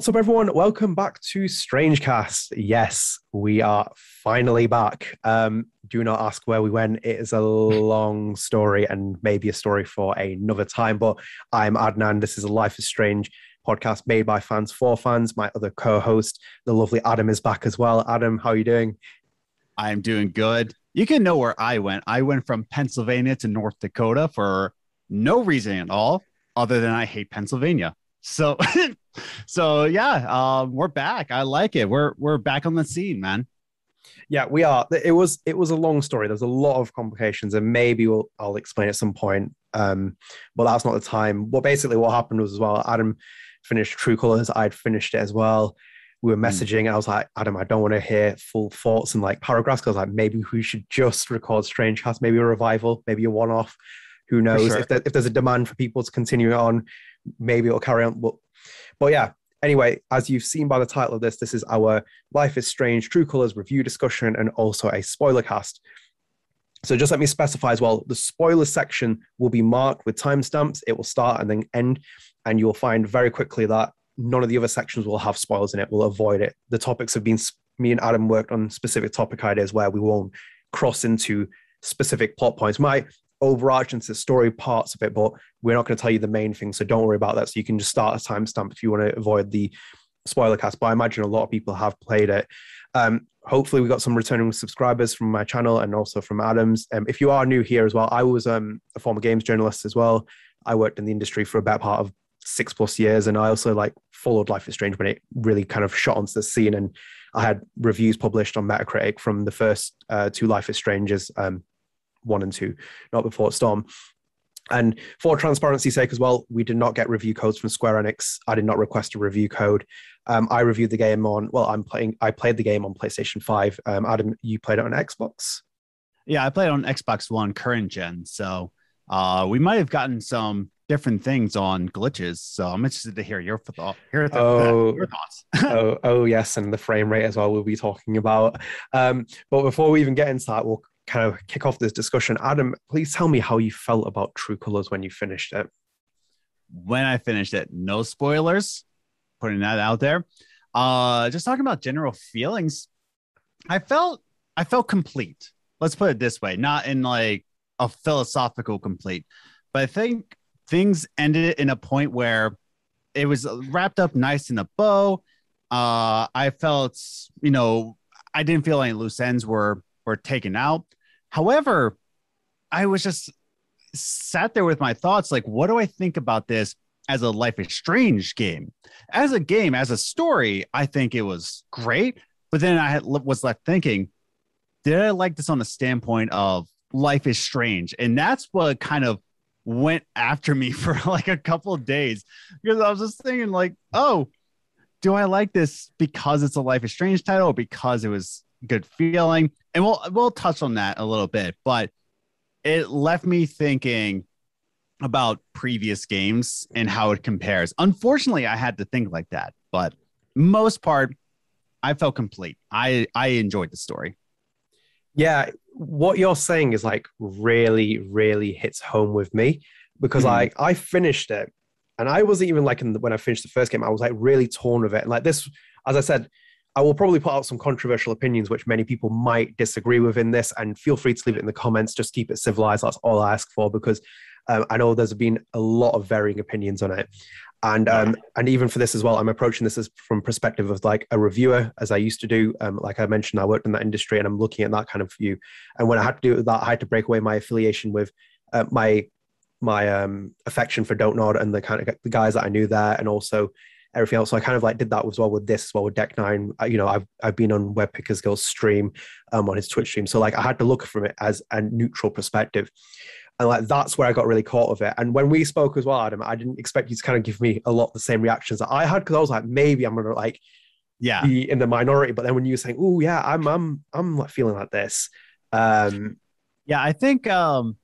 What's up, everyone? Welcome back to Strangecast. Yes, we are finally back. Um, do not ask where we went. It is a long story and maybe a story for another time. But I'm Adnan. This is a Life is Strange podcast made by fans for fans. My other co-host, the lovely Adam, is back as well. Adam, how are you doing? I'm doing good. You can know where I went. I went from Pennsylvania to North Dakota for no reason at all, other than I hate Pennsylvania. So, so yeah, um, we're back. I like it. We're we're back on the scene, man. Yeah, we are. It was it was a long story. There's a lot of complications, and maybe we'll, I'll explain at some point. Um, but that's not the time. Well, basically, what happened was as well. Adam finished True Colors. I'd finished it as well. We were hmm. messaging, and I was like, Adam, I don't want to hear full thoughts and like paragraphs because I was like maybe we should just record Strange Cast, maybe a revival, maybe a one off. Who knows sure. if, there, if there's a demand for people to continue on, maybe it'll carry on. But, but yeah, anyway, as you've seen by the title of this, this is our Life is Strange True Colors review discussion and also a spoiler cast. So just let me specify as well the spoiler section will be marked with timestamps. It will start and then end. And you'll find very quickly that none of the other sections will have spoilers in it. We'll avoid it. The topics have been, me and Adam worked on specific topic ideas where we won't cross into specific plot points. Might overarch into story parts of it, but we're not going to tell you the main thing. So don't worry about that. So you can just start a timestamp if you want to avoid the spoiler cast. But I imagine a lot of people have played it. Um, hopefully, we got some returning subscribers from my channel and also from Adams. Um, if you are new here as well, I was um, a former games journalist as well. I worked in the industry for about part of six plus years, and I also like followed Life is Strange when it really kind of shot onto the scene. And I had reviews published on Metacritic from the first uh, two Life is Strangers. Um, one and two, not before Storm. And for transparency's sake as well, we did not get review codes from Square Enix. I did not request a review code. Um, I reviewed the game on, well, I'm playing, I played the game on PlayStation 5. Um, Adam, you played it on Xbox? Yeah, I played on Xbox One current gen. So uh, we might have gotten some different things on glitches. So I'm interested to hear your, thought, hear th- oh, your thoughts. oh, oh, yes. And the frame rate as well, we'll be talking about. Um, but before we even get into that, we'll kind of kick off this discussion, Adam, please tell me how you felt about True Colors when you finished it. When I finished it, no spoilers, putting that out there. Uh, just talking about general feelings, I felt I felt complete. Let's put it this way, not in like a philosophical complete, but I think things ended in a point where it was wrapped up nice in a bow. Uh, I felt, you know, I didn't feel any loose ends were were taken out. However, I was just sat there with my thoughts like, what do I think about this as a Life is Strange game? As a game, as a story, I think it was great. But then I had, was left thinking, did I like this on the standpoint of Life is Strange? And that's what kind of went after me for like a couple of days because I was just thinking, like, oh, do I like this because it's a Life is Strange title or because it was good feeling? and we'll we'll touch on that a little bit, but it left me thinking about previous games and how it compares. Unfortunately, I had to think like that, but most part, I felt complete. I I enjoyed the story. Yeah, what you're saying is like really, really hits home with me because mm-hmm. like I finished it, and I wasn't even like in the, when I finished the first game, I was like really torn with it. And like this, as I said, I will probably put out some controversial opinions, which many people might disagree with in this. And feel free to leave it in the comments. Just keep it civilized. That's all I ask for because um, I know there's been a lot of varying opinions on it. And um, and even for this as well, I'm approaching this as from perspective of like a reviewer, as I used to do. Um, like I mentioned, I worked in that industry, and I'm looking at that kind of view. And when I had to do that, I had to break away my affiliation with uh, my my um, affection for Don't Nod and the kind of the guys that I knew there, and also everything else. So I kind of like did that as well with this as well with Deck Nine. you know, I've I've been on Webb Pickersgill's stream um, on his Twitch stream. So like I had to look from it as a neutral perspective. And like that's where I got really caught of it. And when we spoke as well, Adam, I didn't expect you to kind of give me a lot of the same reactions that I had because I was like, maybe I'm gonna like yeah be in the minority. But then when you were saying, oh yeah, I'm I'm I'm like feeling like this. Um yeah, I think um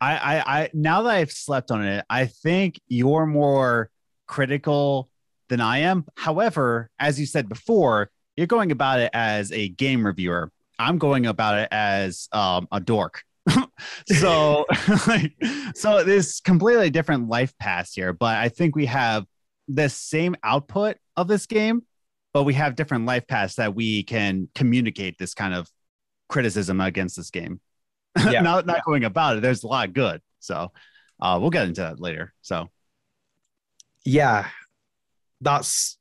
I, I I now that I've slept on it, I think you're more critical than I am. However, as you said before, you're going about it as a game reviewer. I'm going about it as um, a dork. so, like, so this completely different life path here, but I think we have the same output of this game, but we have different life paths that we can communicate this kind of criticism against this game. Yeah. not not yeah. going about it. There's a lot of good. So uh, we'll get into that later. So yeah, that's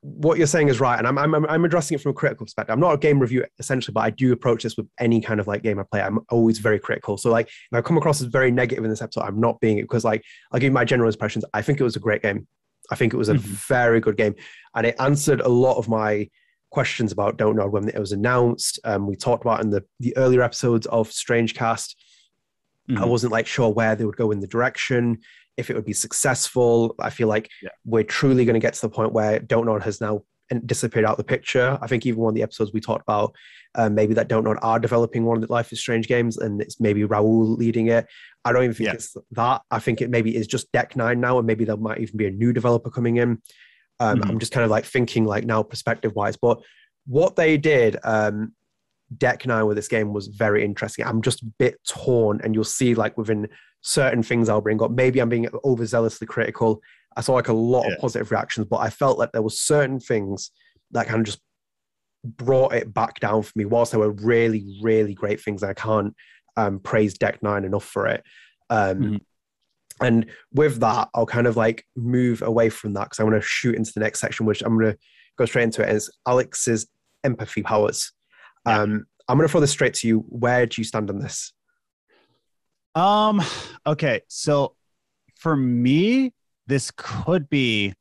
what you're saying is right, and I'm, I'm I'm addressing it from a critical perspective. I'm not a game review essentially, but I do approach this with any kind of like game I play. I'm always very critical. So like if I come across as very negative in this episode, I'm not being it because like I'll give you my general impressions. I think it was a great game. I think it was a mm-hmm. very good game, and it answered a lot of my questions about Don't Nod when it was announced. Um, we talked about in the the earlier episodes of Strange Cast. Mm-hmm. I wasn't like sure where they would go in the direction if it would be successful. I feel like yeah. we're truly going to get to the point where Don't Nod has now disappeared out the picture. I think even one of the episodes we talked about, um, maybe that Don't Nod are developing one of the Life is Strange games, and it's maybe Raoul leading it. I don't even think yeah. it's that. I think it maybe is just Deck Nine now, and maybe there might even be a new developer coming in. Um, mm-hmm. I'm just kind of like thinking like now perspective wise, but what they did um, Deck Nine with this game was very interesting. I'm just a bit torn, and you'll see like within certain things I'll bring up. Maybe I'm being overzealously critical. I saw like a lot yeah. of positive reactions, but I felt like there were certain things that kind of just brought it back down for me. Whilst there were really, really great things, I can't um, praise Deck Nine enough for it. Um, mm-hmm. And with that, I'll kind of like move away from that because I want to shoot into the next section, which I'm going to go straight into it. Is Alex's empathy powers. Um, I'm going to throw this straight to you. Where do you stand on this? Um, okay. So for me, this could be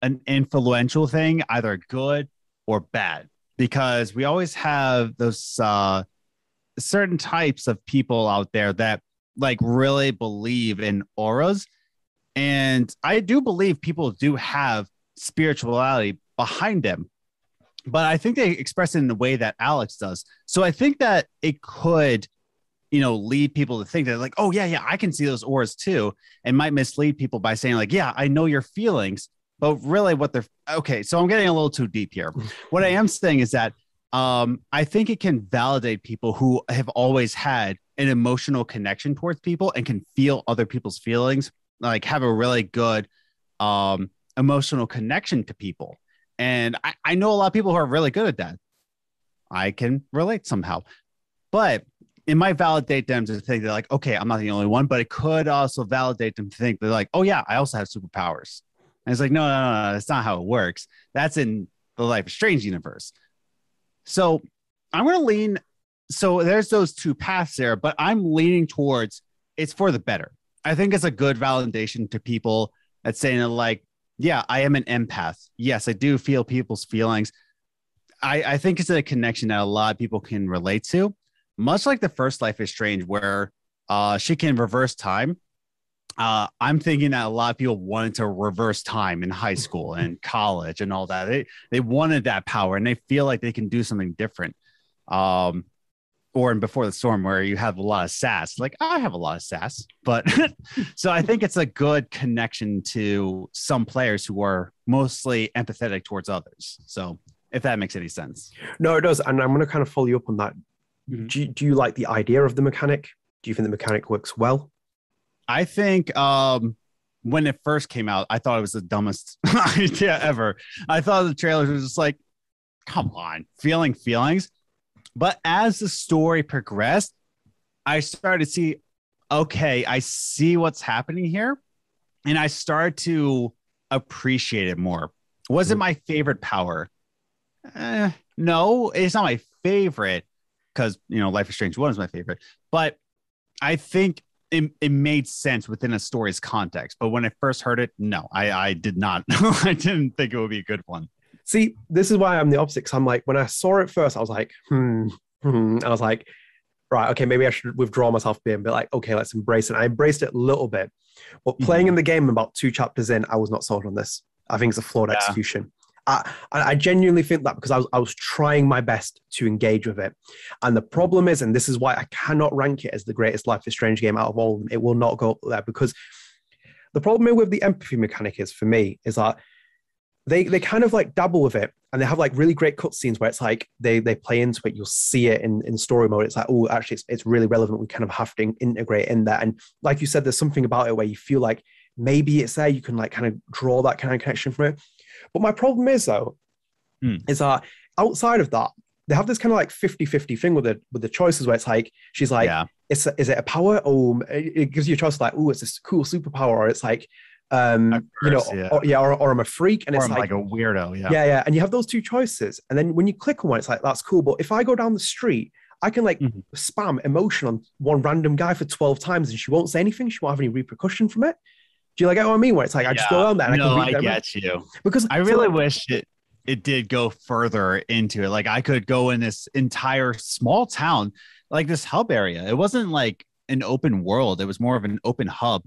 an influential thing, either good or bad, because we always have those uh, certain types of people out there that like really believe in auras. And I do believe people do have spirituality behind them, but I think they express it in the way that Alex does. So I think that it could you know, lead people to think that like, oh yeah, yeah, I can see those auras too, and might mislead people by saying like, yeah, I know your feelings, but really what they're okay. So I'm getting a little too deep here. what I am saying is that um, I think it can validate people who have always had an emotional connection towards people and can feel other people's feelings, like have a really good um, emotional connection to people. And I, I know a lot of people who are really good at that. I can relate somehow. But it might validate them to think they're like, okay, I'm not the only one, but it could also validate them to think they're like, oh yeah, I also have superpowers. And it's like, no, no, no, no, that's not how it works. That's in the Life is Strange universe. So I'm to lean. So there's those two paths there, but I'm leaning towards it's for the better. I think it's a good validation to people that's saying that, like, yeah, I am an empath. Yes, I do feel people's feelings. I, I think it's a connection that a lot of people can relate to much like the first Life is Strange, where uh, she can reverse time. Uh, I'm thinking that a lot of people wanted to reverse time in high school and college and all that. They they wanted that power and they feel like they can do something different. Um, or in Before the Storm, where you have a lot of sass. Like I have a lot of sass, but so I think it's a good connection to some players who are mostly empathetic towards others. So if that makes any sense. No, it does. And I'm going to kind of follow you up on that Mm-hmm. Do, you, do you like the idea of the mechanic? Do you think the mechanic works well? I think um, when it first came out, I thought it was the dumbest idea ever. I thought the trailers were just like, come on, feeling feelings. But as the story progressed, I started to see, okay, I see what's happening here. And I started to appreciate it more. Was it my favorite power? Eh, no, it's not my favorite because you know Life is Strange one is my favorite, but I think it, it made sense within a story's context. But when I first heard it, no, I I did not. I didn't think it would be a good one. See, this is why I'm the opposite. Cause I'm like, when I saw it first, I was like, hmm, hmm. I was like, right, okay, maybe I should withdraw myself a bit and be like, okay, let's embrace it. I embraced it a little bit, but playing mm-hmm. in the game about two chapters in, I was not sold on this. I think it's a flawed yeah. execution. I, I genuinely think that because I was, I was trying my best to engage with it. And the problem is, and this is why I cannot rank it as the greatest Life is Strange game out of all of them, it will not go up there because the problem with the empathy mechanic is for me is that they they kind of like dabble with it and they have like really great cutscenes where it's like they they play into it you'll see it in, in story mode it's like oh actually it's, it's really relevant we kind of have to integrate in there and like you said there's something about it where you feel like maybe it's there you can like kind of draw that kind of connection from it But my problem is though, Hmm. is that outside of that, they have this kind of like 50-50 thing with the with the choices where it's like she's like, yeah. it's is it a power? Oh, it it gives you a choice like, oh, it's this cool superpower, or it's like, um, you know, yeah. or, yeah, or, or I'm a freak, and or it's like, like, a weirdo. Yeah. yeah, yeah, and you have those two choices, and then when you click on one, it's like that's cool. But if I go down the street, I can like Mhm. spam emotion on one random guy for twelve times, and she won't say anything. She won't have any repercussion from it. Do you like get what I mean? Where it's like I just go Yeah. down there and no, I I can read them get you. because I so, really like, wish it it did go further into it. Like I could go in this entire small town, like this hub area. It wasn't like an open world. It was more of an open hub.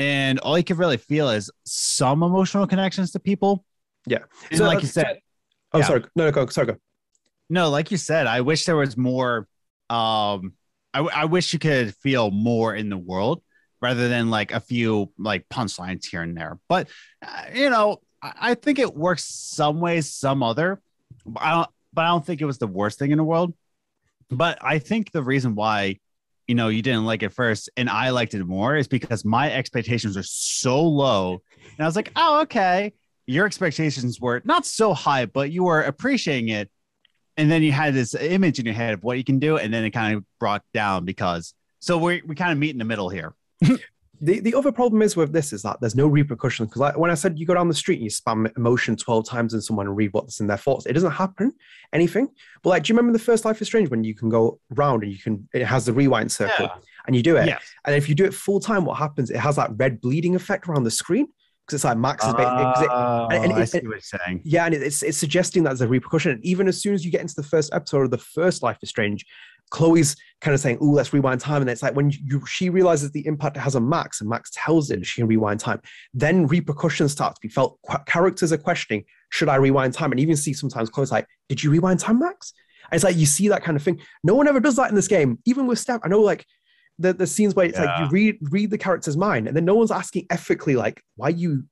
And all you could really feel is some emotional connections to people. Yeah. And So like you said, Oh, yeah. sorry, no, no, go, sorry, go. no, like you said, I wish there was more. Um, I, I wish you could feel more in the world rather than like a few like punchlines here and there. But uh, you know, I, I think it works some ways, some other. I don't, but I don't think it was the worst thing in the world. But I think the reason why, you know, you didn't like it first and I liked it more is because my expectations are so low, and I was like, oh, okay. Your expectations were not so high, but you were appreciating it and then you had this image in your head of what you can do, and then it kind of brought down because so we we kind of meet in the middle here. The, the other problem is with this is that there's no repercussion because like, when I said you go down the street and you spam emotion 12 times and someone and read what's in their thoughts, it doesn't happen anything. But like, do you remember the first Life is Strange when you can go round and you can, it has the rewind circle and you do it. Yes. And if you do it full time, what happens? It has that red bleeding effect around the screen because it's like Max is ba- 'cause it- Oh, and- and oh, I it- see what you're saying. yeah, and it's it's suggesting that there's a repercussion. And even as soon as you get into the first episode of the first Life is Strange, Chloe's kind of saying, "Oh, let's rewind time," and it's like when you she realizes the impact it has on Max, and Max tells it she can rewind time. Then repercussions start to be felt. Characters are questioning, "Should I rewind time?" And even see sometimes Chloe's like, "Did you rewind time, Max?" And it's like you see that kind of thing. No one ever does that in this game, even with Steph. I know, like. The, the scenes where it's like you read read the character's mind and then no one's asking ethically like why are you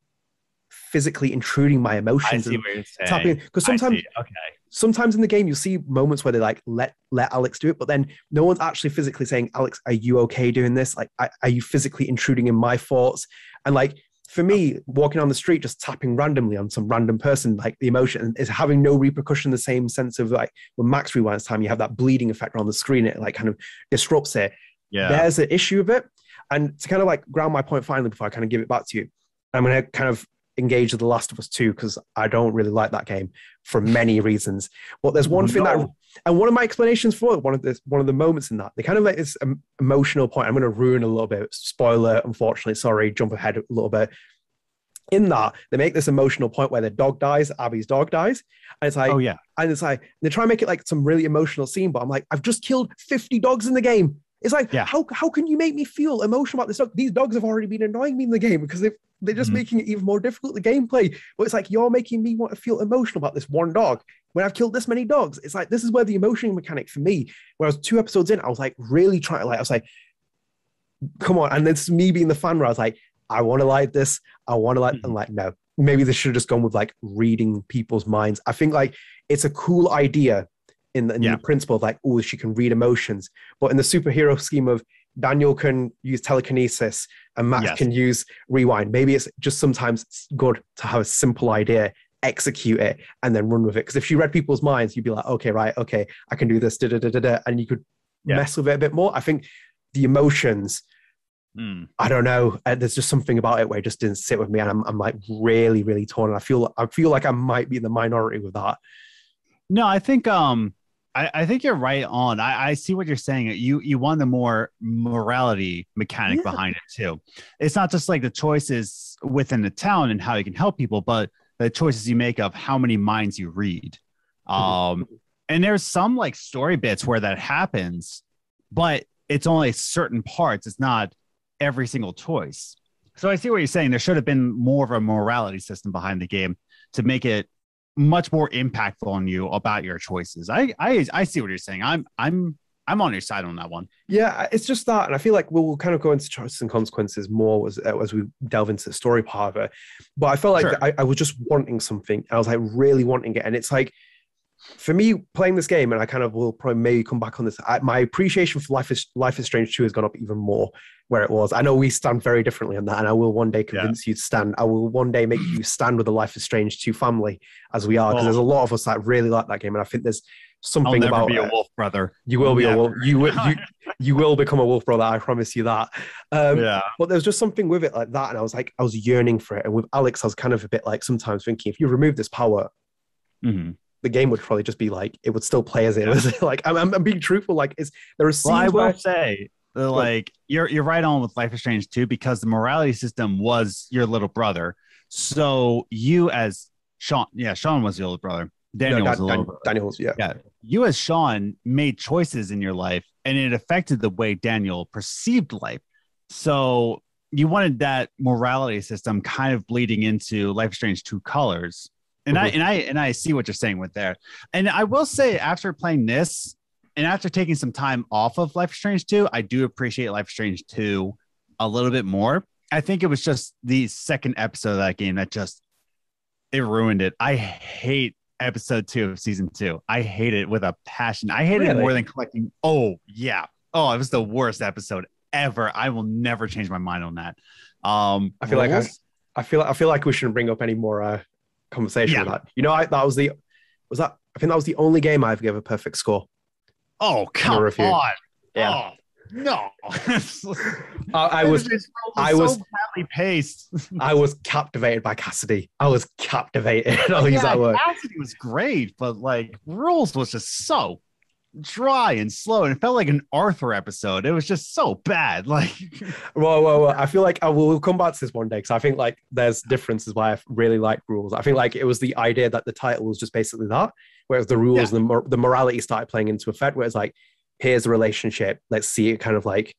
physically intruding my emotions see and what you're saying. tapping because sometimes okay, sometimes in the game you'll see moments where they like let let Alex do it, but then no one's actually physically saying, Alex, are you okay doing this? Like, are, are you physically intruding in my thoughts? And like for me, walking on the street, just tapping randomly on some random person, like the emotion is having no repercussion, the same sense of like when Max rewinds time, you have that bleeding effect on the screen, it like kind of disrupts it yeah, there's an issue of it. And to kind of like ground my point finally before I kind of give it back to you, I'm going to kind of engage with The Last of Us 2 because I don't really like that game for many reasons. But there's one thing that, and one of my explanations for it, one of the one of the moments in that, they kind of like this emotional point. I'm going to ruin a little bit. Spoiler, unfortunately. Sorry, jump ahead a little bit. In that, they make this emotional point where the dog dies, Abby's dog dies, and it's like, oh yeah, and it's like they try and make it like some really emotional scene, but I'm like, I've just killed 50 dogs in the game. It's like, Yeah. how how can you make me feel emotional about this dog? These dogs have already been annoying me in the game because they've they're just Mhm. making it even more difficult the gameplay. But it's like you're making me want to feel emotional about this one dog when I've killed this many dogs. It's like this is where the emotion mechanic for me, where I was two episodes in, I was like really trying to like, I was like, come on. And it's me being the fan where I was like, I want to like this. I want to like, Mhm. and like, no, maybe they should have just gone with like reading people's minds. I think like it's a cool idea in the, in Yeah. the principle of like, oh, she can read emotions. But in the superhero scheme of Daniel can use telekinesis and Max Yes. can use rewind, maybe it's just sometimes it's good to have a simple idea, execute it, and then run with it. Because if she read people's minds, you'd be like, okay, right, okay, I can do this, da da da da, da and you could Yeah. mess with it a bit more. I think the emotions, Hmm. I don't know. Uh, there's just something about it where it just didn't sit with me, and I'm, I'm like really, really torn. And I feel, I feel like I might be in the minority with that. No, I think um I, I think you're right on. I, I see what you're saying. You you want the more morality mechanic Yeah. behind it too. It's not just like the choices within the town and how you can help people, but the choices you make of how many minds you read. Um and there's some like story bits where that happens, but it's only certain parts. It's not every single choice. So I see what you're saying. There should have been more of a morality system behind the game to make it much more impactful on you about your choices. I I I see what you're saying. I'm I'm I'm on your side on that one. Yeah, it's just that, and I feel like we'll, we'll kind of go into choices and consequences more as, as we delve into the story part of it. But I felt like Sure. I, I was just wanting something. I was like really wanting it, and it's like for me playing this game, and I kind of will probably maybe come back on this. I, my appreciation for Life is Life is Strange Two has gone up even more where it was. I know we stand very differently on that, and I will one day convince yeah. you to stand. I will one day make you stand with the Life is Strange Two family as we are, because oh. there's a lot of us that really like that game, and I think there's something I'll never about be a wolf brother. You will be never. a wolf. You will you, you will become a wolf brother. I promise you that. Um, yeah. But there's just something with it like that, and I was like, I was yearning for it. And with Alex, I was kind of a bit like sometimes thinking, if you remove this power, mm-hmm. The game would probably just be like it would still play as it is. like I'm, I'm, being truthful. Like is there is. Well, I will say. Like you're you're right on with Life is Strange too because the morality system was your little brother. So you as Sean, yeah, Sean was your little brother. Daniel no, was little Dan, Daniel's, yeah. Yeah. You as Sean made choices in your life and it affected the way Daniel perceived life. So you wanted that morality system kind of bleeding into Life is Strange Two Colors. And mm-hmm. I and I and I see what you're saying with there. And I will say after playing this and after taking some time off of Life Strange 2, I do appreciate Life Strange 2 a little bit more. I think it was just the second episode of that game that just it ruined it. I hate episode two of season two. I hate it with a passion. I hate really? it more than collecting. Oh yeah. Oh, it was the worst episode ever. I will never change my mind on that. Um, I feel like I, I, feel I feel like we shouldn't bring up any more uh, conversation yeah. with that. You know, I, that was the was that I think that was the only game I've given a perfect score. Oh come on! Yeah. Oh, no, I, I was, I was so badly paced. I was captivated by Cassidy. I was captivated. I'll yeah, use that word. Cassidy was great, but like rules was just so dry and slow, and it felt like an Arthur episode. It was just so bad. Like, well, well, well I feel like I will we'll come back to this one day because I think like there's differences why I really like rules. I think like it was the idea that the title was just basically that, whereas the rules yeah. and the, the morality started playing into effect. Where it's like here's a relationship. Let's see it kind of like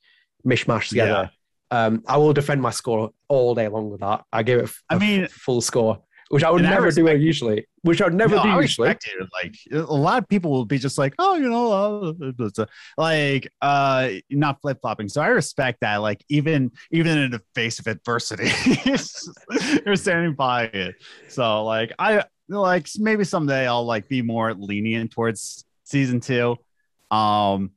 mishmash together. Yeah. Um, I will defend my score all day long with that. I gave it. I mean, full score, which I would never respect, do usually. Which I would never no, do I usually. It. Like a lot of people will be just like, oh, you know, uh, like uh, not flip flopping. So I respect that. Like even even in the face of adversity, you're standing by it. So like I like maybe someday I'll like be more lenient towards season two um,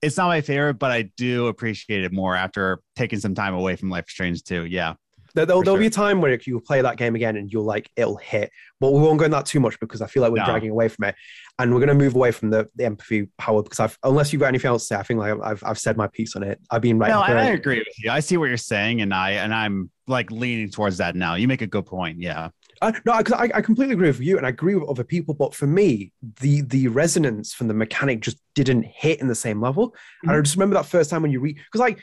it's not my favorite, but I do appreciate it more after taking some time away from Life Strange too. Yeah. There, will sure. be a time where you'll play that game again and you'll like it'll hit, but we won't go in that too much because I feel like we're no. dragging away from it, and we're going to move away from the, the empathy power because I've unless you've got anything else to say, I think like I've I've said my piece on it. I've been right. No, I agree with you. I see what you're saying, and I and I'm like leaning towards that now. You make a good point. Yeah. Uh, no, I, I completely agree with you, and I agree with other people. But for me, the the resonance from the mechanic just didn't hit in the same level. Mm-hmm. And I mm-hmm. just remember that first time when you read, because like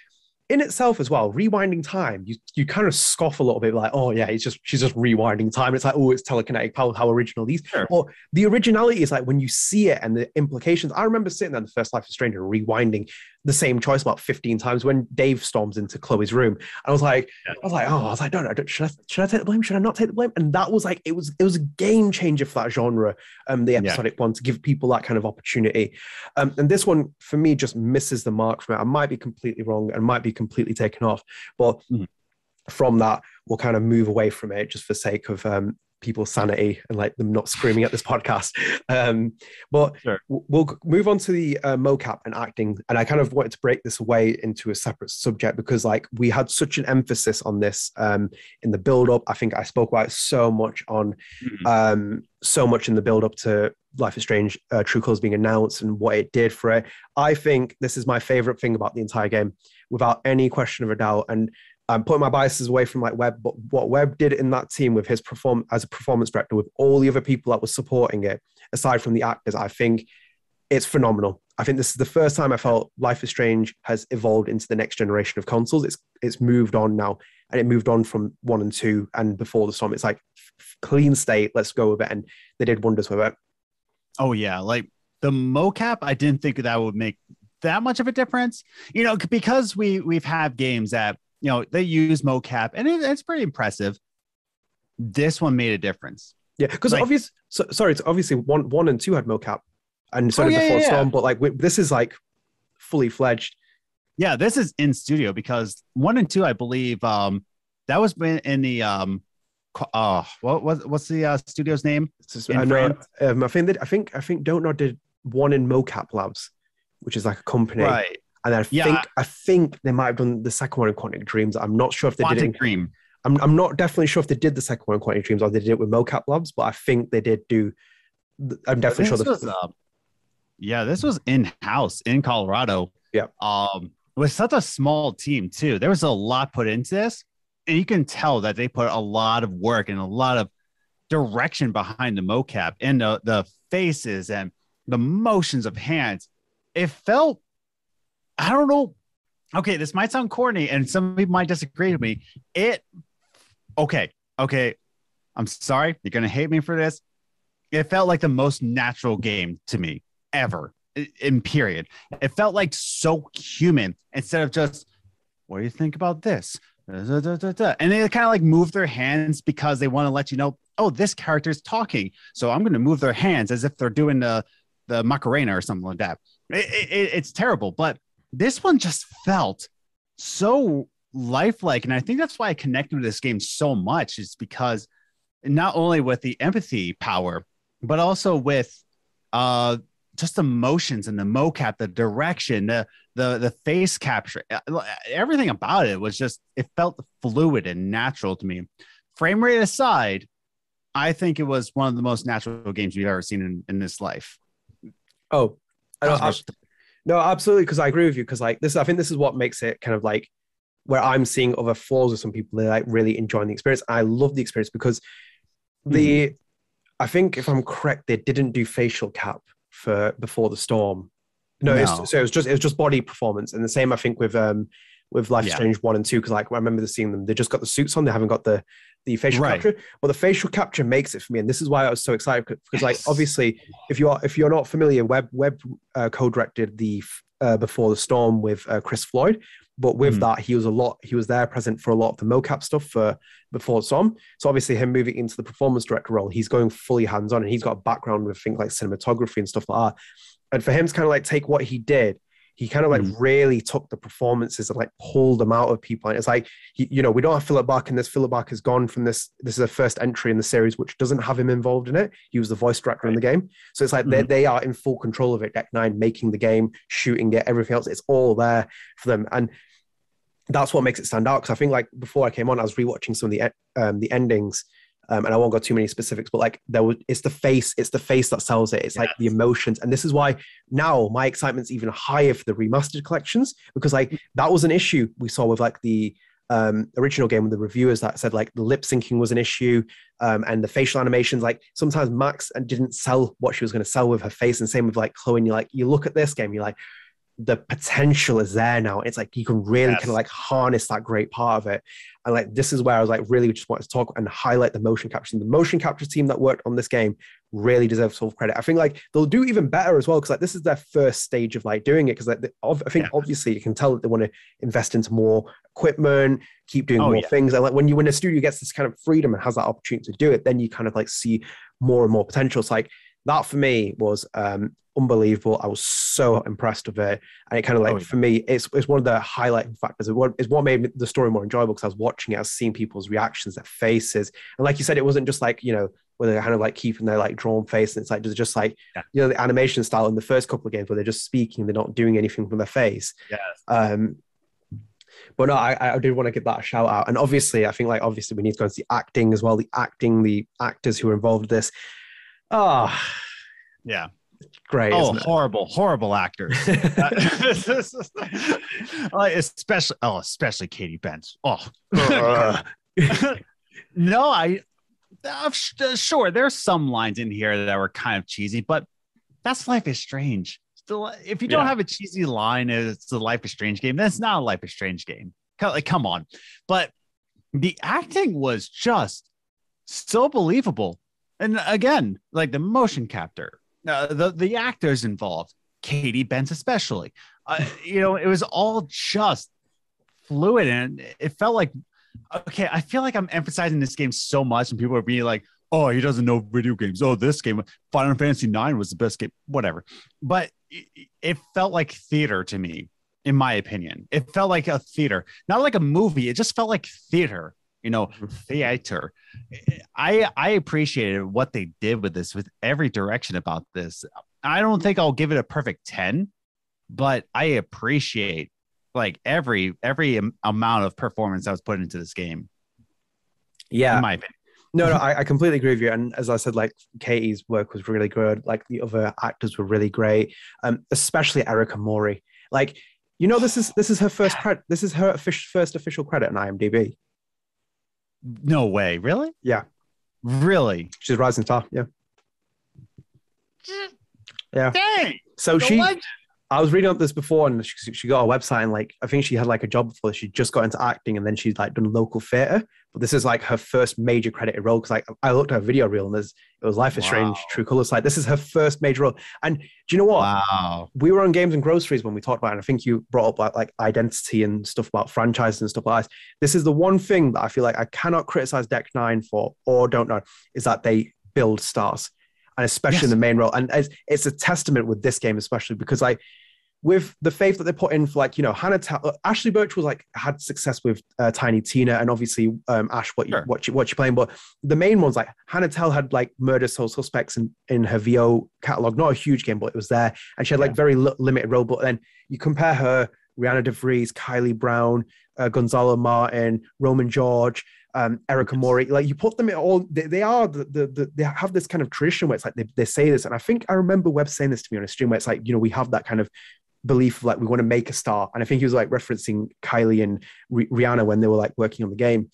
in itself as well, rewinding time, you you kind of scoff a little bit, like, oh yeah, it's just she's just rewinding time. It's like, oh, it's telekinetic power, how original these. Sure. Or the originality is like when you see it and the implications. I remember sitting there in the first Life of Stranger rewinding the same choice about 15 times when Dave storms into Chloe's room. I was like, yeah. I was like, oh, I was like, no, no, should I should I take the blame? Should I not take the blame? And that was like, it was it was a game changer for that genre, um, the episodic yeah. one to give people that kind of opportunity. Um, and this one for me just misses the mark from it. I might be completely wrong and might be completely taken off, but mm. from that, we'll kind of move away from it just for sake of um, people's sanity and like them not screaming at this podcast. Um, but sure. we'll move on to the uh, mocap and acting. And I kind of wanted to break this away into a separate subject because like we had such an emphasis on this um, in the build up. I think I spoke about it so much on mm-hmm. um, so much in the build up to Life is Strange, uh, True Colors being announced and what it did for it. I think this is my favorite thing about the entire game, without any question of a doubt. And I'm putting my biases away from like Webb, but what Webb did in that team with his perform as a performance director with all the other people that were supporting it, aside from the actors, I think it's phenomenal. I think this is the first time I felt Life is Strange has evolved into the next generation of consoles. It's it's moved on now, and it moved on from one and two and before the storm. It's like clean state. Let's go with it, and they did wonders with it. Oh yeah, like the mocap. I didn't think that would make that much of a difference. You know, because we we've had games that you know, they use mocap and it, it's pretty impressive. This one made a difference. Yeah, because like, obviously, so, sorry, it's obviously one, one and two had mocap, and so oh, did yeah, before yeah, Storm. But like, this is like fully fledged. Yeah, this is in studio because one and two, I believe, um, that was in the um, oh, what, what what's the uh, studio's name? Just- In I know. Um, I think that I think I think Don't Nod did one in Mocap Labs, which is like a company, Right, and I Yeah. think I think they might have done the second one in Quantic Dreams. I'm not sure if they did it. Quantic In, Dream. I'm I'm not definitely sure if they did the second one in Quantic Dreams or they did it with Mocap Labs, but I think they did do. I'm definitely sure. This The, was, uh, yeah, this was in house in Colorado. Yeah. Um, with such a small team too. There was a lot put into this, and you can tell that they put a lot of work and a lot of direction behind the mocap and the, the faces and the motions of hands. It felt, I don't know. Okay, this might sound corny, and some people might disagree with me. It, okay, okay. I'm sorry. You're gonna hate me for this it felt like the most natural game to me ever in period it felt like so human instead of just what do you think about this and they kind of like move their hands because they want to let you know oh this character is talking so i'm going to move their hands as if they're doing the the macarena or something like that it- it- it's terrible but this one just felt so lifelike. And i think that's why i connected with this game so much is because not only with the empathy power but also with uh just the motions and the mocap the direction the the the face capture uh, everything about it was just it felt fluid and natural to me. Frame rate aside i think it was one of the most natural games we've ever seen in, in this life. Oh, I don't. No, absolutely. Because I agree with you. Because like this, I think this is what makes it kind of like where I'm seeing other flaws with some people. They like really enjoying the experience. I love the experience because the, I think if I'm correct, they didn't do facial cap for before the storm. No, it's- so it was just it was just body performance, and the same I think with um with Life Yeah. Strange one and two because like I remember seeing them, they just got the suits on, they haven't got the the facial Right. capture. Well, the facial capture makes it for me, and this is why I was so excited because like obviously if you're if you're not familiar, Webb Webb uh, co-directed the uh, Before the Storm with uh, Chris Floyd, but with Mhm. that he was a lot he was there present for a lot of the mocap stuff for Before the Storm. So obviously him moving into the performance director role, he's going fully hands on, and he's got a background with things like cinematography and stuff like that. And for him to kind of like take what he did. He kind of like Mhm. really took the performances and like pulled them out of people. And it's like, he, you know, we don't have Philip Barker, and this Philip Barker's gone from this. This is a first entry in the series, which doesn't have him involved in it. He was the voice director in the game, so it's like they they are in full control of it. Deck Nine making the game, shooting it, everything else. It's all there for them, and that's what makes it stand out. Because I think like before I came on, I was rewatching some of the um, the endings. Um, and I won't go too many specifics, but like there was, it's the face, it's the face that sells it. It's like the emotions, and this is why now my excitement's even higher for the remastered collections because like that was an issue we saw with like the um, original game with the reviewers that said like the lip syncing was an issue um, and the facial animations like sometimes max and didn't sell what she was going to sell with her face. And same with like chloe and you're like you look at this game you're like the potential is there now it's like you can really Yes. kind of like harness that great part of it and like this is where i was like really just wanted to talk and highlight the motion capture the motion capture team that worked on this game really deserves full credit i think like they'll do even better as well because like this is their first stage of like doing it because like i think Yeah. obviously you can tell that they want to invest into more equipment keep doing Oh, more yeah. things and like when you when a studio gets this kind of freedom and has that opportunity to do it then you kind of like see more and more potential it's like that for me was um unbelievable i was so impressed with it and it kind of like Oh, yeah. for me it's, it's one of the highlighting factors It's what made the story more enjoyable because i was watching it i was seeing people's reactions their faces and like you said it wasn't just like you know where they're kind of like keeping their like drawn face and it's like just, just like Yeah. you know the animation style in the first couple of games where they're just speaking they're not doing anything from their face Yes. um, but no, I, I did want to give that a shout out. And obviously, I think like obviously we need to go into the acting as well. The acting, the actors who are involved with this. Ah, Yeah. great. Oh, horrible, horrible actors. it? especially, oh, especially Katy Bentz. Oh, Ugh. no, I, uh, uh, sure, there's some lines in here that were kind of cheesy, but that's Life is Strange. Still, if you don't Yeah. have a cheesy line, it's a Life is Strange game. That's not a Life is Strange game. Like, come on. But the acting was just so believable. And again, like the motion capture, uh, the the actors involved, Katy Bentz especially. Uh, you know, it was all just fluid, and it felt like okay. I feel like I'm emphasizing this game so much, and people are being like, "Oh, he doesn't know video games. Oh, this game, Final Fantasy Nine was the best game. Whatever." But it, it felt like theater to me, in my opinion. It felt like a theater, not like a movie. It just felt like theater. You know, Mhm. theater. I I appreciated what they did with this, with every direction about this. I don't think I'll give it a perfect ten, but I appreciate like every every amount of performance that was put into this game. Yeah, In my opinion. No, no, I, I completely agree with you. And as I said, like Katie's work was really good. Like the other actors were really great, um, especially Erika Mori. Like, you know, this is this is her first credit. This is her first official credit on IMDb. No way, really? Yeah. Really? She's a rising star. Yeah, yeah. Dang. So the she, legend. I was reading up this before, and she, she got a website, and like I think she had like a job before. She just got into acting, and then she's like done local theater. But this is like her first major credited role because like I looked at her video reel, and there's it was Life is Strange, True Colors. Like this is her first major role. And do you know what? Wow. we were on games and groceries when we talked about it. And I think you brought up like, like identity and stuff about franchises and stuff like this. This is the one thing that I feel like I cannot criticize Deck Nine for or Don't Nod is that they build stars and especially in the main role. And it's, it's a testament with this game, especially because like with the faith that they put in for like you know Hannah Ta- uh, Ashley Burch was like had success with uh, Tiny Tina and obviously um, Ash what you Sure. what you what you're playing, but the main ones like Hannah Telle had like Murder Soul Suspects in in her VO catalog, not a huge game, but it was there, and she had like Yeah. very li- limited role. But then you compare her, Rhianna DeVries, Kylie Brown, uh, Gonzalo Martin, Roman George. Um, Erika Mori, like you put them in all, they, they are the, the, the they have this kind of tradition where it's like they, they say this, and I think I remember Webb saying this to me on a stream where it's like you know we have that kind of belief of like we want to make a star, and I think he was like referencing Kylie and Ri- Rhianna when they were like working on the game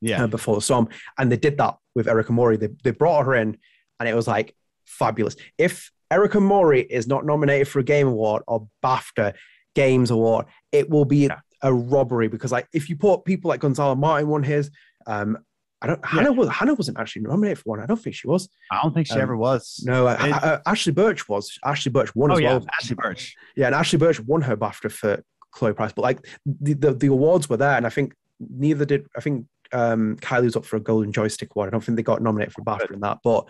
Yeah. uh, before the song, and they did that with Erika Mori. They they brought her in, and it was like fabulous. If Erika Mori is not nominated for a Game Award or BAFTA Games Award, it will be a robbery because like if you put people like Gonzalo Martin won his, um, I don't Hannah was Hannah wasn't actually nominated for one. I don't think she was. I don't think she Um, ever was. No, uh, It- uh, Ashley Burch was. Ashley Burch won Oh as yeah, well. Ashley Burch. Yeah, and Ashley Burch won her BAFTA for Chloe Price, but like the, the, the awards were there, and I think neither did I think um Kylie was up for a Golden Joystick Award. I don't think they got nominated for BAFTA in that. But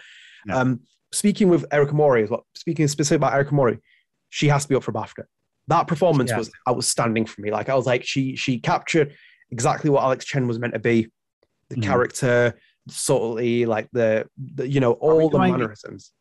um speaking with Erika Mori as well, speaking specifically about Erika Mori, she has to be up for BAFTA. That performance has was outstanding for me. Like I was like, she she captured exactly what Alex Chen was meant to be, the Mhm. character, subtlety, like the, the you know all the mannerisms.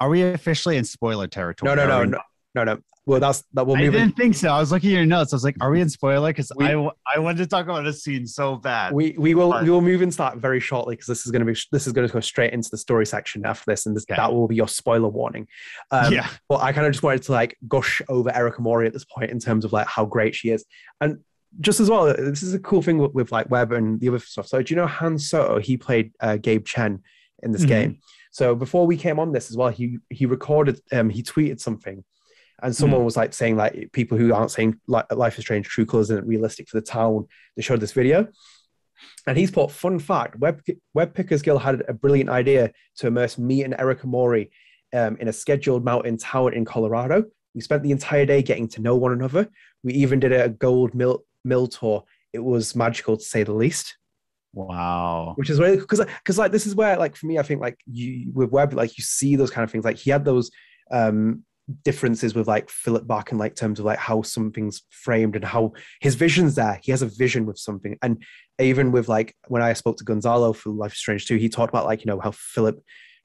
Are we officially in spoiler territory? No, no, no, no, no, no. Well, that's that. We'll I didn't think so. I was looking at your notes. I was like, "Are we in spoiler?" Because I I wanted to talk about this scene so bad. we we will we will move into that very shortly because this is going to be this is going to go straight into the story section after this, and this, Okay. that will be your spoiler warning. Um, yeah, But I kind of just wanted to like gush over Erika Mori at this point in terms of like how great she is, and just as well, this is a cool thing with, with like Webb and the other stuff. So do you know Han Soto? He played uh, Gabe Chen in this Mhm. game. So before we came on this as well, he he recorded um he tweeted something. And someone was like saying like people who aren't saying like Life is Strange, True Colors isn't realistic for the town. They showed this video, and he's put fun fact: Webb Web Pickers Guild had a brilliant idea to immerse me and Erika Mori um, in a scheduled mountain town in Colorado. We spent the entire day getting to know one another. We even did a gold mill mill tour. It was magical to say the least wow. which is really because because like this is where like for me I think like you with Webb like you see those kind of things like he had those um differences with like Philip Bach and like terms of like how something's framed and how his vision's there he has a vision with something and even with like when I spoke to Gonzalo for Life is Strange too he talked about like you know how Philip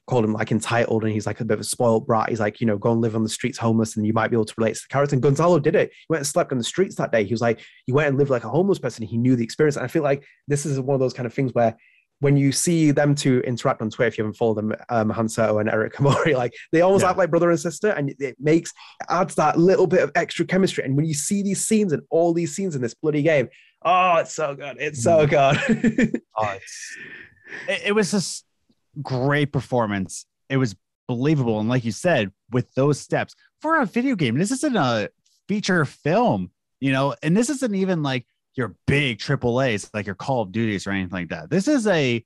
called him like entitled and he's like a bit of a spoiled brat he's like you know go and live on the streets homeless and you might be able to relate to the character and Gonzalo did it he went and slept on the streets that day he was like he went and lived like a homeless person he knew the experience and I feel like this is one of those kind of things where when you see them two interact on Twitter, if you haven't followed them, um, Han Soto and Erika Mori, like they almost Yeah. act like brother and sister, and it makes adds that little bit of extra chemistry. And when you see these scenes and all these scenes in this bloody game, oh, it's so good! It's so good. Oh, it's, it, it was just great performance. It was believable, and like you said, with those steps for a video game, this isn't a feature film, you know, and this isn't even like your big triple A's, like your Call of Duties or anything like that. This is a,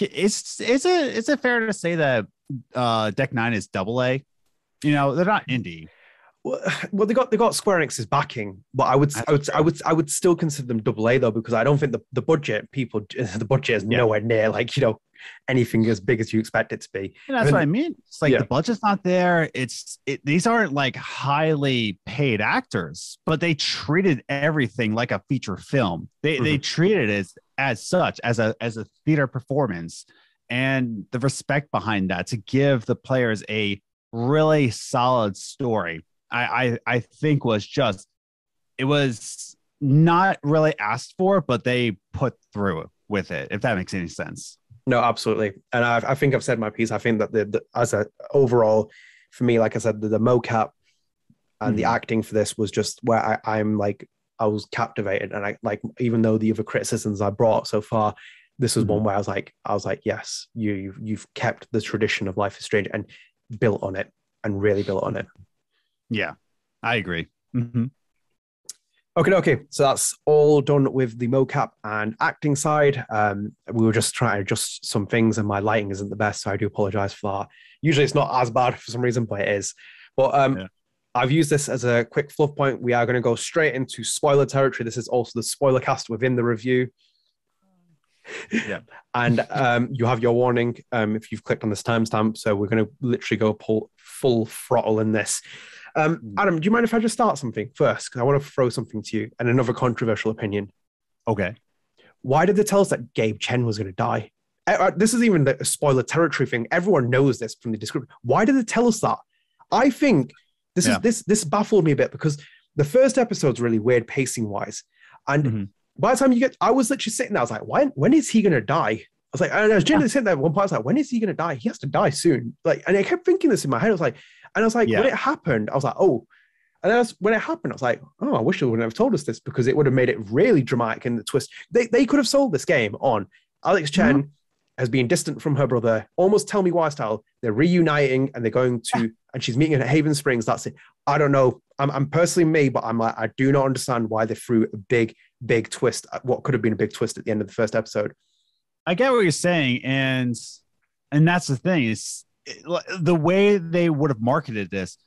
it's it's a is it fair to say that uh Deck Nine is double A? You know, they're not indie. well, well, they got they got Square Enix's backing, but I would I would I would I would still consider them double A though because I don't think the, the budget people the budget is Yeah. nowhere near like you know anything as big as you expect it to be. And that's what I mean. It's like Yeah. the budget's not there. It's it, these aren't like highly paid actors, but they treated everything like a feature film. They they mm-hmm. treated it as as such as a as a theater performance and the respect behind that to give the players a really solid story I, I i think was just it was not really asked for but they put through with it if that makes any sense no absolutely and i, I think i've said my piece i think that the, the as a overall for me like i said the, the mocap and mm-hmm. the acting for this was just where I, i'm like i was captivated and i like even though the other criticisms i brought so far this was mm-hmm. one where I was like, I was like, yes, you you've kept the tradition of Life is Strange and built on it and really built on it. Yeah, I agree. Mm-hmm. Okay, okay. So that's all done with the mocap and acting side. Um, we were just trying to adjust some things, and my lighting isn't the best, so I do apologize for that. Usually, it's not as bad for some reason, but it is. But um, yeah. I've used this as a quick fluff point. We are going to go straight into spoiler territory. This is also the spoiler cast within the review yeah. and um, you have your warning um, if you've clicked on this timestamp. So we're going to literally go pull full throttle in this. Um, hmm. Adam, do you mind if I just start something first? Because I want to throw something to you and another controversial opinion. Okay. Why did they tell us that Gabe Chen was going to die? Uh, this is even the spoiler territory thing. Everyone knows this from the description. Why did they tell us that? I think this yeah. is this this baffled me a bit because the first episode's really weird pacing wise, and mm-hmm by the time you get, I was literally sitting there. I was like, when when is he gonna die? I was like, and I was genuinely sitting there. At one point, I was like, when is he gonna die? He has to die soon. Like, and I kept thinking this in my head. I was like, and I was like, yeah. when it happened, I was like, oh. And then when it happened, I was like, oh, I wish they wouldn't have told us this because it would have made it really dramatic in the twist. They, they could have sold this game on Alex Chen mm-hmm. has been distant from her brother, almost tell me why style. They're reuniting and they're going to, and she's meeting at Haven Springs. That's it. I don't know. I'm, I'm personally me, but I'm like, I do not understand why they threw a big big twist, uh, what could have been a big twist at the end of the first episode. I get what you're saying, and and that's the thing is the way they would have marketed this.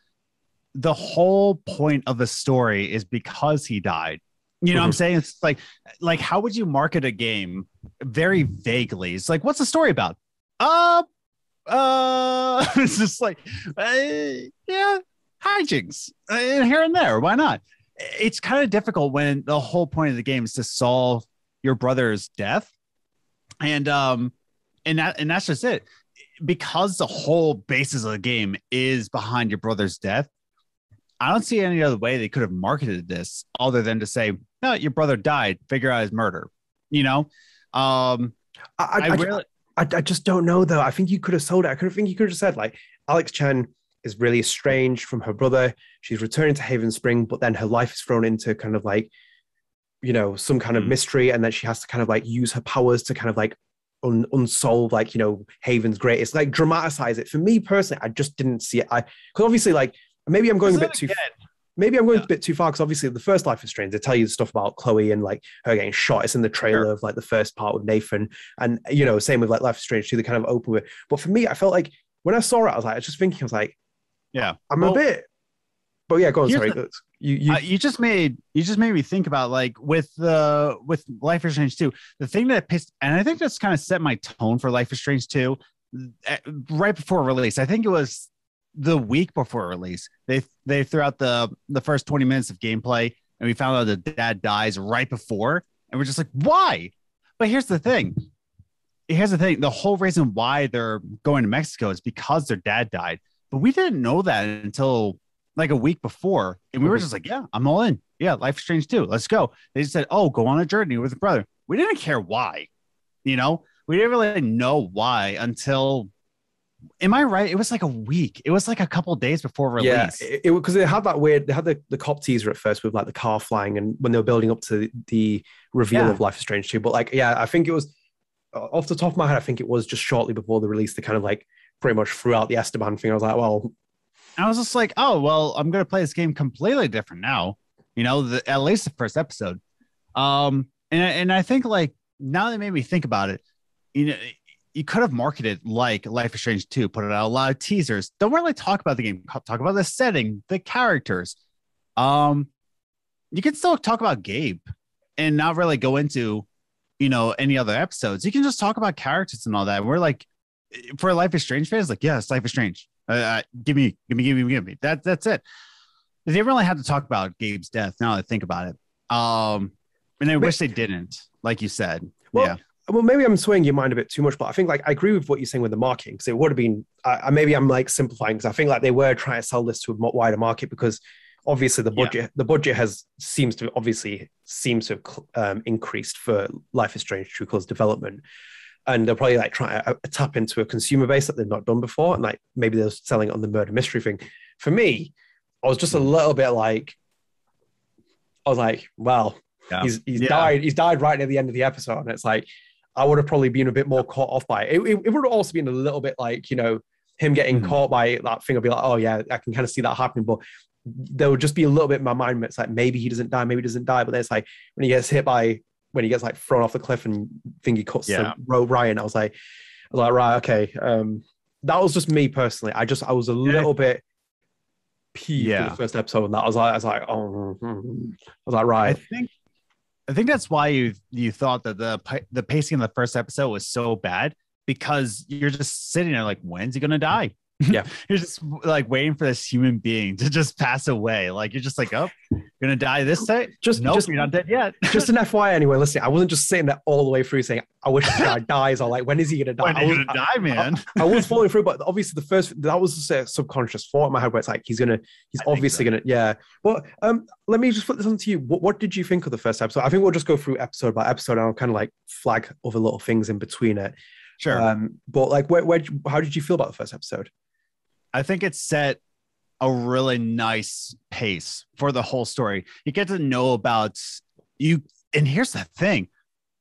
The whole point of the story is because he died. You know mm-hmm. what I'm mm-hmm. saying? It's like like how would you market a game very vaguely? It's like what's the story about? Uh uh it's just like uh, yeah, hijinks uh, here and there. Why not? it's kind of difficult when the whole point of the game is to solve your brother's death and um and that and that's just it. Because the whole basis of the game is behind your brother's death i don't see any other way they could have marketed this other than to say no your brother died. Figure out his murder you know? Um i, I, I really I, I just don't know though. I think you could have sold it. I could have think you could have just said like alex chen is really estranged from her brother. She's returning to Haven Spring, but then her life is thrown into kind of like, you know, some kind of mm. mystery, and then she has to kind of like use her powers to kind of like un- unsolve like you know Haven's greatest, like dramatize it. For me personally, I just didn't see it. I because obviously like maybe I'm going a bit too. Maybe I'm going yeah. a bit too far because obviously the first Life is Strange, they tell you the stuff about Chloe and like her getting shot. It's in the trailer sure. of like the first part with Nathan, and you know, same with like Life is Strange too. They kind of open with. But for me, I felt like when I saw it, I was like, I was just thinking, I was like, yeah, I'm well, a bit. But yeah, go on. Sorry, the, you you, uh, you just made you just made me think about like with the uh, with Life is Strange 2. The thing that pissed, and I think that's kind of set my tone for Life is Strange 2 eh, right before release. I think it was the week before release. They they threw out the the first 20 minutes of gameplay, and we found out the dad dies right before, and we're just like, why? But here's the thing. Here's the thing. The whole reason why they're going to Mexico is because their dad died. But we didn't know that until like a week before. And we were just like, yeah, I'm all in. Yeah, Life is Strange too. Let's go. They just said, oh, go on a journey with a brother. We didn't care why, you know, we didn't really know why until. Am I right? It was like a week. It was like a couple days before release. Yeah, it because they had that weird. They had the, the cop teaser at first with like the car flying, and when they were building up to the reveal yeah. of Life is Strange too. But like, yeah, I think it was off the top of my head. I think it was just shortly before the release. They kind of like pretty much throughout the Esteban thing. I was like, well, I was just like, oh, well, I'm going to play this game completely different now. You know, the, at least the first episode. Um, and and I think like now that made me think about it, you know, you could have marketed like Life is Strange 2, put out a lot of teasers. Don't really talk about the game, talk about the setting, the characters. Um, you can still talk about Gabe and not really go into, you know, any other episodes. You can just talk about characters and all that. we're like, for Life is Strange fans, like, yes, Life is Strange. Uh, uh, give me, give me, give me, give me. That that's it. They didn't really have to talk about Gabe's death. Now that I think about it, um, and I wish they didn't, like you said. Well, yeah. well, maybe I'm swaying your mind a bit too much, but I think like I agree with what you're saying with the marketing because it would have been. I, I- maybe I'm like simplifying because I think like they were trying to sell this to a wider market because obviously the Yeah. budget the budget has seems to obviously seems to have um, increased for Life is Strange True Colors development. And they're probably like trying to uh, tap into a consumer base that they've not done before, and like maybe they're selling it on the murder mystery thing. For me, I was just a little bit like, I was like, well, Yeah. he's he's Yeah. died. He's died right near the end of the episode, and it's like I would have probably been a bit more caught off by it. It, it, it would have also been a little bit like you know him getting Mhm. caught by that thing. I'd be like, oh yeah, I can kind of see that happening, but there would just be a little bit in my mind. It's like maybe he doesn't die, maybe he doesn't die, but then it's like when he gets hit by when he gets like thrown off the cliff and think he cuts Yeah. rope Ryan. I was like, I was like, right, okay. Um, that was just me personally. I just I was a little bit peeved Yeah. the first episode, and that was like I was like, oh, mm. I was like, right. I think I think that's why you you thought that the the pacing in the first episode was so bad because you're just sitting there like, when's he gonna die? Yeah. you're just like waiting for this human being to just pass away. Like you're just like, oh, you're gonna die this day. just nope, just you're not dead yet. just an FYI anyway, listen, I wasn't just sitting there all the way through saying, I wish this guy dies, or like, when is he gonna die? when I was, gonna die, man? I, was following through, but obviously the first that was just a subconscious thought in my head where it's like he's gonna he's I obviously so. gonna yeah. Well, um, let me just put this on to you. What, what did you think of the first episode? I think we'll just go through episode by episode and I'll kind of like flag other little things in between it. sure. Um, but like where, where how did you feel about the first episode? I think it set a really nice pace for the whole story. You get to know about you, and here's the thing: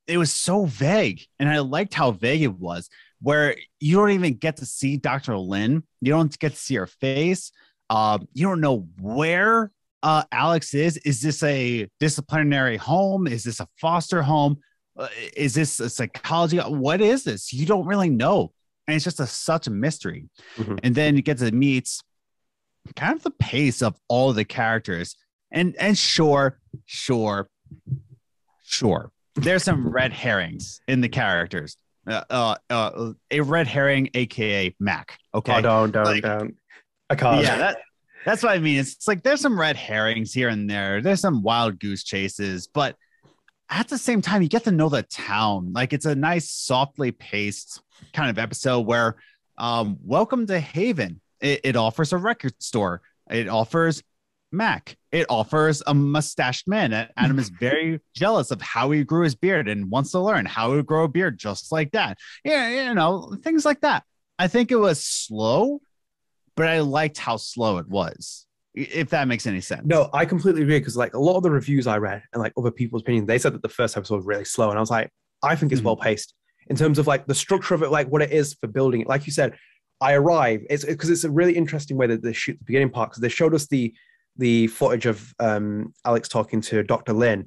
it was so vague, and I liked how vague it was. Where you don't even get to see Dr. Lynn, you don't get to see her face. Um, you don't know where uh, Alex is. Is this a disciplinary home? Is this a foster home? Uh, is this a psychology? What is this? You don't really know, and it's just a, such a mystery Mhm. and then you get to meet kind of the pace of all the characters and and sure sure sure there's some red herrings in the characters uh, uh, uh a red herring aka mac okay Oh, don't, don't, Like- don't. I can't. yeah that, that's what i mean it's, it's like there's some red herrings here and there there's some wild goose chases but at the same time you get to know the town. Like it's a nice softly paced kind of episode where um welcome to haven. It, it offers a record store. It offers mac. It offers a mustached man. Adam is very jealous of how he grew his beard and wants to learn how to grow a beard just like that. Yeah you know things like that. I think it was slow but I liked how slow it was. If that makes any sense. No, I completely agree because like a lot of the reviews I read and like other people's opinions, they said that the first episode was really slow, and I was like, I think it's Mhm. well paced in terms of like the structure of it, like what it is for building it. Like you said, I arrive. It's because it's a really interesting way that they shoot the beginning part because they showed us the the footage of um, Alex talking to Dr. Lynn.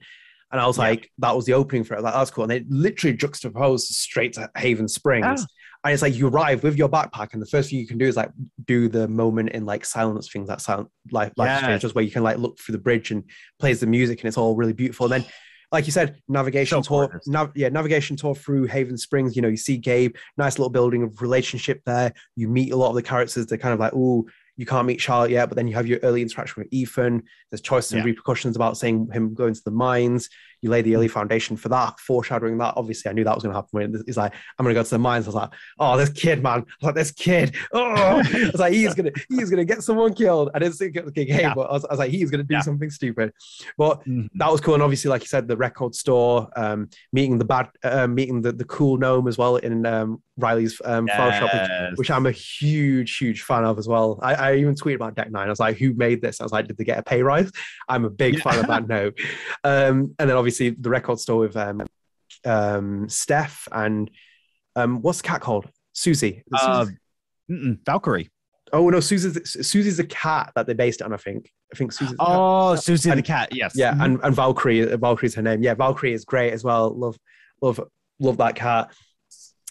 And I was Yeah. like, that was the opening for it. Like, that's cool. And they literally juxtaposed straight to Haven Springs. Ah. And it's like you arrive with your backpack, and the first thing you can do is like do the moment in like silence things that sound like life change, just where you can like look through the bridge and plays the music, and it's all really beautiful. And then, like you said, navigation So tour, nav- yeah, navigation tour through Haven Springs. You know, you see Gabe, nice little building of relationship there. You meet a lot of the characters. They're kind of like, oh, you can't meet Charlotte yet, but then you have your early interaction with Ethan. There's choices and repercussions about saying him going to the mines. You lay the early foundation for that, foreshadowing that. Obviously, I knew that was going to happen. He's like, "I'm going to go to the mines." I was like, "Oh, this kid, man! I was like, this kid! Oh, I was like, he's gonna, he's gonna get someone killed." I didn't think it was Gabe, Yeah. but I was, I was like, he's gonna do Yeah. something stupid. But Mhm. that was cool, and obviously, like you said, the record store, um, meeting the bad, uh, meeting the, the cool gnome as well in um, Riley's um, flower shop, which which I'm a huge, huge fan of as well. I, I even tweeted about Deck Nine. I was like, who made this? I was like, did they get a pay rise? I'm a big Yeah. fan of that note. Um, and then obviously the record store with um, um, Steph and um, what's the cat called? Susie. Uh? Valkyrie. oh no, Susie's Susie's the cat that they based it on. I think. I think Susie's. the cat. Oh, Susie the And- cat. Yes. Yeah, Mhm. and, and Valkyrie, Valkyrie's her name. Yeah, Valkyrie is great as well. Love, love, love that cat.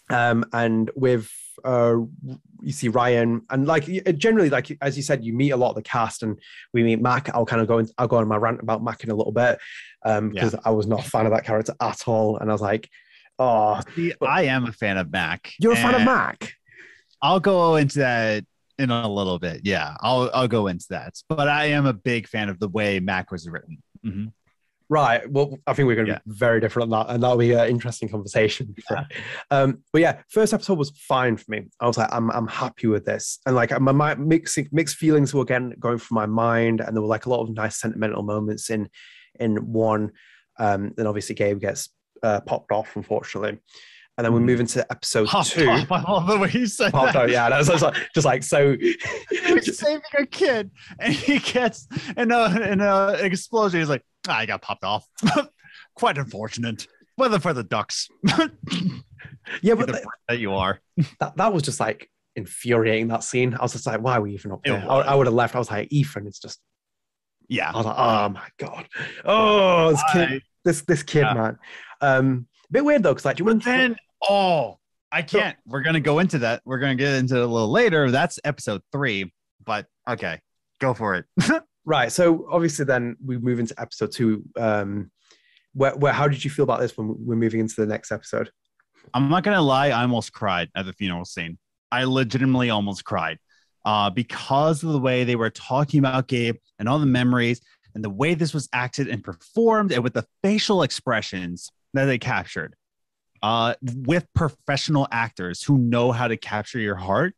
Um, and with uh, you see Ryan, and like generally, like as you said, you meet a lot of the cast, and we meet Mac. I'll kind of go in, I'll go on my rant about Mac in a little bit, um, because I was not a fan of that character at all, and I was like, oh, See, I am a fan of Mac. you're a fan of Mac. I'll go into that in a little bit. Yeah, I'll I'll go into that. But I am a big fan of the way Mac was written. Mhm. Right. Well, I think we're going to Yeah. be very different on that, and that'll be an interesting conversation. Um, but yeah, first episode was fine for me. I was like, I'm, I'm happy with this, and like my, my mixed mixed feelings were again going through my mind, and there were like a lot of nice sentimental moments in in one. Um, then obviously Gabe gets uh, popped off, unfortunately, and then we Mm. move into episode Popped two. off. I love the way you said Popped that. out, yeah, that's just like, just like so. He was saving a kid, and he gets in a in a explosion. He's like, I got popped off. Quite unfortunate. Whether for the ducks, yeah, but prick that you are. that, that was just like infuriating that scene. I was just like, why are we even up there? I. I would have left. I was like, Ethan, it's just Yeah. I was like, oh my god, oh this kid, this this kid, Yeah. man. Um, a bit weird though, because like, do you remember? then, oh, I can't. We're gonna go into that. We're gonna get into it a little later. That's episode three. But okay, go for it. right. So obviously, then we move into episode two. Um, where, where how did you feel about this when we're moving into the next episode? I'm not gonna lie. I almost cried at the funeral scene. I legitimately almost cried uh, because of the way they were talking about Gabe and all the memories and the way this was acted and performed, and with the facial expressions that they captured uh, with professional actors who know how to capture your heart.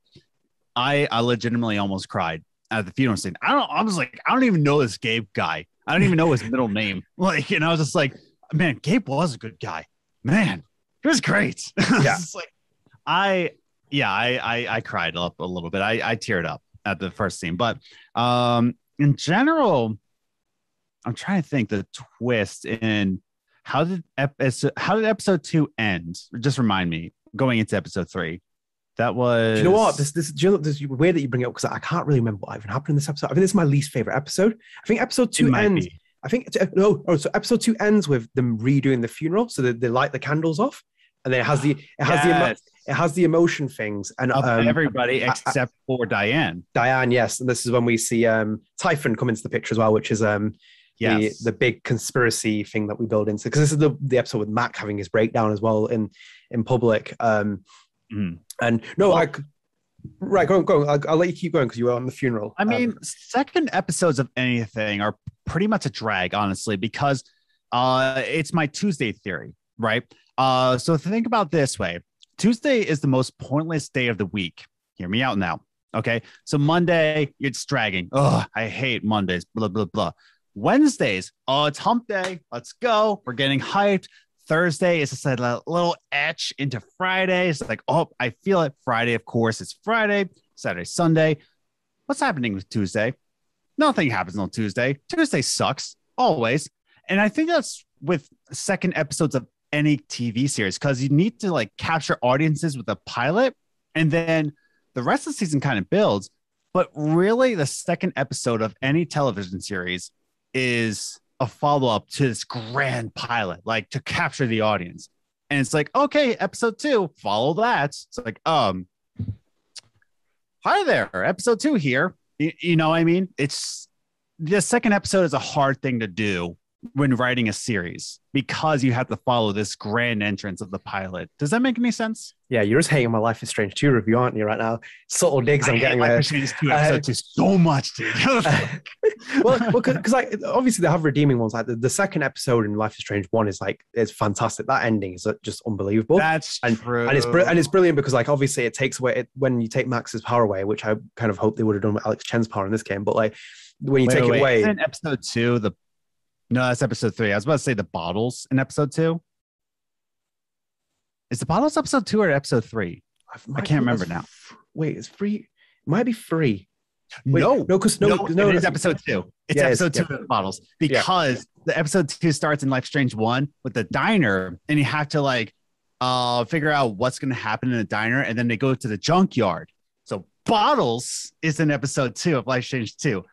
I, I legitimately almost cried at the funeral scene. I don't. I was like, I don't even know this Gabe guy. I don't even know his middle name. Like, and I was just like, man, Gabe was a good guy. Man, it was great. Yeah. It's like, I yeah, I, I I cried up a little bit. I I teared up at the first scene, but um, in general, I'm trying to think the twist in how did episode how did episode two end? Just remind me going into episode three. That was Do you know what? This this do you know, this is weird that you bring it up because I can't really remember what even happened in this episode. I think this is my least favorite episode. I think episode two ends. be. I think no. Oh, so episode two ends with them redoing the funeral, so they, they light the candles off, and then it has the it has the it has the emotion things and um, everybody I- I- except for Diane. Diane, yes, and this is when we see um, Typhon come into the picture as well, which is um, Yes. the the big conspiracy thing that we build into because this is the the episode with Mac having his breakdown as well in in public. Um, Mhm. and no, Well- I right, go on, go on. I'll, I'll let you keep going because you were on the funeral. I Um, mean, second episodes of anything are pretty much a drag, honestly, because uh, it's my Tuesday theory, right? Uh, so think about this way: Tuesday is the most pointless day of the week. Hear me out now, okay? So Monday, it's dragging. Oh, I hate Mondays. Blah blah blah. Wednesdays, oh, it's Hump Day. Let's go. We're getting hyped. Thursday is just a little etch into Friday. It's like, oh, I feel it. Friday, of course, it's Friday. Saturday, Sunday. What's happening with Tuesday? Nothing happens on Tuesday. Tuesday sucks always. And I think that's with second episodes of any TV series because you need to like capture audiences with a pilot and then the rest of the season kind of builds. But really, the second episode of any television series is a follow up to this grand pilot, like to capture the audience. And it's like, okay, episode two, follow that. It's like, um, hi there, episode two here. You, you know what I mean? It's the second episode is a hard thing to do when writing a series because you have to follow this grand entrance of the pilot. Does that make any sense? yeah, you're just hating my Life is Strange 2 review, aren't you, right now? Subtle digs I'm I hate getting Life is Strange 2 Uh, episode two so much, dude. well, because like obviously they have redeeming ones. Like the, the second episode in Life is Strange one is like it's fantastic. That ending is uh, just unbelievable. That's and, true. and it's br- and it's brilliant because like obviously it takes away it, when you take Max's power away, which I kind of hope they would have done with Alex Chen's power in this game. But like when you Wait, take wait, it away, Isn't episode two the no, that's episode three. I was about to say the bottles in episode two. Is the bottles episode two or episode three? I can't remember now. Wait, it's free. It might be free. Wait, no, no, because no, no, no, it is episode two. It's Yeah, it's- episode two of the bottles because the episode two starts in Life Strange one with the diner, and you have to like uh figure out what's going to happen in the diner, and then they go to the junkyard. So bottles is in episode two of Life Strange two.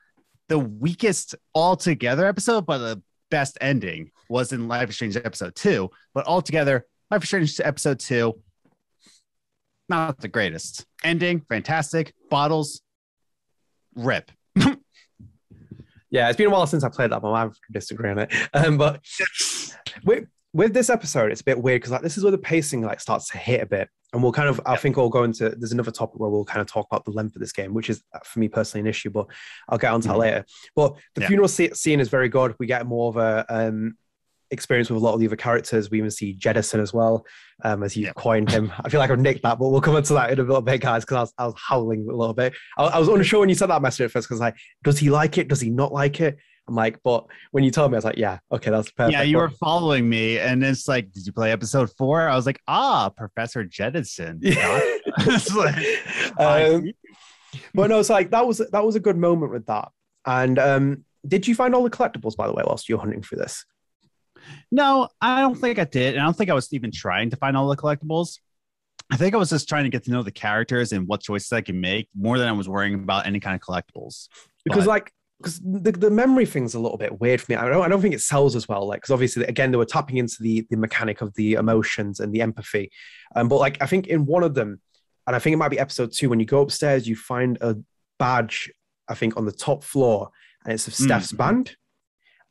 The weakest altogether episode, but the best ending was in Life is Strange episode two. But altogether, Life is Strange episode two, not the greatest ending. Fantastic bottles, rip. Yeah, it's been a while since I played that, but I have to disagree on it. Um, but with with this episode, it's a bit weird because like this is where the pacing like starts to hit a bit, and we'll kind of I think we'll go into there's another topic where we'll kind of talk about the length of this game, which is uh, for me personally an issue, but I'll get onto Mhm. that later. But the Yeah. funeral scene is very good. We get more of a um experience with a lot of the other characters. We even see Jettison as well, um, as you Yeah. coined him. I feel like I've nicked that, but we'll come into that in a little bit, guys, because I was, I was howling a little bit. I, I was unsure when you said that message at first because like, does he like it? Does he not like it? I'm like, but when you told me, I was like, yeah, okay, that's perfect. yeah, you were following me, and it's like, did you play episode four? I was like, ah, Professor Jettison. Yeah. It's like, um, but no, it's like that was that was a good moment with that. And um, did you find all the collectibles by the way whilst you were hunting through this? No, I don't think I did. And I don't think I was even trying to find all the collectibles. I think I was just trying to get to know the characters and what choices I can make more than I was worrying about any kind of collectibles. because But- like because the, the memory thing's a little bit weird for me. I don't I don't think it sells as well. Like because obviously again they were tapping into the the mechanic of the emotions and the empathy. Um, but like I think in one of them, and I think it might be episode two, when you go upstairs, you find a badge. I think on the top floor, and it's of Steph's Mhm. band,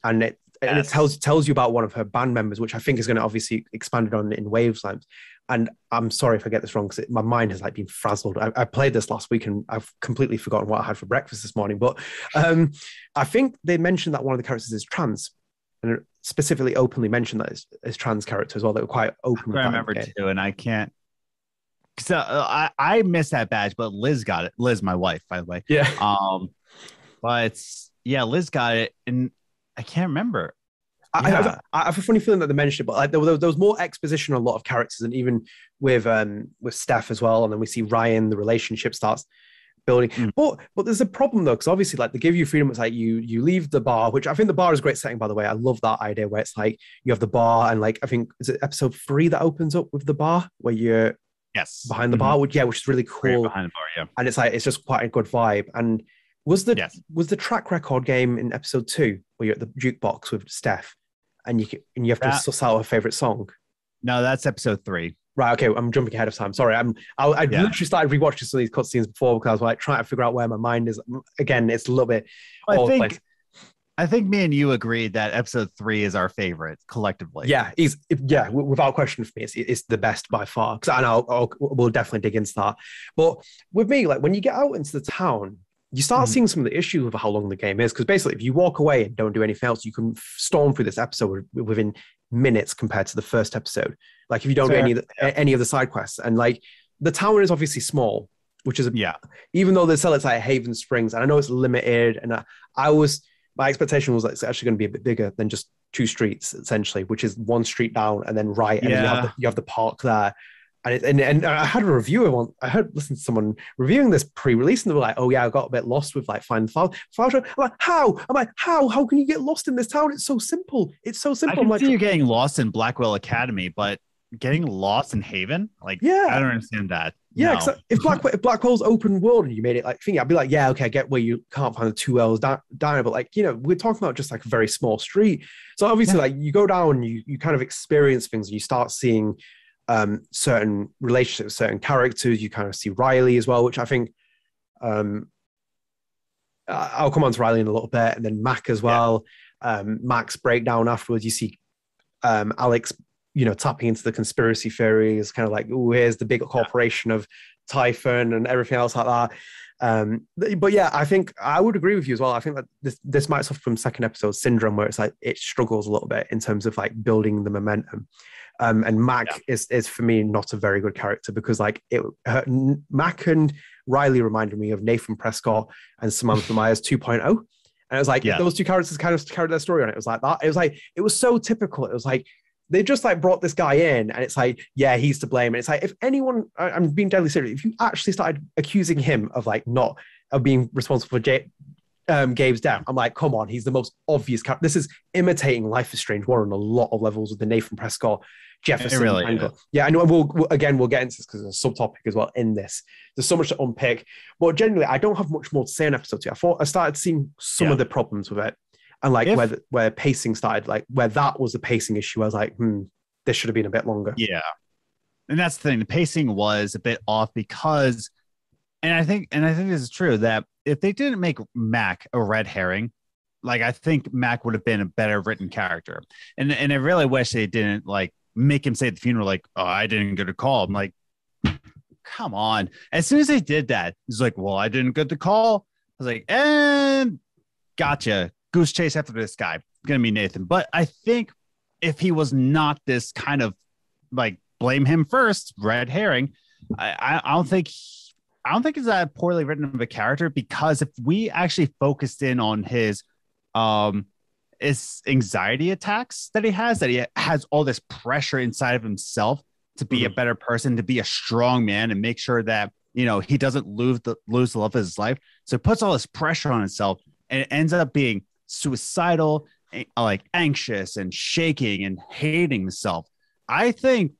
and it and it tells tells you about one of her band members, which I think is going to obviously expanded on in Wavelengths. And I'm sorry if I get this wrong because my mind has like been frazzled. I, I played this last week and I've completely forgotten what I had for breakfast this morning. But um, I think they mentioned that one of the characters is trans, and specifically openly mentioned that as, as trans character as well. They were quite open. I remember too, and I can't. So uh, I I missed that badge, but Liz got it. Liz, my wife, by the way. Yeah, Um, but yeah, Liz got it, and I can't remember. I, Yeah. I, I have a funny feeling that they mentioned it, but like there, was- there was more exposition on a lot of characters, and even with um with Steph as well. And then we see Ryan, the relationship starts building. Mm. But but there's a problem though, because obviously like they give you freedom. It's like you you leave the bar, which I think the bar is a great setting by the way. I love that idea where it's like you have the bar and like I think is it episode three that opens up with the bar where you're Yes, behind the Mhm. bar, which yeah, which is really Right cool. behind the bar. Yeah. and it's like it's just quite a good vibe. And was the Yes. was the track record game in episode two where you're at the jukebox with Steph, and you can, and you have to That- suss out her favorite song? No, that's episode three. Right. Okay. I'm jumping ahead of time. Sorry. I'm. I, I Yeah. literally started rewatching some of these cutscenes before because I was like trying to figure out where my mind is. Again, it's a little bit. I think place. I think me and you agreed that episode three is our favorite collectively. yeah, he's yeah, without question for me, it's, it's the best by far. Because I know I'll, we'll definitely dig into that. But with me, like when you get out into the town, you start Mhm. seeing some of the issues with how long the game is. Because basically, if you walk away and don't do anything else, you can storm through this episode within minutes compared to the first episode. Like if you don't do any of the, a- any of the side quests, and like the town is obviously small, which is a Yeah. even though they sell it like Haven Springs, and I know it's limited, and I, I was my expectation was that it's actually going to be a bit bigger than just two streets essentially, which is one street down and then right, and then you have the, you have the park there. And, and and I had a reviewer on. I heard listen to someone reviewing this pre-release, and they were like, "Oh yeah, I got a bit lost with like find the file." file. I'm like, "How?" I'm like, "How? How can you get lost in this town? It's so simple. It's so I simple." I'm can like, see you getting lost in Blackwell Academy, but getting lost in Haven, like, Yeah. I don't understand that. Yeah, No. if Black if Blackwell's open world and you made it like thing, I'd be like, yeah, okay, I get where you can't find the two L's down, down, but like you know, we're talking about just like a very small street. So obviously, like you go down, you you kind of experience things, and you start seeing um certain relationships, certain characters. You kind of see Riley as well, which I think um I'll come on to Riley in a little bit, and then Mac as well. Um, Mac's breakdown afterwards. You see um Alex you know, tapping into the conspiracy theories, kind of like, oh, here's the big corporation of Typhon and everything else like that. Um, but yeah, I think I would agree with you as well. I think that this this might suffer from second episode syndrome, where it's like it struggles a little bit in terms of like building the momentum. Um, and Mac Yeah. is is for me not a very good character because like it her, Mac and Riley reminded me of Nathan Prescott and Samantha Myers 2.0. And it was like Yeah. those two characters kind of carried their story on it. It was like that. It was like it was so typical. It was like they just like brought this guy in and it's like yeah he's to blame. And it's like if anyone I- i'm being deadly serious if you actually started accusing him of like not of being responsible for J- um, Gabe's death i'm like come on he's the most obvious character this is imitating life is strange. One on a lot of levels with the nathan prescott jefferson really angle. yeah and we'll, we'll again we'll get into this because there's a subtopic as well in this. There's so much to unpick but generally i don't have much more to say in episode two. I thought i started seeing some Yeah. of the problems with it and like If- where the, where pacing started, like where that was a pacing issue, I was like, hmm, this should have been a bit longer. Yeah. And that's the thing. The pacing was a bit off because and I think and I think this is true that if they didn't make Mac a red herring, like I think Mac would have been a better written character. And and I really wish they didn't like make him say at the funeral, like, oh, I didn't get a call. I'm like, come on. As soon as they did that, he's like, Well, I didn't get the call. I was like, and gotcha. Goose chase after this guy. Gonna be Nathan. But I think if he was not this kind of like blame him first, red herring, I, I, don't think I don't think it's that poorly written of a character because if we actually focused in on his um his anxiety attacks that he has, that he has all this pressure inside of himself to be mm-hmm. a better person, to be a strong man, and make sure that you know he doesn't lose the lose the love of his life. So it puts all this pressure on himself, and it ends up being suicidal, like anxious and shaking and hating himself. I think,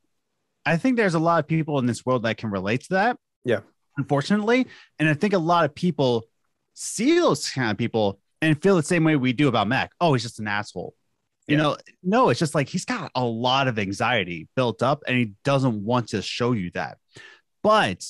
I think there's a lot of people in this world that can relate to that. Yeah unfortunately. And I think a lot of people see those kind of people and feel the same way we do about Mac. Oh, he's just an asshole. You know, no, it's just like he's got a lot of anxiety built up and he doesn't want to show you that. But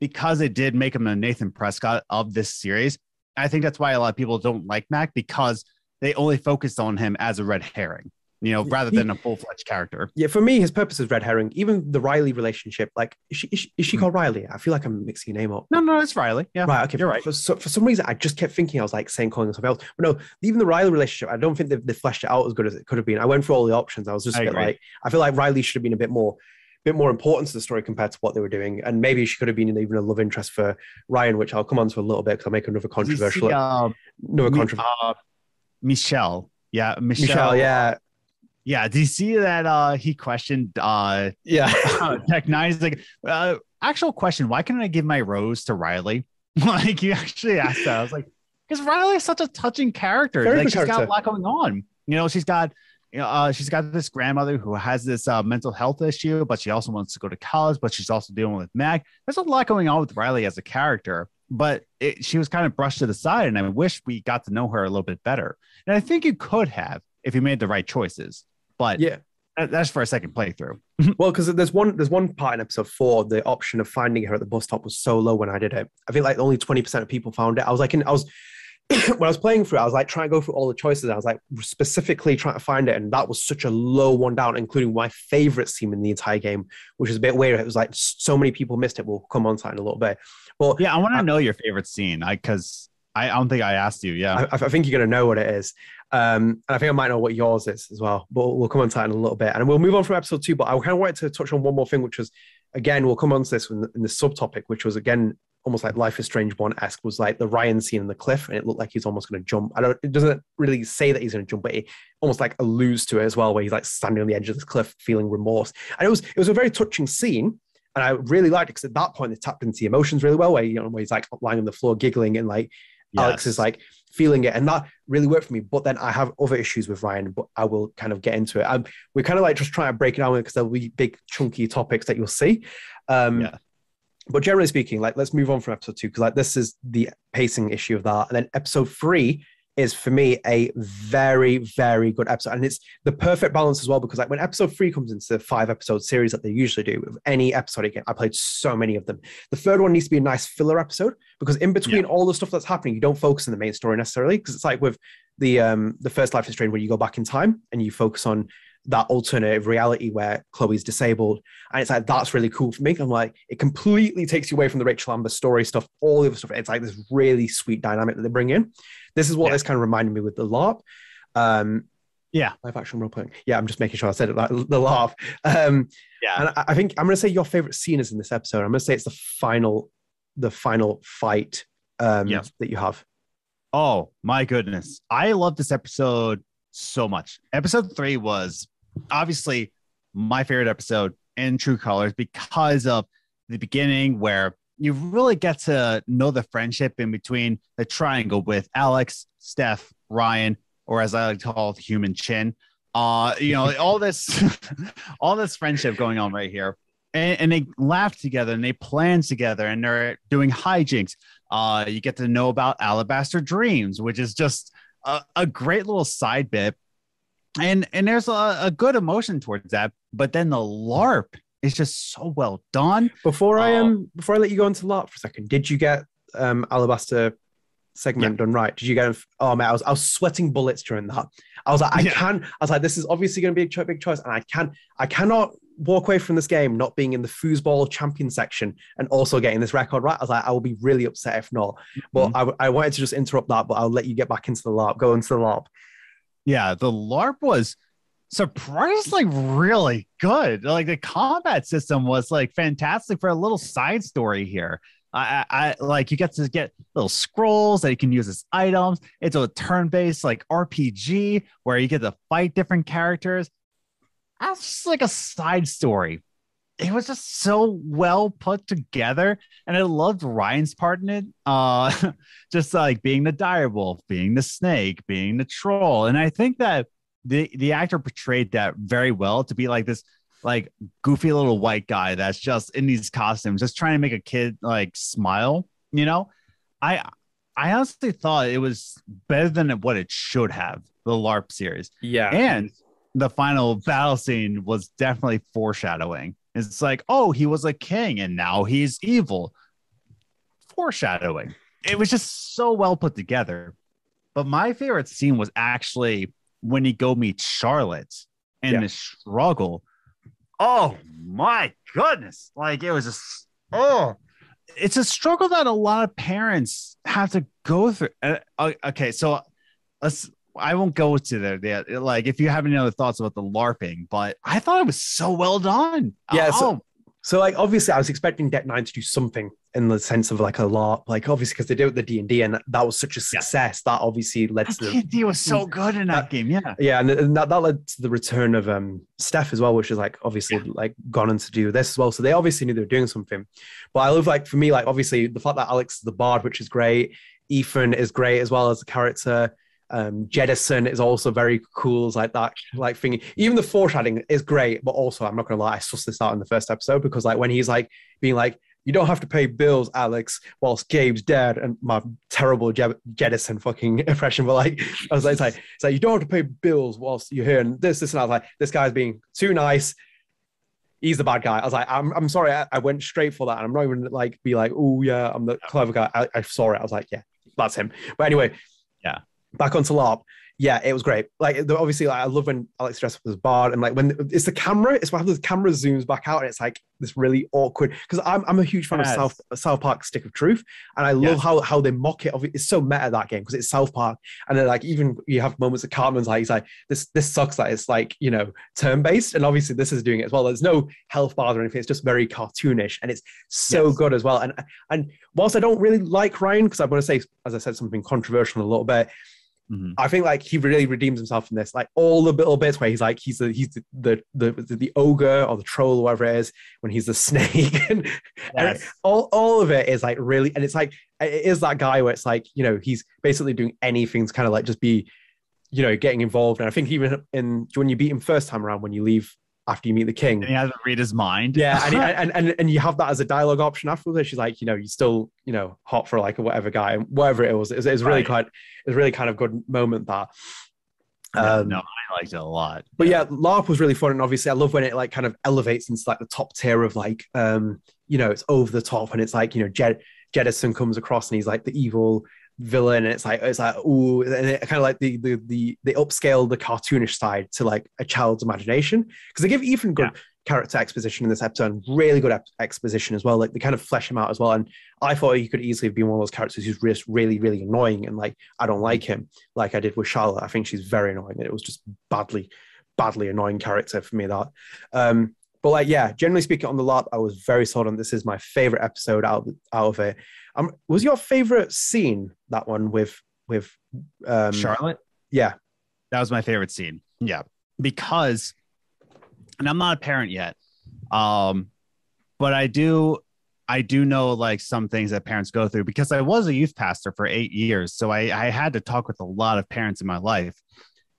because it did make him a Nathan Prescott of this series, I think that's why a lot of people don't like Mac because they only focused on him as a red herring you know, rather than a full fledged character. Yeah, for me, his purpose is red herring. Even the Riley relationship, like, is she, is she, is she hmm. called Riley? I feel like I'm mixing your name up. No, no, it's Riley. Yeah, right. Okay, you're right. For, for some reason, I just kept thinking I was like saying calling something else. But no, even the Riley relationship, I don't think they, they fleshed it out as good as it could have been. I went through all the options. I was just a bit like, I feel like Riley should have been a bit more bit more important to the story compared to what they were doing. And maybe she could have been even a love interest for Ryan, which I'll come on to a little bit because I'll make another controversial. See, uh, another controversial. Uh, Michelle. Yeah, Michelle. Michelle, yeah. Yeah, do you see that uh he questioned uh yeah Deck Nine? He's like, uh, actual question, why can't I give my rose to Riley? like you actually asked that. I was like, because Riley is such a touching character. Very like she's character. got a lot going on. You know, she's got you know, uh, she's got this grandmother who has this uh, mental health issue, but she also wants to go to college, but she's also dealing with Mac. There's a lot going on with Riley as a character, but it, she was kind of brushed to the side, and I wish we got to know her a little bit better. And I think you could have if you made the right choices. But yeah, that's for a second playthrough. well, because there's one there's one part in episode four, the option of finding her at the bus stop was so low when I did it. I feel like only 20% of people found it. I was like, in, I was when I was playing through, I was like trying to go through all the choices. I was like specifically trying to find it, and that was such a low one down, including my favorite scene in the entire game, which is a bit weird. It was like so many people missed it. We'll come on to in a little bit. Well, yeah, I want to know your favorite scene, I because I, I don't think I asked you. Yeah, I, I think you're gonna know what it is. Um, and I think I might know what yours is as well, but we'll come on to that in a little bit. And we'll move on from episode two. But I kind of wanted to touch on one more thing, which was again, we'll come on to this in the, in the subtopic, which was again almost like Life is Strange one esque, was like the Ryan scene in the cliff, and it looked like he's almost going to jump. I don't, it doesn't really say that he's going to jump, but it almost like alludes to it as well, where he's like standing on the edge of this cliff, feeling remorse. And it was it was a very touching scene. And I really liked it because at that point they tapped into the emotions really well, where you know where he's like lying on the floor giggling and like yes. Alex is like feeling it, and that really worked for me. But then I have other issues with Ryan, but I will kind of get into it. I'm, we're kind of like just trying to break it down because there'll be big chunky topics that you'll see. Um, yeah. But generally speaking, like let's move on from episode two because like this is the pacing issue of that, and then episode three is for me a very very good episode. And it's the perfect balance as well because like when episode three comes into the five episode series that they usually do with any episode again i played so many of them. The third one needs to be a nice filler episode because in between yeah. all the stuff that's happening you don't focus on the main story necessarily because it's like with the um the first life is strange where you go back in time and you focus on that alternative reality where Chloe's disabled. And it's like, that's really cool for me. I'm like, it completely takes you away from the Rachel Amber story stuff, all the other stuff. It's like this really sweet dynamic that they bring in. This is what yeah. this kind of reminded me with the LARP. Um, yeah. Live action role playing. Yeah, I'm just making sure I said it like the LARP. Um, yeah. And I, I think I'm going to say your favorite scene is in this episode. I'm going to say it's the final, the final fight um, yeah. that you have. Oh my goodness. I love this episode so much. Episode three was obviously my favorite episode in True Colors because of the beginning where you really get to know the friendship in between the triangle with Alex, Steph, Ryan, or as I like to call it, human chin. Uh, you know, all this all this friendship going on right here. And, and, they laugh together and they plan together and they're doing hijinks. Uh, you get to know about Alabaster Dreams, which is just a, a great little side bit and and there's a, a, good emotion towards that but then the larp is just so well done before i am um, before i let you go into larp for a second did you get um alabaster segment yeah. done right did you get oh man I was, I was sweating bullets during that i was like i yeah. can i was like this is obviously going to be a big choice and i can't. i cannot walk away from this game not being in the foosball champion section and also getting this record right i was like i will be really upset if not but mm-hmm. I, I wanted to just interrupt that but i'll let you get back into the larp go into the larp yeah, the LARP was surprisingly really good. Like the combat system was like fantastic for a little side story here. I, I, like you get to get little scrolls that you can use as items. It's a turn-based like RPG where you get to fight different characters. That's just like a side story. It was just so well put together, and I loved Ryan's part in it. Uh, just like being the direwolf, being the snake, being the troll, and I think that the the actor portrayed that very well to be like this like goofy little white guy that's just in these costumes, just trying to make a kid like smile. You know, I I honestly thought it was better than what it should have. The LARP series, Yeah. and the final battle scene was definitely foreshadowing. It's like, oh, he was a king and now he's evil. Foreshadowing. It was just so well put together. But my favorite scene was actually when he go meet Charlotte and Yeah. the struggle. Oh my goodness. Like it was just oh it's a struggle that a lot of parents have to go through. Uh, uh, okay, so let's I won't go to there. Yeah, like if you have any other thoughts about the LARPing, but I thought it was so well done. Yeah, so- Oh, So like obviously I was expecting Deck Nine to do something in the sense of like a LARP, like obviously because they did it with the D and D and that was such a success that obviously led to the D was so good in that game. Yeah. yeah, and, and that, that led to the return of um Steph as well, which is like obviously like gone on to do this as well. So they obviously knew they were doing something. But I love like for me, like obviously the fact that Alex is the bard, which is great. Ethan is great as well as a character. Um, Jedison is also very cool, like that like thing. Even the foreshadowing is great, but also I'm not gonna lie, I sussed this out in the first episode because like when he's like being like, you don't have to pay bills, Alex, whilst Gabe's dead, and my terrible Je- Jedison fucking impression, but like I was like, it's like, it's like you don't have to pay bills whilst you're here, and this, this, and I was like, this guy's being too nice. He's the bad guy. I was like, I'm, I'm sorry, I, I went straight for that, and I'm not even like be like, oh yeah, I'm the clever guy. I, I saw it. I was like, yeah, that's him. But anyway, Yeah. Back onto LARP. Yeah, it was great. Like obviously, like, I love when Alex dressed up as Bard, and like when it's the camera, it's when the camera zooms back out, and it's like this really awkward. Because I'm, I'm a huge fan Yes. of South South Park Stick of Truth, and I love Yes. how how they mock it. It's so meta that game because it's South Park, and then like even you have moments of Cartman's like he's like this this sucks that it's like you know turn based, and obviously this is doing it as well. There's no health bars or anything. It's just very cartoonish, and it's so Yes. good as well. And and whilst I don't really like Ryan, because I'm going to say as I said something controversial a little bit. Mhm. I think like he really redeems himself from this. Like all the little bits where he's like he's the he's the the the, the, ogre or the troll or whatever it is when he's the snake and, and all all of it is like really and it's like it is that guy where it's like you know he's basically doing anything to kind of like just be you know getting involved. And I think even in when you beat him first time around when you leave after you meet the king, And he has to read his mind. yeah, and, and and and you have that as a dialogue option afterwards. She's like, you know, you still, you know, hot for like a whatever guy, and whatever it was. It's it really Right. quite, it was really kind of good moment that. Yeah, Um, no, I liked it a lot. But yeah, LARP was really fun, and obviously, I love when it like kind of elevates into like the top tier of like, um, you know, it's over the top, and it's like, you know, Jed Jedison comes across, and he's like the evil villain, and it's like, it's like, oh and it kind of like the the the they upscale the cartoonish side to like a child's imagination because they give Ethan good character exposition in this episode, and really good ep- exposition as well. Like they kind of flesh him out as well, and I thought he could easily have been one of those characters who's just really, really annoying, and like I don't like him, like I did with Charlotte. I think she's very annoying. It was just badly, badly annoying character for me. That, um, but like yeah, generally speaking, on the lot, I was very sold on. This is my favorite episode out of, out of it. Um, was your favorite scene that one with with um, Charlotte, Yeah, that was my favorite scene. Yeah, because, and I'm not a parent yet, um, but I do, I do know like some things that parents go through because I was a youth pastor for eight years, so I, I had to talk with a lot of parents in my life,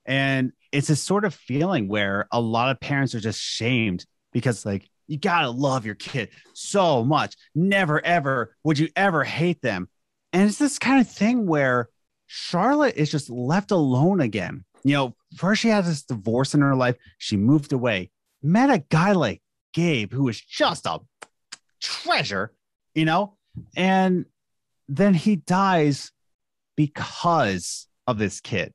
and it's this sort of feeling where a lot of parents are just shamed because like you gotta love your kid so much, never ever would you ever hate them, and it's this kind of thing where Charlotte is just left alone again. You know, first she had this divorce in her life. She moved away, met a guy like Gabe, who was just a treasure, you know, and then he dies because of this kid,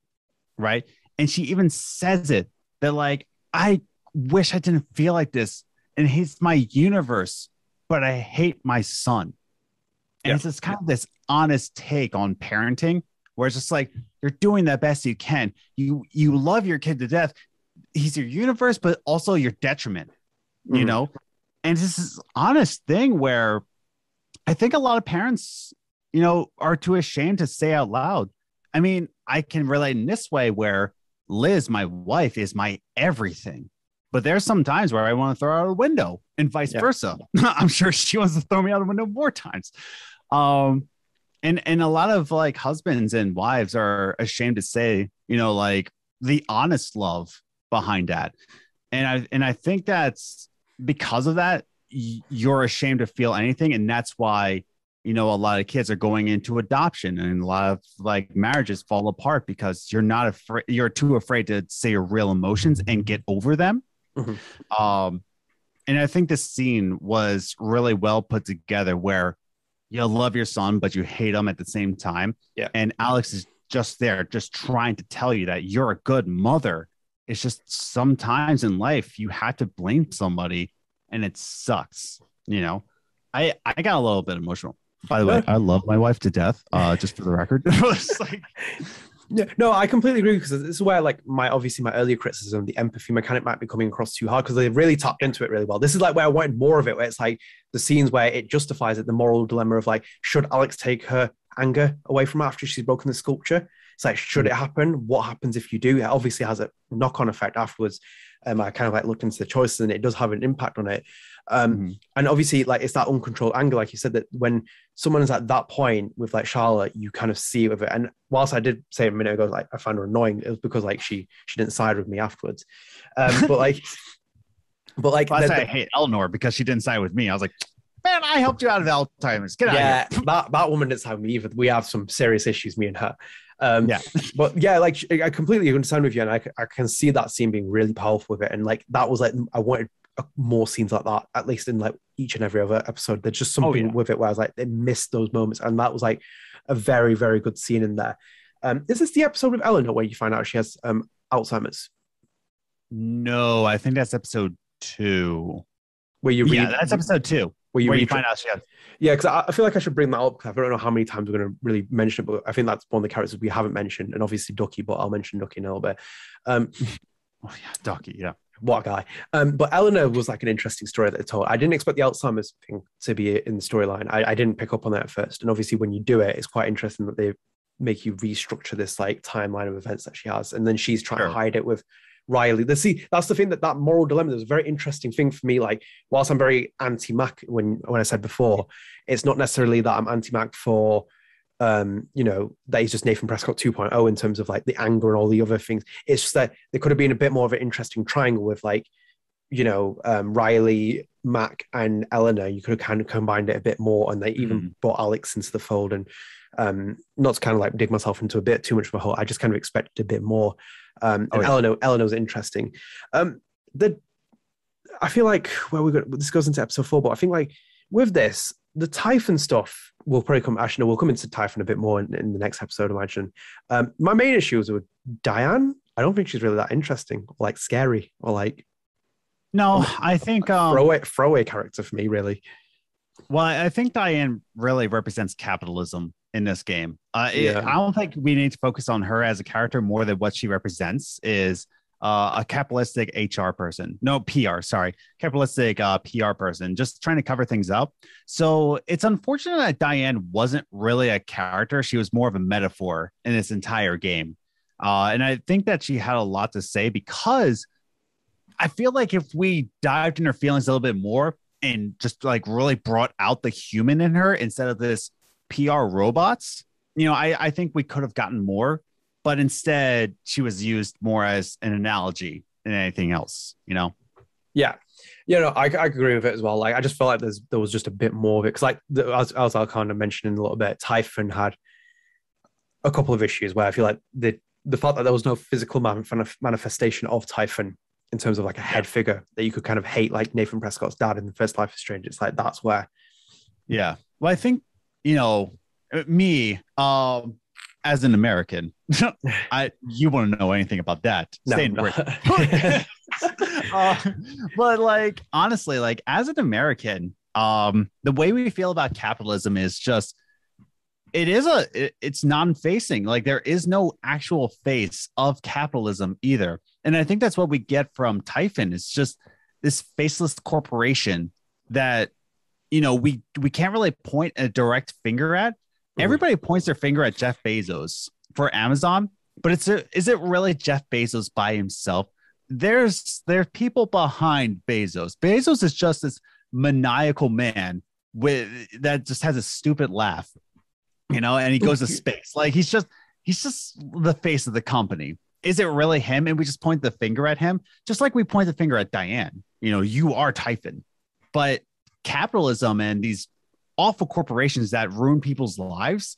right? And she even says it that, like, I wish I didn't feel like this. And he's my universe, but I hate my son. And Yeah. it's just kind of this honest take on parenting where it's just like you're doing the best you can. You you love your kid to death. he's your universe, but also your detriment, you Mhm. know? And this is honest thing where I think a lot of parents, you know, are too ashamed to say out loud. I mean, I can relate in this way where Liz, my wife, is my everything. But there's some times where I want to throw out a window and vice Yeah. versa. I'm sure she wants to throw me out a window more times. Um, and and a lot of like husbands and wives are ashamed to say, you know, like the honest love behind that. And I and I think that's because of that, you're ashamed to feel anything, and that's why you know a lot of kids are going into adoption, and a lot of like marriages fall apart because you're not afraid, you're too afraid to say your real emotions and get over them. Mhm. Um, and I think this scene was really well put together, where you love your son, but you hate him at the same time. Yeah. and Alex is just there, just trying to tell you that you're a good mother it's just sometimes in life you have to blame somebody and it sucks you know i i got a little bit emotional by the way i love my wife to death uh just for the record like, Yeah, no, I completely agree because this is where like my obviously my earlier criticism, the empathy mechanic might be coming across too hard because they really tapped into it really well. This is like where I wanted more of it, where it's like the scenes where it justifies it, the moral dilemma of like, should Alex take her anger away from her after she's broken the sculpture? It's like, should it happen? What happens if you do? It obviously has a knock-on effect afterwards. Um, I kind of like looked into the choices and it does have an impact on it. Um, Mhm. and obviously like it's that uncontrolled anger like you said that when someone is at that point with like charlotte you kind of see it with it and whilst i did say a minute ago like i found her annoying it was because like she she didn't side with me afterwards um but like but like Plus, the- I hate Eleanor because she didn't side with me. I was like, man, I helped you out of Alzheimer's. Get out yeah of here. that that woman didn't side with me either we have some serious issues me and her um Yeah. but yeah like i completely understand with you and I, I can see that scene being really powerful with it and like that was like i wanted more scenes like that at least in like each and every other episode there's just something yeah. with it where i was like they missed those moments and that was like a very very good scene in there um is this the episode with eleanor where you find out she has um alzheimer's No, I think that's episode two. where you read yeah, that's episode two. where you where you find out she has. Yeah, because I, I feel like I should bring that up because I don't know how many times we're going to really mention it, but I think that's one of the characters we haven't mentioned, and obviously Duckie, but I'll mention Duckie in a little bit. Um, Oh yeah, Duckie. Yeah. What a guy! Um, but Eleanor was like an interesting story that they told. I didn't expect the Alzheimer's thing to be in the storyline. I, I didn't pick up on that at first, and obviously when you do it, it's quite interesting that they make you restructure this like timeline of events that she has, and then she's trying Sure. to hide it with Riley. The see, that's the thing that that moral dilemma was a very interesting thing for me. Like, whilst I'm very anti Mac when when I said before, it's not necessarily that I'm anti Mac for um, you know, that he's just Nathan Prescott 2.0 in terms of like the anger and all the other things. It's just that there could have been a bit more of an interesting triangle with like, you know, um, Riley, Mac, and Eleanor. You could have kind of combined it a bit more, and they even Mhm. brought Alex into the fold. And um, not to kind of like dig myself into a bit too much of a hole. I just kind of expected a bit more. Um, Oh, and yeah. Eleanor, Eleanor's interesting. Um, the I feel like where we got this goes into episode four, but I think like with this, the Typhon stuff will probably come. Actually, no, we'll come into Typhon a bit more in, in the next episode, I imagine. Um, my main issue is with Diane. I don't think she's really that interesting or like scary or like No, I think um, throwaway throwaway character for me, really. Well, I think Diane really represents capitalism in this game. Uh, it- I don't think we need to focus on her as a character more than what she represents is uh, a capitalistic HR person. No, PR, sorry. Capitalistic uh, PR person, just trying to cover things up. So it's unfortunate that Diane wasn't really a character. She was more of a metaphor in this entire game. Uh, and I think that she had a lot to say because I feel like if we dived in her feelings a little bit more and just like really brought out the human in her instead of this PR robots, you know, I, I think we could have gotten more, but instead she was used more as an analogy than anything else, you know? Yeah, yeah, no, I, I agree with it as well. Like, I just felt like there's there was just a bit more of it because, like, the, as, as I'll kind of mention in a little bit, Typhon had a couple of issues where I feel like the the fact that there was no physical man- manifestation of Typhon in terms of like a head figure that you could kind of hate, like Nathan Prescott's dad in the first Life is Strange. It's like that's where, Yeah. Well, I think, you know, uh, me, um, as an American, I you wouldn't know anything about that. no, Stay in no. Uh, but like honestly, like as an American, um, the way we feel about capitalism is just it is a it- it's non-facing like there is no actual face of capitalism either and i think that's what we get from typhon it's just this faceless corporation that you know we we can't really point a direct finger at. Mm-hmm. everybody points their finger at jeff bezos for amazon but it's a, is it really jeff bezos by himself? There's there are people behind bezos. Bezos is just this maniacal man with that just has a stupid laugh you know and he goes to space. Like he's just he's just the face of the company. Is it really him? And we just point the finger at him just like we point the finger at diane. You know you are typhon. But capitalism and these awful corporations that ruin people's lives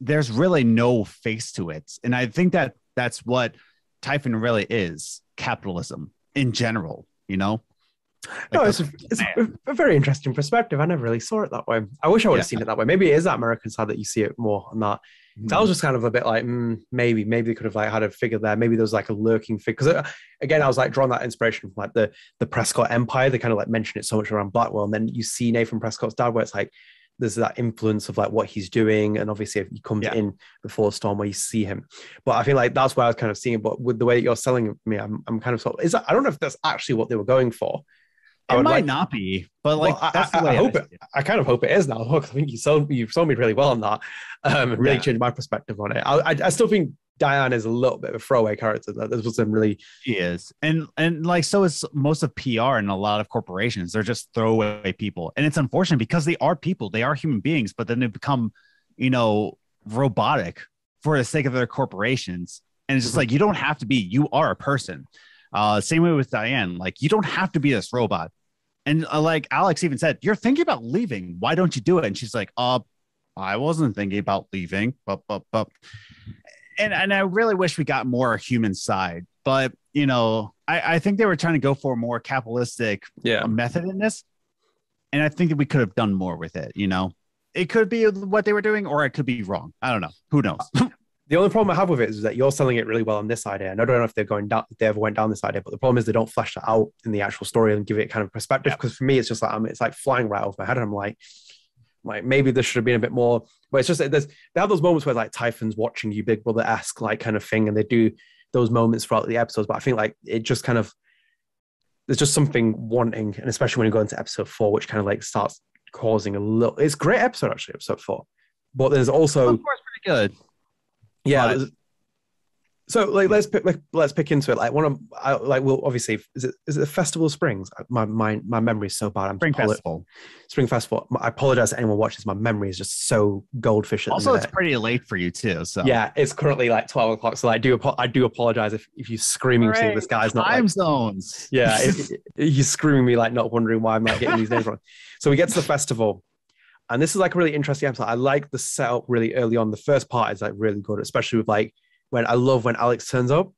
there's really no face to it. And i think that that's what typhon really is capitalism in general you know no, it's, a, it's a, very interesting perspective. I never really saw it that way. I wish I would have Yeah. seen it that way. Maybe it is that American side that you see it more on that. 'Cause I was just kind of a bit like, mm, maybe, maybe they could have like had a figure there. Maybe there was like a lurking figure. Because again, I was like drawing that inspiration from like the the Prescott Empire. They kind of like mention it so much around Blackwell, and then you see Nathan Prescott's dad, where it's like there's that influence of like what he's doing, and obviously if he comes Yeah. in before Storm, where you see him. But I feel like that's where I was kind of seeing. it. But with the way that you're selling me, I'm I'm kind of sort of, is that, I don't know if that's actually what they were going for. I it might like- not be but like Well, I- that's I- the way I hope see it- I kind of hope it is now. Look, I think you sold you sold me really well on that. Um, really Yeah. changed my perspective on it. I, I, I still think Diane is a little bit of a throwaway character. That this was some really He is, and and like so is most of PR and a lot of corporations. They're just throwaway people, and it's unfortunate because they are people, they are human beings, but then they become, you know, robotic for the sake of their corporations. And it's just Mhm. like you don't have to be. You are a person. Uh, same way with Diane. Like you don't have to be this robot. And uh, like Alex even said, you're thinking about leaving. Why don't you do it? And she's like, uh, I wasn't thinking about leaving. But but but and and I really wish we got more human side, but you know, I, I think they were trying to go for a more capitalistic yeah. method in this, and I think that we could have done more with it. You know, it could be what they were doing, or it could be wrong. I don't know. Who knows? The only problem I have with it is that you're selling it really well on this idea, and I don't know if they're going down, if they ever went down this idea. But the problem is they don't flesh that out in the actual story and give it kind of perspective. Because for me, it's just like I'm, it's like flying right off my head. And I'm like, like maybe there should have been a bit more. But it's just that there's they have those moments where like Typhon's watching you, Big Brother esque like kind of thing, and they do those moments throughout the episodes. But I think like it just kind of there's just something wanting, and especially when you go into episode four, which kind of like starts causing a little. It's a great episode actually, episode four. But there's also of course, pretty good. Yeah. But- so like let's pick like, let's pick into it. Like one of I, like well obviously is it is it the Festival of Springs? Uh, my my my memory is so bad. I'm Spring apolo- Festival. Spring Festival. I apologize to anyone watching. My memory is just so goldfish at Also, it's pretty late for you too. So Yeah, it's currently like twelve o'clock. So I do I do apologize if if you're screaming seeing this guy's not time like zones. yeah, if, if you're screaming me like not wondering why I'm not getting these names wrong. So we get to the festival, and this is like a really interesting episode. I like the setup really early on. The first part is like really good, especially with like when I love when Alex turns up,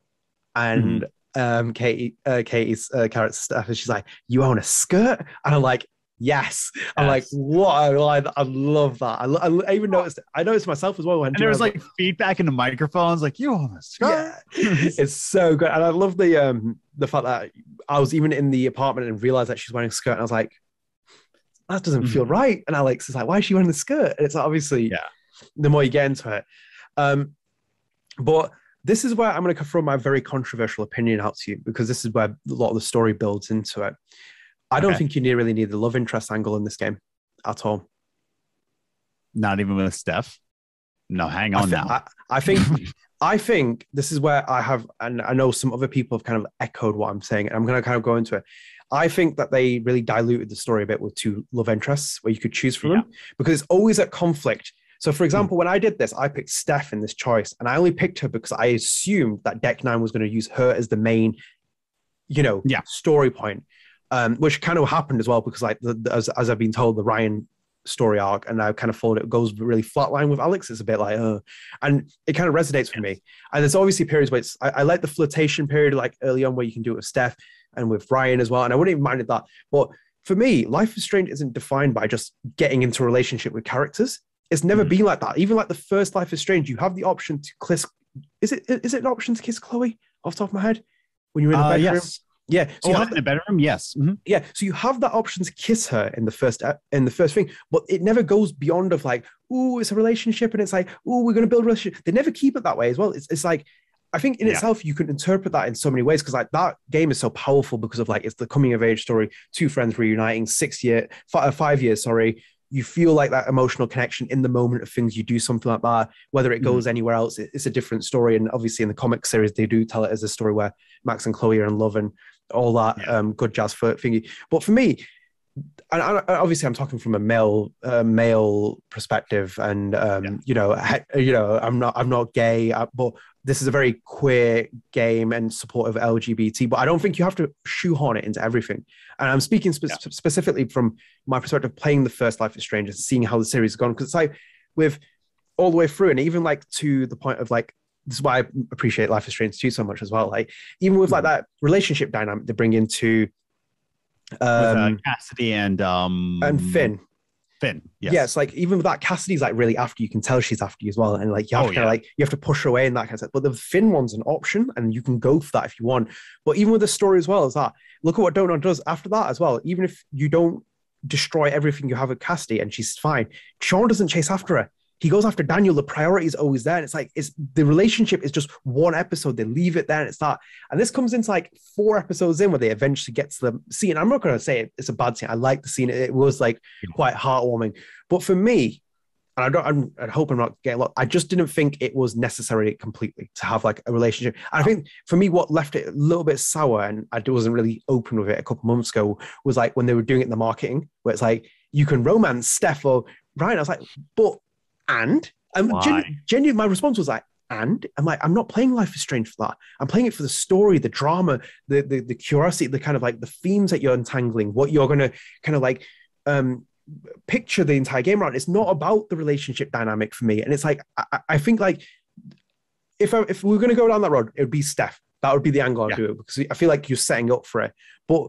and um Katy uh, Katy's uh, character stuff, and she's like, "You own a skirt," and I'm like. Yes, I'm like, what line! I love that. I, I even noticed. I noticed myself as well when and there was like feedback in the microphones, like you on a skirt. yeah, it's so good, and I love the um the fact that I was even in the apartment and realized that she's wearing a skirt, and I was like, that doesn't feel Mhm. right. And Alex is like, why is she wearing the skirt? And it's obviously Yeah. the more you get into it. Um, but this is where I'm going to throw my very controversial opinion out to you because this is where a lot of the story builds into it. I don't Okay. think you really need the love interest angle in this game at all. Not even with Steph. No, hang I on now. I, I think I think this is where I have, and I know some other people have kind of echoed what I'm saying, and I'm going to kind of go into it. I think that they really diluted the story a bit with two love interests where you could choose from them because it's always at conflict. So, for example, when I did this, I picked Steph in this choice, and I only picked her because I assumed that Deck Nine was going to use her as the main, you know, Yeah. story point, um, which kind of happened as well because, like, the, the- as, as I've been told, the Ryan story arc, and I kind of followed it, goes really flatline with Alex. It's a bit like, uh, and it kind of resonates with me. And there's obviously periods where it's, I, I like the flirtation period, like early on, where you can do it with Steph and with Ryan as well. And I wouldn't even minded that. But for me, Life is Strange isn't defined by just getting into a relationship with characters. It's never Mhm. been like that. Even like the first Life is Strange, you have the option to kiss. Is it is it an option to kiss Chloe off the top of my head when you're in the Uh, bedroom? yes. Yeah, so oh, you have in the bedroom, yes. Mhm. yeah, so you have that option to kiss her in the first ep- in the first thing, but it never goes beyond of like, oh, it's a relationship, and it's like, oh, we're gonna build a relationship. They never keep it that way as well. It's it's like. I think in Yeah. itself you can interpret that in so many ways because like that game is so powerful because of like it's the coming of age story, two friends reuniting, six year, five, uh, five years, sorry. You feel like that emotional connection in the moment of things. You do something like that, whether it mm-hmm. goes anywhere else, it- it's a different story. And obviously in the comic series, they do tell it as a story where Max and Chloe are in love and all that Yeah. um, good jazz for thingy. But for me, and obviously I'm talking from a male uh, male perspective, and um, Yeah. you know, he- you know, I'm not I'm not gay, uh, but this is a very queer game and support of LGBT. But I don't think you have to shoehorn it into everything. And I'm speaking spe- Yeah. specifically from my perspective, playing the first Life is Strange and seeing how the series has gone, because it's like with all the way through, and even like to the point of like. This is why I appreciate Life is Strange 2 so much as well. Like, even with like that relationship dynamic they bring into With uh, um, Cassidy and um and Finn. Finn. Yes. it's like even with that, Cassidy's like really after you. can tell she's after you as well, and like you have Oh, to kind yeah. of like you have to push her away and that kind of stuff. But the Finn one's an option, and you can go for that if you want. But even with the story as well as that, look at what Don't Nod does after that as well. Even if you don't destroy everything you have with Cassidy and she's fine, Sean doesn't chase after her. He goes after Daniel. The priority is always there. And it's like it's the relationship is just one episode. They leave it there and it's that. And this comes into like four episodes in where they eventually get to the scene. I'm not gonna say it's a bad scene. I like the scene. It was like quite heartwarming. But for me, and I don't, I'm, I hope I'm not getting a lot. I just didn't think it was necessary completely to have like a relationship. And I think for me, what left it a little bit sour, and I wasn't really open with it a couple months ago, was like when they were doing it in the marketing, where it's like you can romance Steph or Ryan. I was like, but and and Why? gen- genuinely, my response was like, and I'm like, I'm not playing Life is Strange for that. I'm playing it for the story, the drama, the the, the curiosity, the kind of like the themes that you're untangling, what you're gonna kind of like um picture the entire game around. It's not about the relationship dynamic for me. And it's like I, I- I think like if I, if we are going to go down that road, it would be Steph. That would be the angle I'd Yeah. do it because I feel like you're setting up for it. But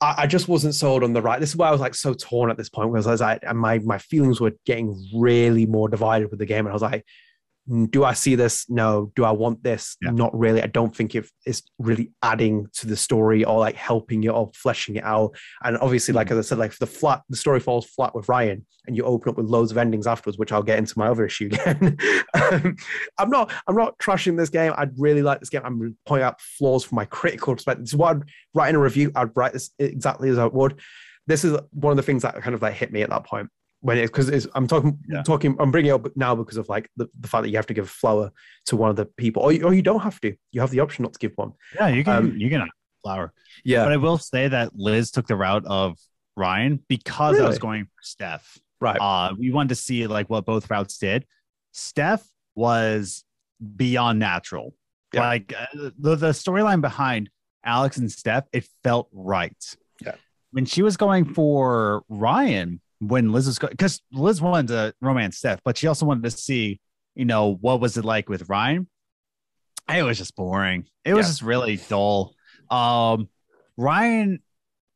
I, I just wasn't sold on the right. This is why I was like so torn at this point because I was like, my my feelings were getting really more divided with the game, and I was like. "Mm, Do I see this? No. Do I want this? Yeah. Not really. I don't think it, it's really adding to the story or like helping it or fleshing it out. And obviously, like as I said, like the flat, the story falls flat with Ryan, and you open up with loads of endings afterwards, which I'll get into my other issue again. um, I'm not, I'm not trashing this game. I'd really like this game. I'm pointing out flaws from my critical perspective. This is what I'd write in a review. I'd write this exactly as I would. This is one of the things that kind of like hit me at that point when it's because I'm talking, Yeah. talking, I'm bringing it up now because of like the, the fact that you have to give a flower to one of the people, or you, or you don't have to. You have the option not to give one. Yeah, you can Um, you can flower. Yeah, But I will say that Liz took the route of Ryan because I was going for Steph. right. Uh, we wanted to see like what both routes did. Steph was beyond natural. Yeah. Like uh, the the storyline behind Alex and Steph, it felt right. Yeah. When she was going for Ryan, when Liz was going, because Liz wanted to romance Steph, but she also wanted to see, you know, what was it like with Ryan. It was just boring. It was Yeah. just really dull. Um, Ryan,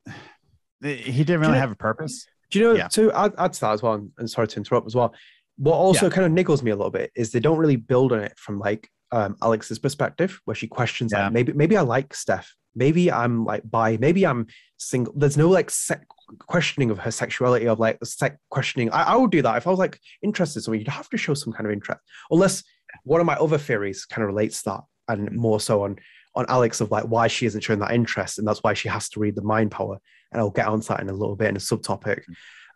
he didn't really have a purpose. Do you know, Yeah. to add, add to that as well, and- sorry to interrupt as well, what also kind of niggles me a little bit is they don't really build on it from like um, Alex's perspective, where she questions Yeah. like maybe maybe I like Steph, maybe I'm like bi, maybe I'm single. There's no like sec- questioning of her sexuality of like the sec- questioning. I, I would do that if I was like interested in someone. You'd have to show some kind of interest, unless one of my other theories kind of relates to that, and more so on on Alex of like why she isn't showing that interest, and that's why she has to read the mind power. And I'll get onto that in a little bit in a subtopic.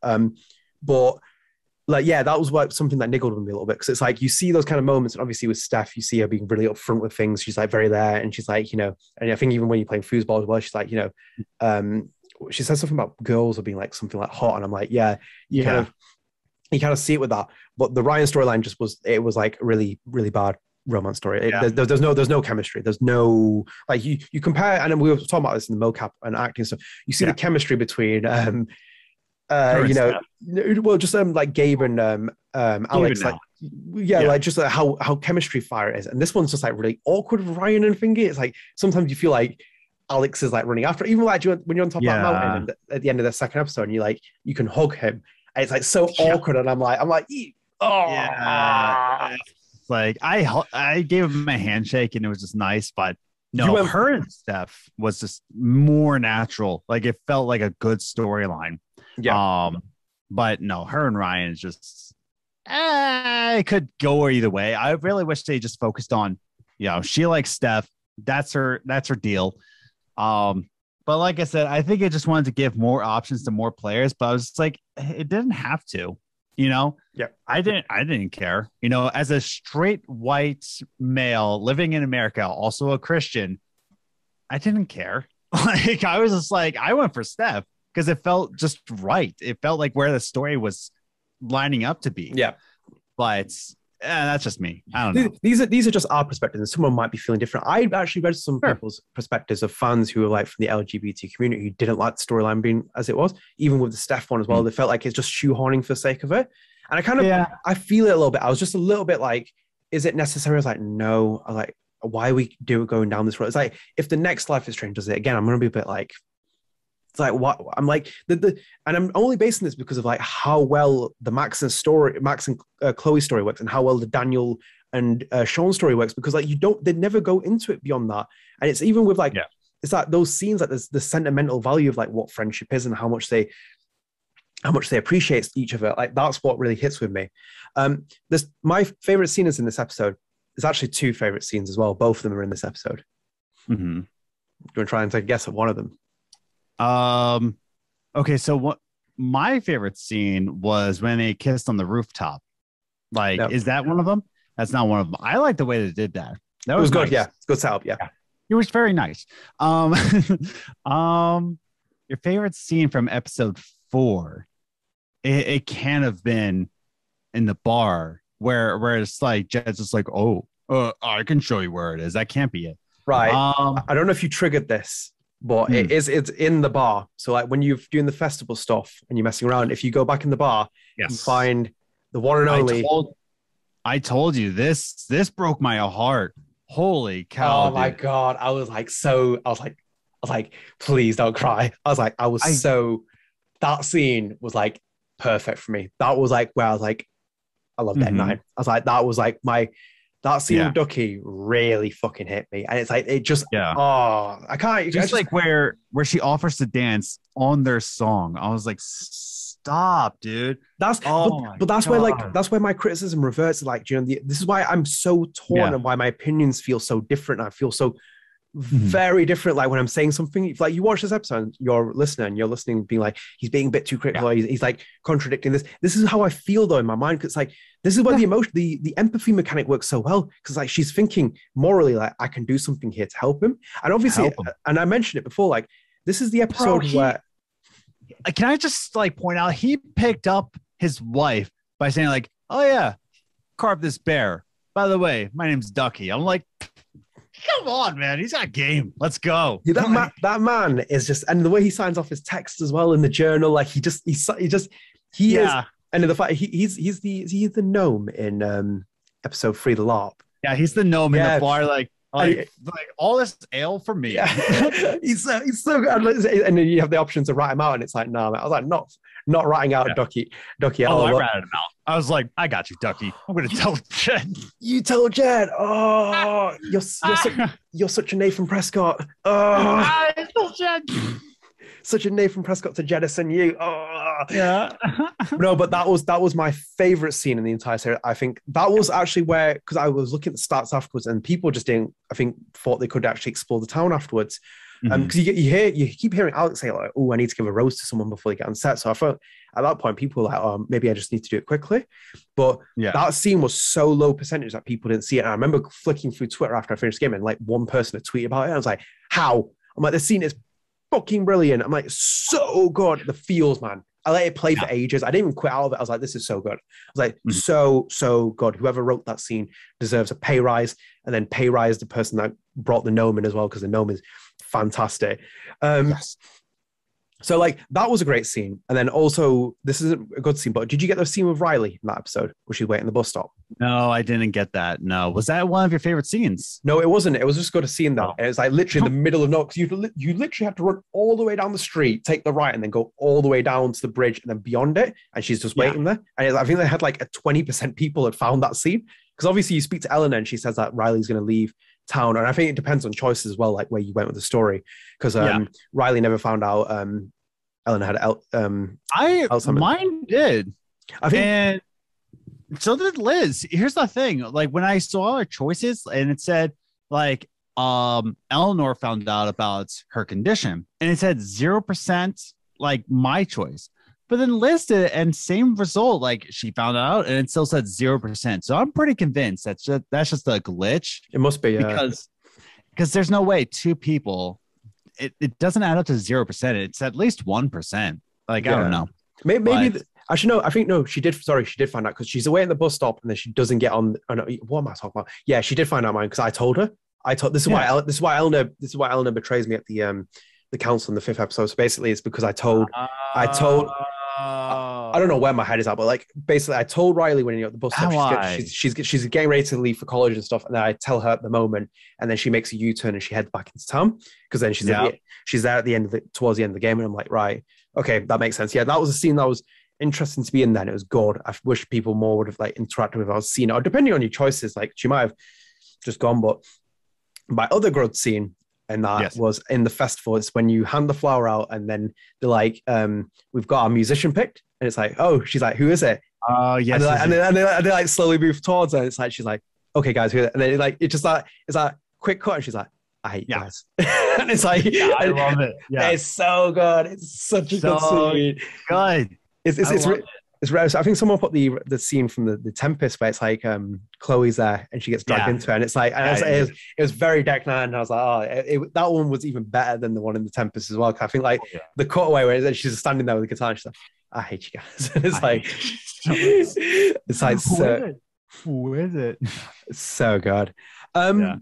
Um, but like, yeah, that was like something that niggled with me a little bit because it's like you see those kind of moments, and obviously with Steph, you see her being really upfront with things. She's like very there, and she's like, you know, and I think even when you're playing foosball as well, she's like, you know, um, she says something about girls or being like something like hot, and I'm like, yeah, you kind Yeah. of you kind of see it with that. But the Ryan storyline just was it was like really really bad romance story. It- Yeah. there's, there's no there's no chemistry. There's no like you you compare and we were talking about this in the mocap and acting stuff. You see Yeah. the chemistry between um uh you know well just um like Gabe and um um Alex like yeah, Yeah. like just like how how chemistry fire is and this one's just like really awkward with Ryan and Fingy. It's like sometimes you feel like Alex is like running after even like when you're on top of Yeah. that mountain and at the end of the second episode and you like you can hug him and it's like so Yeah. awkward and I'm like I'm like "Ee, oh Yeah. Like I I gave him a handshake and it was just nice, but No, You went- her and Steph was just more natural. Like it felt like a good storyline. Yeah. Um, but no, her and Ryan is just eh, it could go either way. I really wish they just focused on, you know, she likes Steph. That's her that's her deal. Um, but like I said, I think it just wanted to give more options to more players, but I was just like, it didn't have to, you know? Yeah. I didn't I didn't care. You know, as a straight white male living in America, also a Christian, I didn't care. Like I was just like, I went for Steph because it felt just right. It felt like where the story was lining up to be. yeah. But eh, that's just me. I don't know. These, are these are just our perspectives, and someone might be feeling different. I actually read some Sure. people's perspectives of fans who were like from the LGBT community who didn't like the storyline being as it was, even with the Steph one as well. They felt like it's just shoehorning for the sake of it, and I kind of Yeah. I feel it a little bit. I was just a little bit like, is it necessary? I was like, no. I like, why are we do going down this road? It's like if the next Life is Strange does it again, I'm gonna be a bit like, it's like what I'm like the, the and I'm only basing this because of like how well the Max and story, Max and uh, Chloe story works, and how well the Daniel and uh, Sean story works because like you don't they never go into it beyond that, and it's even with like Yeah. it's like those scenes like there's the sentimental value of like what friendship is and how much they how much they appreciate each other. Like that's what really hits with me. Um, this my favorite scene is in this episode. There's actually two favorite scenes as well. Both of them are in this episode. mm-hmm. Do you want to try and take a guess at one of them? Um, okay, so what my favorite scene was when they kissed on the rooftop. Like, Yep. is that one of them? That's not one of them. I like the way they did that. That was good. nice. Yeah, it's good setup. Yeah. it was very nice. Um, um, your favorite scene from episode four? It, it can't have been in the bar where where it's like Jed's just like, oh, uh, I can show you where it is. That can't be it. Right. Um, I don't know if you triggered this, but it Hmm. is it's in the bar. So like when you're doing the festival stuff and you're messing around, if you go back in the bar, you yes. find the one and only. I told, I told you this. This broke my heart. Holy cow! oh my dude. god! I was like so. I was like, I was like, please don't cry. I was like, I was I- so. That scene was like perfect for me. That was like where I was like, I love that Mhm. nine. I was like, that was like my. That scene Yeah. with Duckie really fucking hit me, and it's like it just. Yeah. Oh, I can't. I just like where where she offers to dance on their song. I was like, stop, dude. That's Oh but, but that's where like that's where my criticism reverts. Like, you know, the, this is why I'm so torn Yeah. and why my opinions feel so different. I feel so Mm-hmm. very different. Like when I'm saying something, like you watch this episode, you're listening, you're listening, being like, he's being a bit too critical. or He's, he's like contradicting this. This is how I feel though in my mind. Cause it's like this is where the emotion, the the empathy mechanic works so well. Because like she's thinking morally, like I can do something here to help him. And obviously, him. and I mentioned it before, like this is the episode he- where Uh, Can I just like point out he picked up his wife by saying like, "Oh yeah, carve this bear." By the way, my name's Duckie. I'm like, come on, man. He's got game. Let's go. Yeah, that man, that man is just, and the way he signs off his text as well in the journal, like he just, he, he just, he is, yeah, and the fact he, he's he's the he's the gnome in um episode three, the LARP. yeah. He's the gnome in the bar. Like, I- like, like all this ale for me. Yeah, he's so he's so good, and then you have the option to write him out, and it's like, no, man. I was like, not not writing out Yeah. Duckie, Duckie Oh, all. I But ratted him out. I was like, I got you, Duckie. I'm gonna tell Jen. You tell Jed, oh, you're you're, su- you're such a Nathan Prescott, oh, I told Jen. Such a Nathan Prescott to jettison you, oh. Yeah. no, but that was that was my favorite scene in the entire series. I think that was actually where because I was looking at the stats afterwards, and people just didn't. I think thought they could actually explore the town afterwards. Um, Mhm. because you get you hear you keep hearing Alex say like, "Oh, I need to give a rose to someone before they get on set." So I thought at that point people were like, "Oh, maybe I just need to do it quickly." But Yeah. that scene was so low percentage that people didn't see it. And I remember flicking through Twitter after I finished the game, and like one person had tweeted about it. I was like, "How?" I'm like, "The scene is fucking brilliant." I'm like, "So good." The feels, man. I let it play for ages. I didn't even quit out of it. I was like, "This is so good." I was like, Mhm. "So so good." Whoever wrote that scene deserves a pay rise, and then pay rise the person that brought the gnome in as well because the gnome is fantastic. Um, yes. So like that was a great scene, and then also this isn't a good scene, but did you get the scene with Riley in that episode where she's waiting at the bus stop? No, I didn't get that. No. Was that one of your favorite scenes? No, it wasn't. It was just good to see that. Oh. And it's like literally in the middle of nowhere. You you literally have to run all the way down the street, take the right, and then go all the way down to the bridge and then beyond it. And she's just Yeah. waiting there. And I think they had like a twenty percent people had found that scene because obviously you speak to Eleanor and she says that Riley's going to leave town, and I think it depends on choices as well, like where you went with the story. Because um, Yeah. Riley never found out um, Ellen had el- um, I Alzheimer's. mine did. I think and so did Liz. Here's the thing: like when I saw our choices, and it said like um Eleanor found out about her condition, and it said zero percent like my choice. But then it, and same result. Like she found out, and it still said zero percent. So I'm pretty convinced that's just that's just a glitch it must be. Uh, because because there's no way two people. It, it doesn't add up to zero percent. It's at least one percent. Like I don't know. maybe, maybe but- th- actually no. I think no. She did. Sorry, she did find out because she's away at the bus stop, and then she doesn't get on. Oh no, what am I talking about? Yeah, she did find out mine because I told her. I told this is why Yeah. El, this is why Eleanor this is why Eleanor betrays me at the um the council in the fifth episode. So basically, it's because I told. I told- Oh. Oh. I don't know where my head is at, but like basically, I told Riley when you're at the bus stop, she's, she's, she's she's getting ready to leave for college and stuff, and then I tell her at the moment, and then she makes a U turn and she heads back into town because then she's at Yeah. the, she's there at the end of the towards the end of the game, and I'm like, right, okay, that makes sense. Yeah, that was a scene that was interesting to be in. Then it was good. I wish people more would have like interacted with our scene, or depending on your choices, like she might have just gone. But my other good scene. And that Yes. was in the festival. It's when you hand the flower out, and then they're like, um, "We've got our musician picked," and it's like, "Oh," she's like, "Who is it?" Oh yes. and, they like, and, they, and, they, and they like slowly move towards her. And it's like she's like, okay, guys, who? And then like it's just like it's like quick cut, and she's like, I hate Yeah. guys. and it's like, Yeah, I love it. Yeah. it's so good. It's such a So good scene. good. It's it's it's, re- it's rare. So I think someone put the the scene from the, the Tempest where it's like um Chloe's there and she gets dragged Yeah. into it, and it's like and Yeah, yeah, it, was, it was very Deck Nine. And I was like, oh, it, it- that one was even better than the one in the Tempest as well. I think like Oh, the cutaway where she's standing there with the guitar, and she's like, I hate you guys. And it's I like it's like Who so, is it? Who is it? so good. Um, Yeah.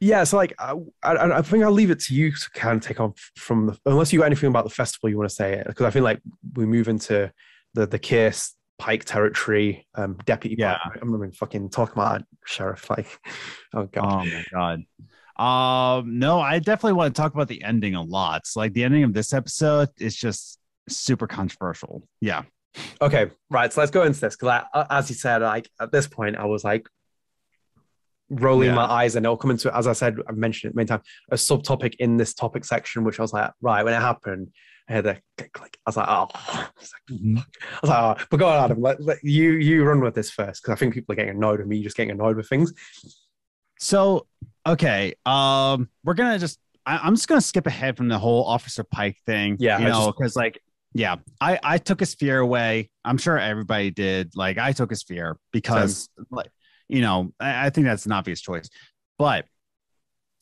yeah. So like, I, I, I think I'll leave it to you to kind of take on from the, unless you got anything about the festival you want to say, because I feel like we move into the the case Pike territory, um, deputy. Yeah. Pike. I'm not even fucking talking about sheriff. Like, oh god. Oh my god. Um, no, I definitely want to talk about the ending a lot. So, like the ending of this episode is just super controversial. Yeah. Okay, right. So let's go into this because, as you said, like at this point, I was like rolling Yeah. my eyes, and it'll come into, it. as I said, I've mentioned it many times, a subtopic in this topic section, which I was like, right when it happened, I had a click. I was like, oh, I was like, Mm-hmm. I was like, oh. but go on, Adam. Let, let you you run with this first because I think people are getting annoyed with me just getting annoyed with things. So, okay, um, we're gonna just I, I'm just gonna skip ahead from the whole Officer Pike thing. Yeah, you know, because like, yeah, I I took his fear away. I'm sure everybody did. Like, I took his fear because, like, you know, I, I think that's an obvious choice. But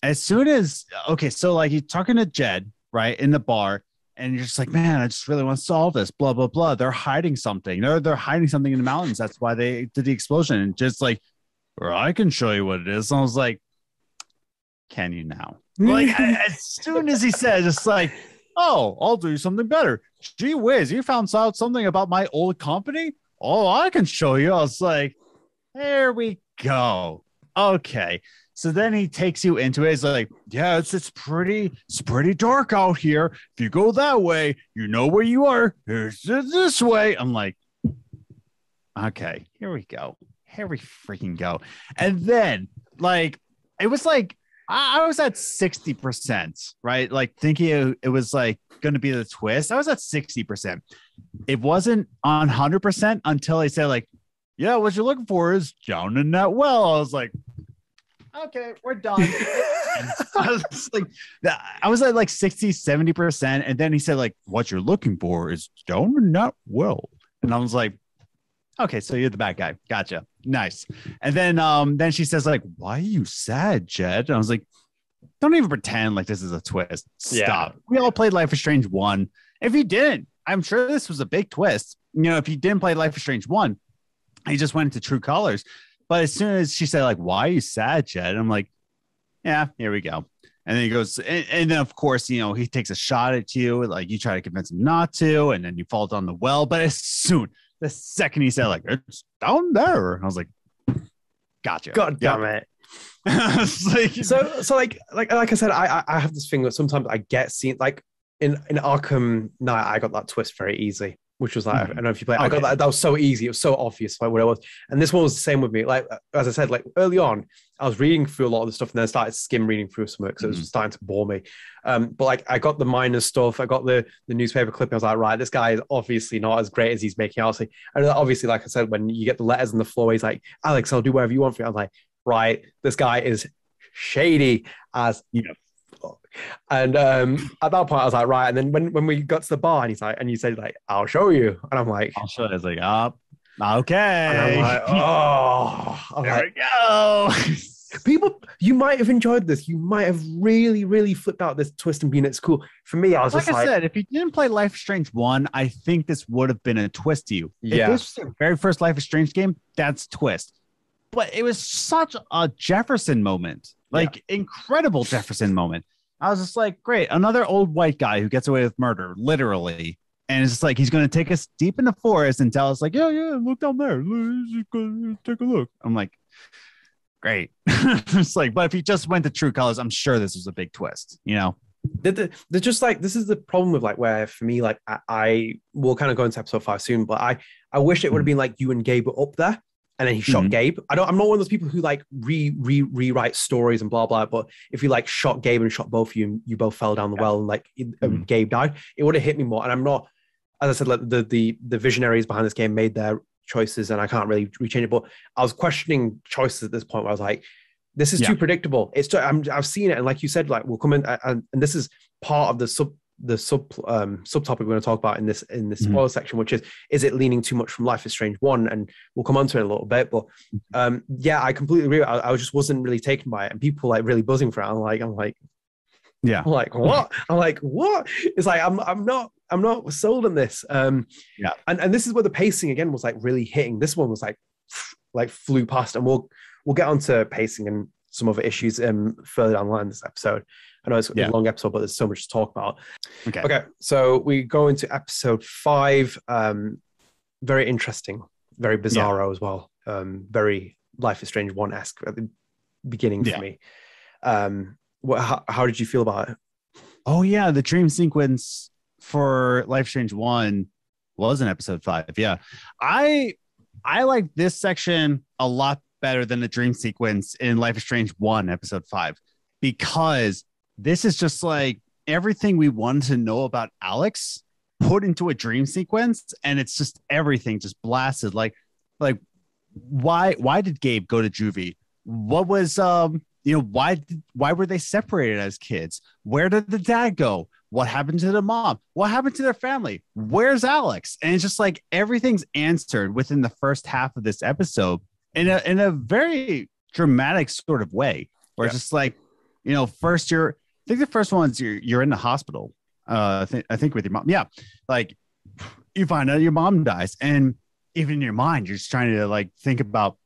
as soon as okay, so like he's talking to Jed right in the bar. And you're just like, man, I just really want to solve this. Blah blah blah. They're hiding something. They're they're hiding something in the mountains. That's why they did the explosion. And just like, or I can show you what it is. And I was like, can you now? Like as soon as he said, it's like, oh, I'll do something better. Gee whiz, you found out something about my old company? Oh, I can show you. I was like, there we go. Okay. So then he takes you into it. He's like, yeah, it's it's pretty, it's pretty dark out here. If you go that way, you know where you are. Here's this way. I'm like, okay, here we go. Here we freaking go. And then, like, it was like I, I was at 60%, right? Like thinking it, it was like gonna be the twist. I was at 60%. It wasn't on 100% until they said, like, yeah, what you're looking for is down in that well. I was like, okay, we're done. I was like, I was at like 60, 70%. And then he said, like, what you're looking for is down in that well. And I was like, okay, so you're the bad guy. Gotcha. Nice. And then um, then she says, like, why are you sad, Jed? And I was like, don't even pretend like this is a twist. Yeah. Stop. We all played Life is Strange 1. If you didn't, I'm sure this was a big twist. You know, if you didn't play Life is Strange 1, he just went into true colors. But as soon as she said, like, why are you sad, Jed? I'm like, yeah, here we go. And then he goes, and, and then of course, you know, he takes a shot at you, like you try to convince him not to, and then you fall down the well. But as soon, the second he said, like, it's down there, I was like, gotcha. God damn it. Like, So so like like like I said, I I- I have this thing that sometimes I get seen like in in Arkham Knight, I got that twist very easy. Which was like Mhm. I don't know if you play. I got Okay. that. That was so easy. It was so obvious like what it was. And this one was the same with me. Like as I said, like early on, I was reading through a lot of the stuff, and then I started skim reading through some because it was Mhm. starting to bore me. Um, but like I got the minor stuff. I got the the newspaper clip. I was like, right, this guy is obviously not as great as he's making out. So, and obviously, like I said, when you get the letters on the floor, he's like, Alex, I'll do whatever you want for you. I was like, right, this guy is shady as Yeah. fuck. And um, at that point, I was like, right. And then when, when we got to the bar, and he's like, and you said like, I'll show you, and I'm like, I'll show it. It's like, up. okay. and I'm like, oh, I'm there like, we go. people, you might have enjoyed this. You might have really, really flipped out this twist and been it's cool. For me, I was like just I like, said, if you didn't play Life is Strange 1, I think this would have been a twist to you. Yeah. If this was your very first Life is Strange game, that's twist. But it was such a Jefferson moment, like incredible Jefferson moment. I was just like, great, another old white guy who gets away with murder, literally. And it's just like he's going to take us deep in the forest and tell us, like, yeah, yeah, look down there, take a look. I'm like, great. it's like, but if he just went to True Colors, I'm sure this was a big twist, you know? they're, they're they're just like this is the problem with like where for me like I, I will kind of go into episode five soon but i i wish it would have hmm. been like you and gabe were up there and then he shot Mhm. gabe i don't i'm not one of those people who like re re rewrite stories and blah blah but if you like shot gabe and shot both of you you both fell down the Yeah. well and like um, Mhm. gabe died it would have hit me more and i'm not as i said like the the the visionaries behind this game made their choices and i can't really rechange it but i was questioning choices at this point where i was like this is Yeah. too predictable. It's too, I'm, I've seen it, and like you said, like we'll come in, and, and this is part of the sub the sub um subtopic we're going to talk about in this in this Mhm. spoiler section, which is is it leaning too much from Life is Strange one, and we'll come on to it a little bit. But um yeah, I completely agree. I, I just wasn't really taken by it, and people like really buzzing for it. I'm like, I'm like, Yeah. I'm like, what? I'm like, what? It's like I'm I'm not I'm not sold on this. Um Yeah. and and this is where the pacing again was like really hitting. This one was like like flew past, and we'll we'll get onto pacing and some other issues um further down the line this episode. I know it's Yeah. a long episode, but there's so much to talk about. Okay. Okay, so we go into episode five. Um, very interesting, very bizarro as well. Um, very Life is Strange one esque at the beginning Yeah. for me. Um, what? How, how did you feel about it? Oh yeah, the dream sequence for Life Strange One was in episode five. Yeah, I I like this section a lot better than the dream sequence in Life is Strange One, episode five, because this is just like everything we wanted to know about Alex put into a dream sequence, and it's just everything just blasted. Like like why why did Gabe go to juvie? What was um you know why did, why were they separated as kids? Where did the dad go? What happened to the mom? What happened to their family? Where's Alex? And it's just like everything's answered within the first half of this episode in a in a very dramatic sort of way. Where it's just like, you know, first you're I think the first one's you're you're in the hospital. Uh I think I think with your mom. Yeah. Like you find out your mom dies. And even in your mind, you're just trying to like think about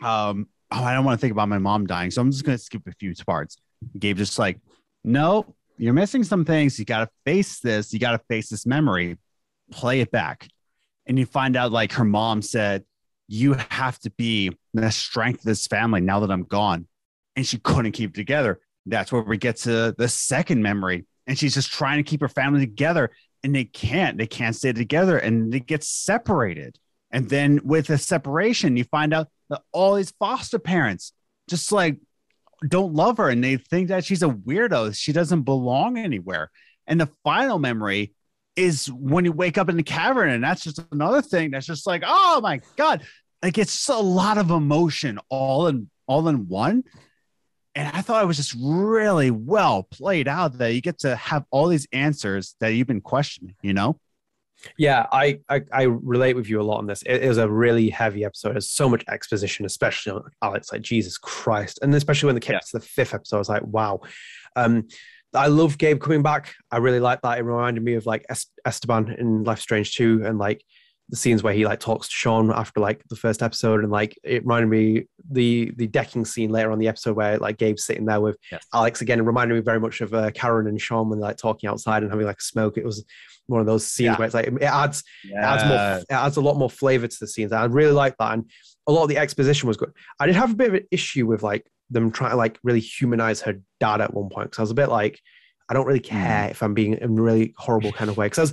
um oh, I don't want to think about my mom dying. So I'm just gonna skip a few parts. Gabe just like, no, you're missing some things. You gotta face this, you gotta face this memory, play it back. And you find out like her mom said, You have to be the strength of this family now that I'm gone. And she couldn't keep it together. That's where we get to the second memory. And she's just trying to keep her family together. And they can't. They can't stay together and they get separated. And then with the separation, you find out that all these foster parents just like don't love her and they think that she's a weirdo. She doesn't belong anywhere. And the final memory is when you wake up in the cavern. And that's just another thing that's just like, oh my God. Like it's a lot of emotion all in all in one. And I thought it was just really well played out that you get to have all these answers that you've been questioning, you know? Yeah, I, I I relate with you a lot on this. It, was a really heavy episode. There's so much exposition, especially on Alex. Like Jesus Christ, and especially when the came Yeah. to the fifth episode, I was like, wow. Um, I love Gabe coming back. I really like that. It reminded me of like Esteban in Life Strange 2 and like the scenes where he like talks to Sean after like the first episode and like it reminded me the the decking scene later on the episode where like Gabe's sitting there with Yes. Alex again. It reminded me very much of uh, Karen and Sean when they're like talking outside and having like a smoke. It was one of those scenes Yeah. where it's like it adds it adds more it adds a lot more flavor to the scenes. I really like that, and a lot of the exposition was good. I did have a bit of an issue with like them trying to like really humanize her dad at one point because I was a bit like, I don't really care if I'm being in a really horrible kind of way. Because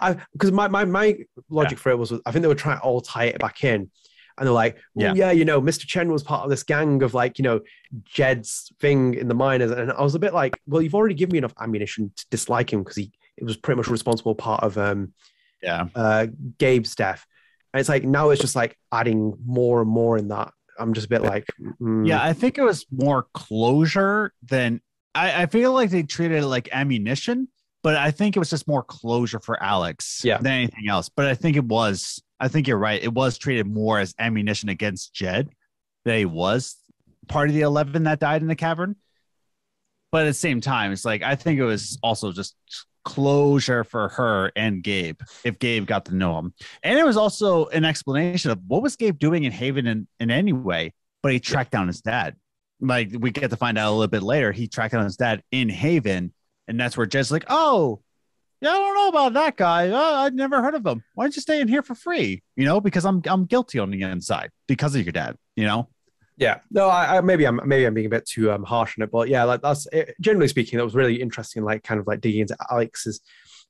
I was, because my, my my logic Yeah. for it was I think they were trying to all tie it back in. And they're like, Yeah. yeah. yeah, you know, Mr. Chen was part of this gang of like, you know, Jed's thing in the miners. And I was a bit like, well, you've already given me enough ammunition to dislike him because he it was pretty much responsible part of um Yeah. uh Gabe's death. And it's like now it's just like adding more and more in that. I'm just a bit like, mm, Yeah, I think it was more closure than I, I feel like they treated it like ammunition, but I think it was just more closure for Alex Yeah. than anything else. But I think it was, I think you're right. It was treated more as ammunition against Jed that he was part of the 11 that died in the cavern. But at the same time, it's like, I think it was also just closure for her and Gabe if Gabe got to know him. And it was also an explanation of what was Gabe doing in Haven in, in any way, but he tracked down his dad. Like we get to find out a little bit later, he tracked down his dad in Haven, and that's where Jed's like, "Oh, yeah, I don't know about that guy. Uh, I'd never heard of him. Why don't you stay in here for free? You know, because I'm I'm guilty on the inside because of your dad. You know, Yeah, no, I, I maybe I'm maybe I'm being a bit too um, harsh on it, but yeah, like that's it, generally speaking, that was really interesting. Like kind of like digging into Alex's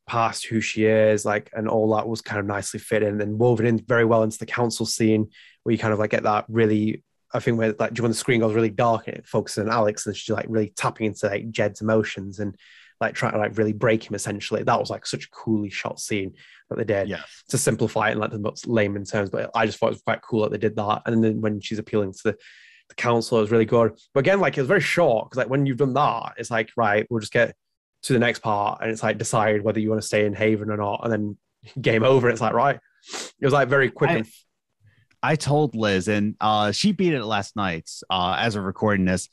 past, who she is, like, and all that was kind of nicely fit in and woven in very well into the council scene, where you kind of like get that really. I think where like when the screen goes really dark and it focuses on Alex and she's like really tapping into like Jed's emotions and like trying to like really break him essentially. That was like such a coolly shot scene that they did yeah, to simplify it in like the most layman terms. But I just thought it was quite cool that they did that. And then when she's appealing to the, the council, it was really good. But again, like it was very short because like when you've done that, it's like right, we'll just get to the next part, and it's like decide whether you want to stay in Haven or not, and then game over. It's like right, it was like very quick. I- and I told Liz, and uh, she beat it last night uh, as we're recording this.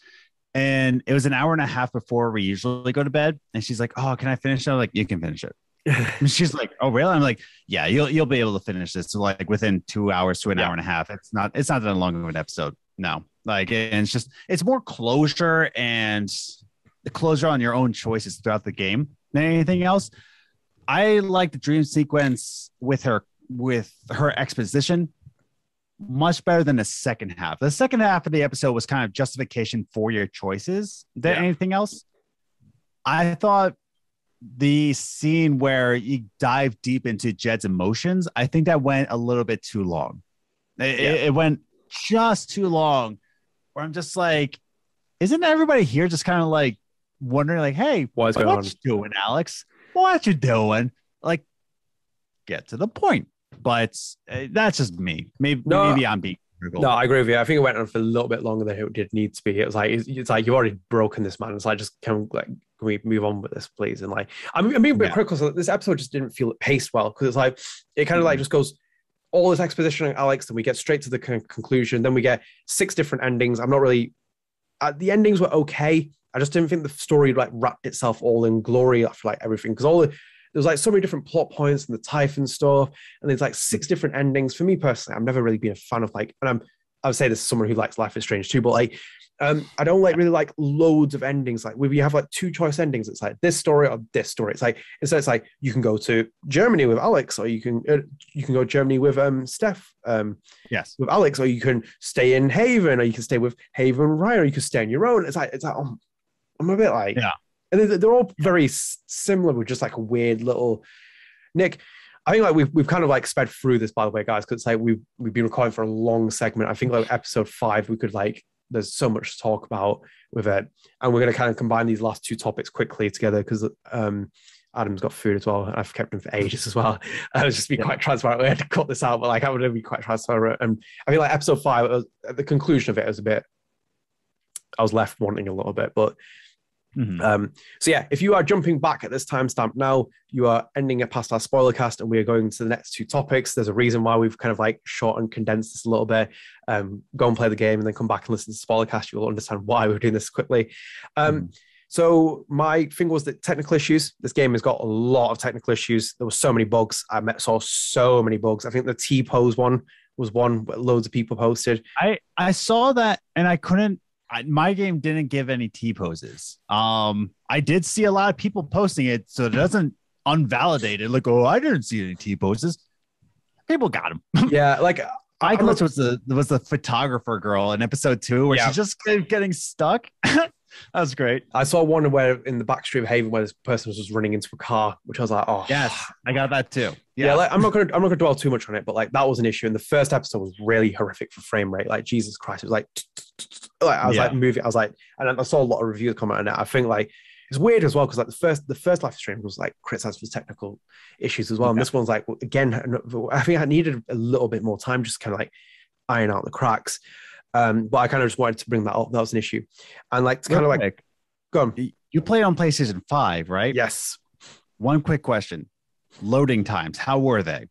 And it was an hour and a half before we usually go to bed. And she's like, Oh, can I finish it? I'm like, You can finish it. And she's like, "Oh, really?" I'm like, "Yeah, you'll you'll be able to finish this so like within two hours to an Yeah. hour and a half. It's not it's not that long of an episode. No, like, and it's just it's more closure and the closure on your own choices throughout the game than anything else. I like the dream sequence with her with her exposition much better than the second half. The second half of the episode was kind of justification for your choices than Yeah. anything else. I thought the scene where you dive deep into Jed's emotions, I think that went a little bit too long. It, Yeah. it, went just too long. Where I'm just like, isn't everybody here just kind of like wondering, like, hey, what is what going on? you doing, Alex? What you doing? Like, get to the point. But uh, that's just me. Maybe No. maybe I'm being critical. No, I agree with you. I think it went on for a little bit longer than it did need to be. It was like it's, it's like you've already broken this man. It's like just can we, like can we move on with this, please? And like I'm, I'm being a bit Yeah. critical. So this episode just didn't feel paced well because it's like it kind of Mm-hmm. like just goes all this exposition on Alex, then we get straight to the con- conclusion. Then we get six different endings. I'm not really. Uh, the endings were okay. I just didn't think the story like wrapped itself all in glory after like everything because all the there was like so many different plot points and the Typhon stuff, and there's like six different endings. For me personally, I've never really been a fan of like, and I'm I would say this is someone who likes Life is Strange too, but like, um, I don't like really like loads of endings. Like, we have like two choice endings, it's like this story or this story. It's like instead, it's like you can go to Germany with Alex, or you can uh, you can go to Germany with um Steph, um Yes. with Alex, or you can stay in Haven, or you can stay with Haven Ryan, or you can stay on your own. It's like it's like um, I'm a bit like Yeah. And they're, they're all very similar with just like a weird little Nick. I think like we've we've kind of like sped through this by the way, guys, because it's like we've we've been recording for a long segment. I think like episode five, we could like there's so much to talk about with it, and we're gonna kind of combine these last two topics quickly together because um Adam's got food as well. and I've kept him for ages as well. I was just be Yeah. quite transparent. We had to cut this out, but like I would be quite transparent. And I feel like episode five, was, at the conclusion of it, was a bit. I was left wanting a little bit, but Mhm. um, so yeah, if you are jumping back at this timestamp now, you are ending it past our spoiler cast, and we are going to the next two topics. There's a reason why we've kind of like short and condensed this a little bit. Um, go and play the game, and then come back and listen to the spoiler cast. You will understand why we're doing this quickly. Um, So my thing was that technical issues. This game has got a lot of technical issues. There were so many bugs. I met saw so many bugs. I think the T pose one was one where loads of people posted. I I saw that and I couldn't. I, my game didn't give any T poses. Um, I did see a lot of people posting it, so it doesn't unvalidate it. Like, oh, I didn't see any T poses. People got them. Yeah, like I I'm was the was the photographer girl in episode two where Yeah. she's just get- getting stuck. That was great. I saw one where in the backstreet of Haven where this person was just running into a car, which I was like, oh Yes, I got that too. Yeah, Yeah. like I'm not gonna I'm not gonna dwell too much on it, but like that was an issue. And the first episode was really horrific for frame rate. Like Jesus Christ, it was like, like I was Yeah. like moving. I was like, and I saw a lot of reviews comment on it. I think like it's weird as well because like the first the first live stream was like criticized for technical issues as well, and Yeah. this one's like again. I think I needed a little bit more time just kind of like iron out the cracks. Um, but I kind of just wanted to bring that up. That was an issue, and like to kind of like quick, go on. you played on PlayStation 5, right? Yes. One quick question. Loading times, how were they?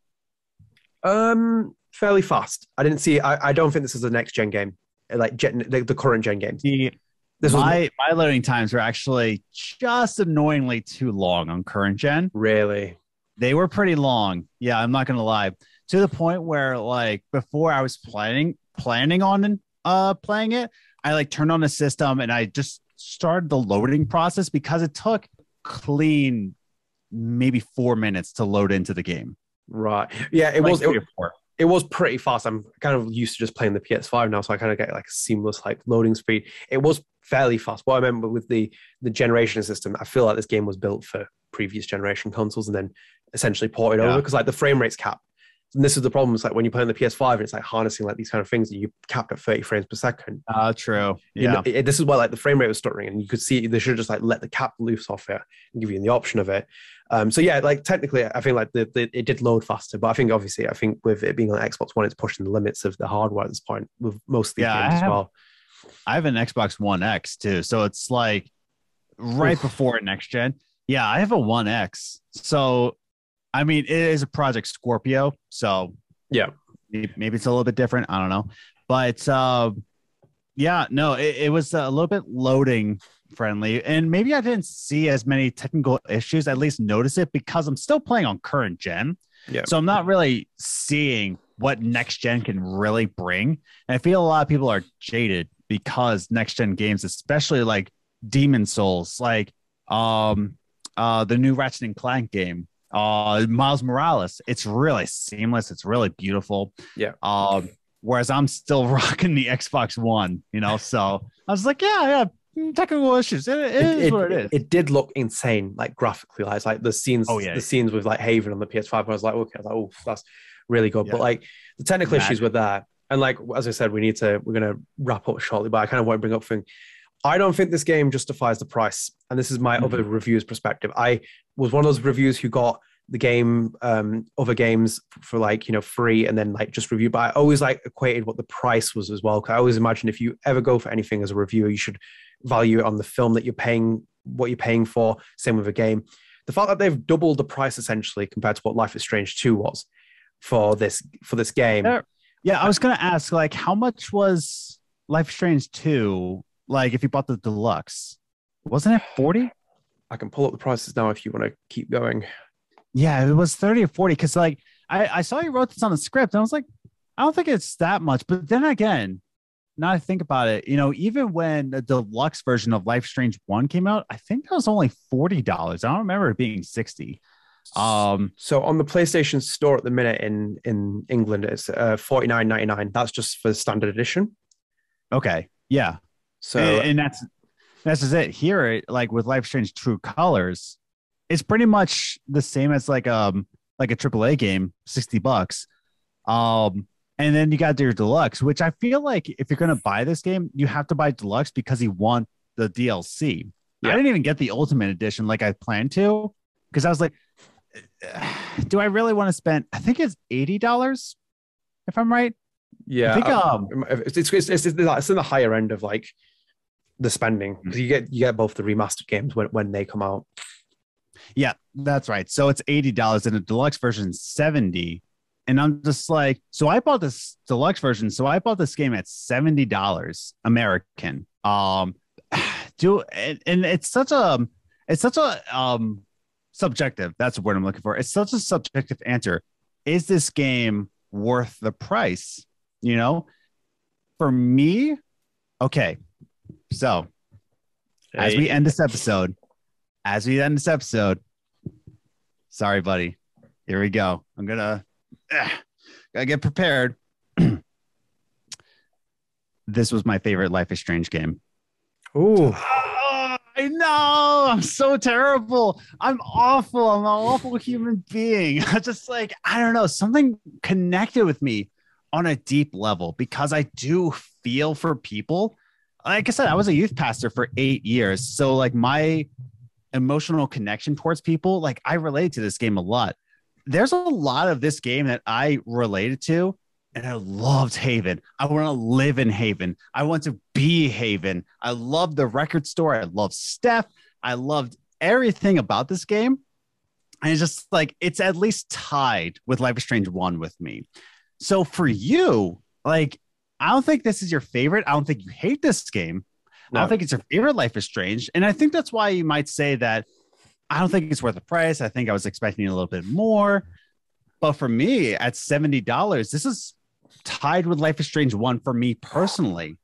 Um, fairly fast. I didn't see. I, I don't think this is a next gen game, like gen, the, the current gen games. The, This was my my loading times were actually just annoyingly too long on current gen. really They were pretty long. Yeah, I'm not gonna lie. To the point where like before I was planning planning on uh playing it, I like turned on the system and I just started the loading process because it took clean maybe four minutes to load into the game. right. Yeah, it Like was. It. It was pretty fast. I'm kind of used to just playing the PS5 now, so I kind of get like a seamless like loading speed. It was fairly fast. What I remember with the the generation system, I feel like this game was built for previous generation consoles and then essentially ported Yeah. over because like the frame rate's capped. And this is the problem. It's like when you play on the PS5 and it's like harnessing like these kind of things that you capped at 30 frames per second. Uh true. You Yeah. know, it- this is why like the frame rate was stuttering, and you could see they should just like let the cap loose off it and give you the option of it. Um, so yeah, like technically, I think like the, the it did load faster, but I think obviously, I think with it being on Xbox One, it's pushing the limits of the hardware at this point with most of these Yeah, games as well. I have an Xbox One X too. So it's like right Oof. before next gen. Yeah, I have a One X. So I mean, it is a Project Scorpio. So Yeah. maybe it's a little bit different. I don't know. But um, yeah, no, it, it was a little bit loading friendly. And maybe I didn't see as many technical issues, at least notice it because I'm still playing on current gen. Yeah. So I'm not really seeing what next gen can really bring. And I feel a lot of people are jaded because next gen games, especially like Demon Souls, like um uh the new Ratchet and Clank game, uh Miles Morales, it's really seamless, it's really beautiful. Yeah. Um whereas I'm still rocking the Xbox One, you know. So I was like, yeah, yeah, technical issues. It, it is what it is. it did look insane, like graphically. Like, it's like the scenes, Oh, yeah. the scenes with like Haven on the PS5. I was like, okay, I was like, oh, that's really good. Yeah. But like the technical Mad. issues with that, and like as I said, we need to we're gonna wrap up shortly. But I kind of want to bring up thing. I don't think this game justifies the price, and this is my Mhm. other reviews perspective. I was one of those reviews who got the game, um, other games for like you know free, and then like just review. But I always like equated what the price was as well. Because I always imagine if you ever go for anything as a reviewer, you should value it on the film that you're paying, what you're paying for. Same with a game. The fact that they've doubled the price essentially compared to what Life is Strange Two was for this for this game. Yeah. Yeah, I was gonna ask, like, how much was Life is Strange 2? Like, if you bought the deluxe, wasn't it 40? I can pull up the prices now if you want to keep going. Yeah, it was 30 or 40. Cause like I, I saw you wrote this on the script, and I was like, I don't think it's that much. But then again, now I think about it, you know, even when the deluxe version of Life Strange 1 came out, I think that was only $40. I don't remember it being 60. Um, So on the PlayStation Store at the minute in in England, it's uh, forty nine ninety nine. That's just for standard edition. okay, yeah. So and, and that's that's just it. Here it, like with life strange true colors it's pretty much the same as like um like a AAA game 60 bucks. Um and then you got your deluxe which i feel like if you're going to buy this game you have to buy deluxe because you want the dlc Yeah. i didn't even get the ultimate edition like i planned to because i was like do i really want to spend i think it's $80 if i'm right? Yeah, I think, uh, um, it's, it's, it's, it's, it's in the higher end of like the spending because you get you get both the remastered games when, when they come out. Yeah, that's right. So it's eighty dollars, and the deluxe version seventy. And I'm just like, so I bought this deluxe version. So I bought this game at seventy dollars American. Um, do and, and it's such a it's such a um subjective. That's the word I'm looking for. It's such a subjective answer. Is this game worth the price? You know, for me, okay. So as we end this episode, as we end this episode, sorry, buddy. Here we go. I'm gonna ah, gotta get prepared. this was my favorite Life is Strange game. Ooh, know. I'm so terrible. I'm awful. I'm an awful human being. I just like, I don't know, something connected with me on a deep level because I do feel for people. Like I said, I was a youth pastor for eight years. So, like, my emotional connection towards people, like, I related to this game a lot. There's a lot of this game that I related to and I loved Haven. I want to live in Haven. I want to be Haven. I love the record store. I love Steph. I loved everything about this game. And it's just like it's at least tied with Life is Strange 1 with me. So for you, like I don't think this is your favorite. I don't think you hate this game. No. I don't think it's your favorite Life is Strange. And I think that's why you might say that I don't think it's worth the price. I think I was expecting a little bit more. But for me, at $70, this is tied with Life is Strange one for me personally.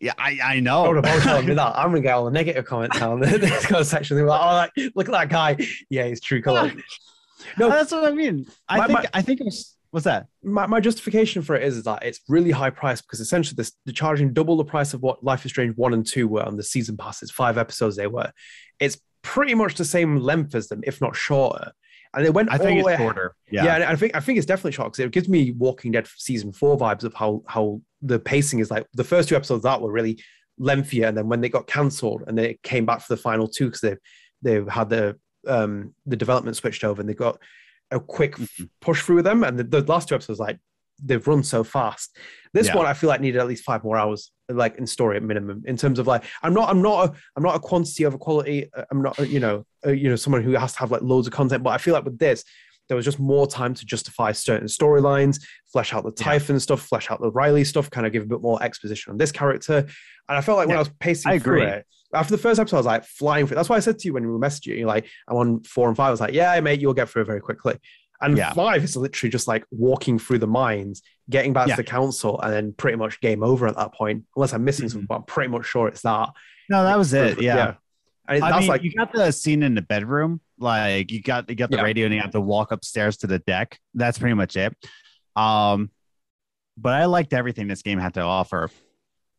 Yeah, I, I know. Me that. I'm gonna get all the negative comments on this comment section. They're like, oh, like, look at that guy. Yeah, he's true color. no, that's what I mean. I my, think my, I think it was what's that? My, my justification for it is, is that it's really high price because essentially this, they're charging double the price of what Life is Strange one and two were on the season passes, five episodes they were. It's pretty much the same length as them, if not shorter and it went. I think it's shorter. Yeah, yeah, and I think I think it's definitely short because it gives me Walking Dead season four vibes of how how the pacing is like. The first two episodes that were really lengthier, and then when they got cancelled and they came back for the final two because they they had the um the development switched over and they got a quick mm-hmm. push through them, and the, the last two episodes like they've run so fast. This yeah. one I feel like needed at least five more hours, like in story at minimum. In terms of like, I'm not, I'm not, a, I'm not a quantity over quality. Uh, I'm not, uh, you know, uh, you know, someone who has to have like loads of content. But I feel like with this, there was just more time to justify certain storylines, flesh out the Typhon yeah. stuff, flesh out the Riley stuff, kind of give a bit more exposition on this character. And I felt like yeah, when I was pacing I through it, after the first episode, I was like flying through. That's why I said to you when we messaged you, you're like, I'm on four and five. I was like, yeah, mate, you'll get through it very quickly. And yeah. five is literally just like walking through the mines, getting back yeah. to the council, and then pretty much game over at that point. Unless I'm missing mm-hmm. something, but I'm pretty much sure it's that. No, that was it. Yeah. yeah. I, I mean, like you got the scene in the bedroom, like you got you got the yeah. radio and you have to walk upstairs to the deck. That's pretty much it. Um, but I liked everything this game had to offer.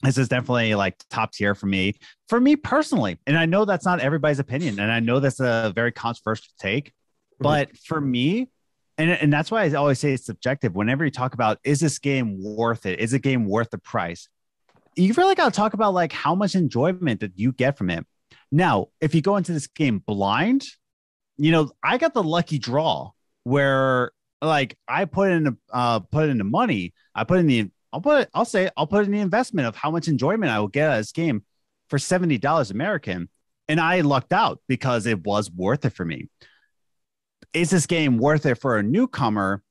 This is definitely like top tier for me, for me personally. And I know that's not everybody's opinion, and I know that's a very controversial take. Mm-hmm. But for me, and, and that's why I always say it's subjective. Whenever you talk about is this game worth it? Is a game worth the price? You really got to talk about like how much enjoyment that you get from it. Now, if you go into this game blind, you know, I got the lucky draw where like I put in uh put in the money, I put in the I'll put I'll say I'll put in the investment of how much enjoyment I will get out of this game for $70 American. And I lucked out because it was worth it for me is this game worth it for a newcomer?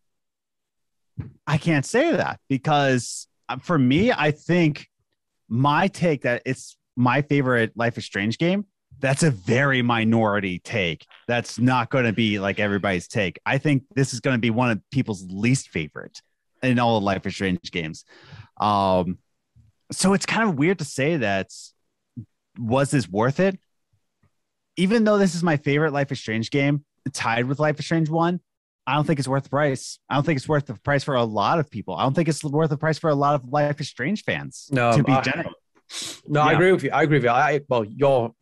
I can't say that because uh, for me, I think my take that it's my favorite Life is Strange game. That's a very minority take. That's not going to be like everybody's take. I think this is going to be one of people's least favorite in all the Life is Strange games. Um, so it's kind of weird to say that was this worth it? Even though this is my favorite Life is Strange game, tied with Life is Strange one, I don't think it's worth the price. I don't think it's worth the price for a lot of people. I don't think it's worth the price for a lot of Life is Strange fans. No, to be I, general. No, yeah. I agree with you. I agree with you. I well, your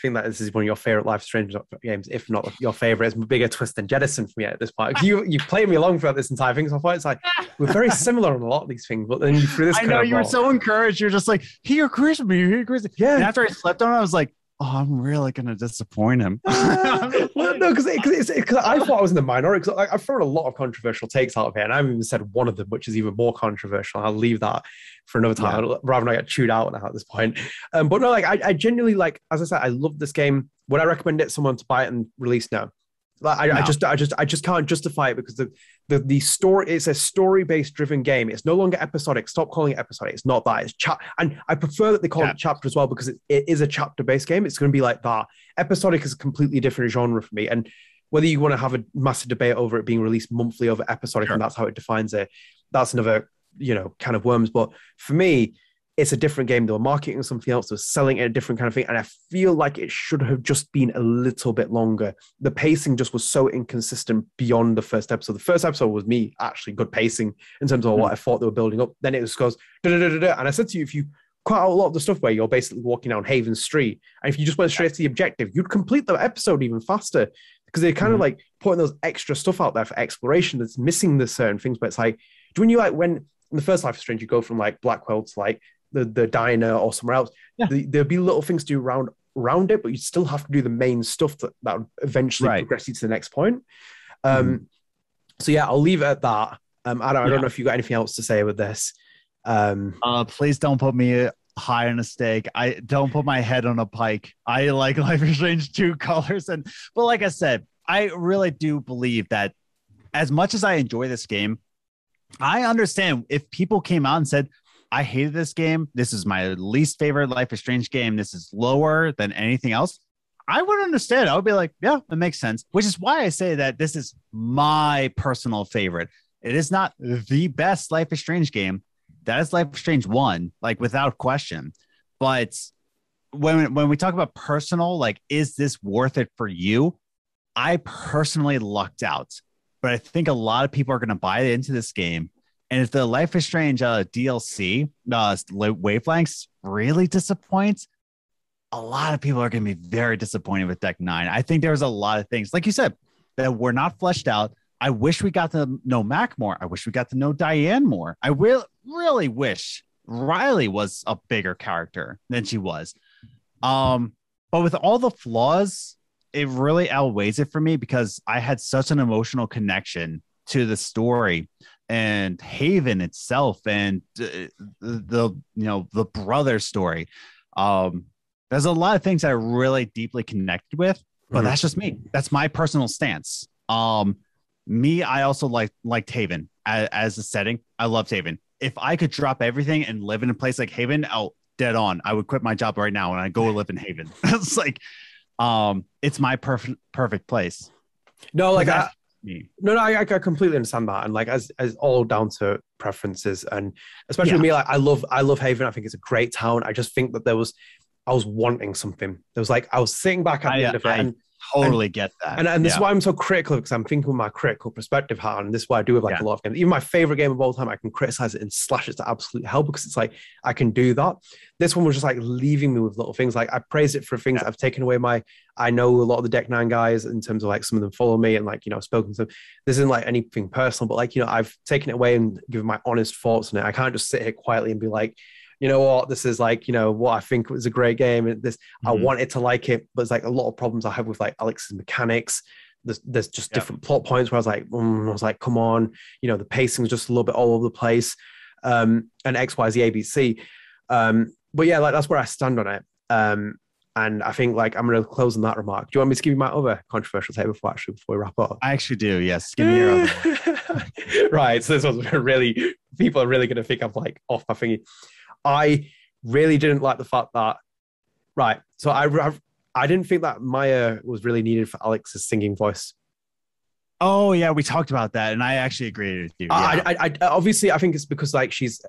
think that this is one of your favorite Life Strange games, if not your favorite. It's a bigger twist than Jettison for me at this point. You you played me along throughout this entire thing, so I thought it's like we're very similar on a lot of these things. But then you threw this. I know you were so encouraged. You're just like he agrees with me. He agrees. Yeah. And after I slept on, it, I was like, oh, I'm really gonna disappoint him. well, no, because because I thought I was in the minority. Because I've thrown a lot of controversial takes out of here, and I haven't even said one of them, which is even more controversial. I'll leave that for another time, yeah. rather than I get chewed out now at this point. Um, but no, like I, I genuinely like, as I said, I love this game. Would I recommend it someone to buy it and release now? Like, I, no. I, just, I just, I just can't justify it because the, the, the story. It's a story-based driven game. It's no longer episodic. Stop calling it episodic. It's not that. It's chat, and I prefer that they call it chapter as well because it, it is a chapter-based game. It's going to be like that. Episodic is a completely different genre for me, and whether you want to have a massive debate over it being released monthly over episodic, sure. and that's how it defines it. That's another, you know, kind of worms. But for me, it's a different game. They were marketing something else. They were selling it a different kind of thing. And I feel like it should have just been a little bit longer. The pacing just was so inconsistent beyond the first episode. The first episode was me actually good pacing in terms of what hmm. I thought they were building up. Then it just goes, and I said to you, if you quite a lot of the stuff where you're basically walking down Haven Street, and if you just went straight to the objective, you'd complete the episode even faster because they're kind Mhm. of like putting those extra stuff out there for exploration that's missing the certain things. But it's like, do when you like when in the first Life is Strange, you go from like Blackwell to like the the diner or somewhere else, Yeah. the, there'd be little things to do around around it, but you still have to do the main stuff that that eventually Right. progress you to the next point. Um, so yeah, I'll leave it at that. Um, I don't, I don't know if you got anything else to say with this. Um, Uh, please don't put me high on a stake. I don't put my head on a pike. I like Life is Strange True Colors, and but like I said, I really do believe that as much as I enjoy this game, I understand if people came out and said, "I hated this game. This is my least favorite Life is Strange game. This is lower than anything else." I would understand. I would be like, "Yeah, it makes sense." Which is why I say that this is my personal favorite. It is not the best Life is Strange game that is Life is Strange one, like without question. But when when we talk about personal, like, is this worth it for you? I personally lucked out, but I think a lot of people are going to buy into this game. And if the Life is Strange uh, DLC uh, wavelengths really disappoints, a lot of people are going to be very disappointed with Deck Nine. I think there was a lot of things, like you said, that were not fleshed out. I wish we got to know Mac more. I wish we got to know Diane more. I really, really wish Riley was a bigger character than she was. Um, but with all the flaws, it really outweighs it for me because I had such an emotional connection to the story and Haven itself and uh, the you know the brother story. Um, there's a lot of things I really deeply connected with, but Mhm. that's just me. That's my personal stance. Um, me, I also like liked Haven as, as a setting. I loved Haven. If I could drop everything and live in a place like Haven, oh, dead on. I would quit my job right now and I go live in Haven. it's like, um, it's my perfect perfect place. no, like I, me. No, no, I, I completely understand that, and like as as all down to preferences, and especially Yeah. me, like I love I love Haven. I think it's a great town. I just think that there was I was wanting something. There was like I was sitting back at the I- end of it, I- and Totally get that. and, and this Yeah. is why I'm so critical because I'm thinking with my critical perspective hat, and this is why I do with like Yeah. a lot of games. Even my favorite game of all time, I can criticize it and slash it to absolute hell because it's like I can do that. This one was just like leaving me with little things. Like I praised it for things Yeah. I've taken away my. I know a lot of the Deck Nine guys in terms of like some of them follow me and like you know I've spoken to them. This isn't like anything personal, but like you know I've taken it away and given my honest thoughts on it. I can't just sit here quietly and be like. You know what? This is like, you know, what I think was a great game. and This I Mhm. wanted to like it, but it's like a lot of problems I have with like Alex's mechanics. There's, there's just Yeah. different plot points where I was like, mm, I was like, come on, you know, the pacing was just a little bit all over the place, um, and X, Y, Z, A, B, C. Um, but yeah, like that's where I stand on it. Um, and I think like I'm going to close on that remark. Do you want me to give you my other controversial take before actually before we wrap up? I actually do. Yes. Give me your other right. So this was really people are really going to think I'm like off my thingy. I really didn't like the fact that right. So I I, I didn't think that Maya was really needed for Alex's singing voice. Oh yeah, we talked about that, and I actually agreed with you. Yeah. I, I, I obviously I think it's because like she's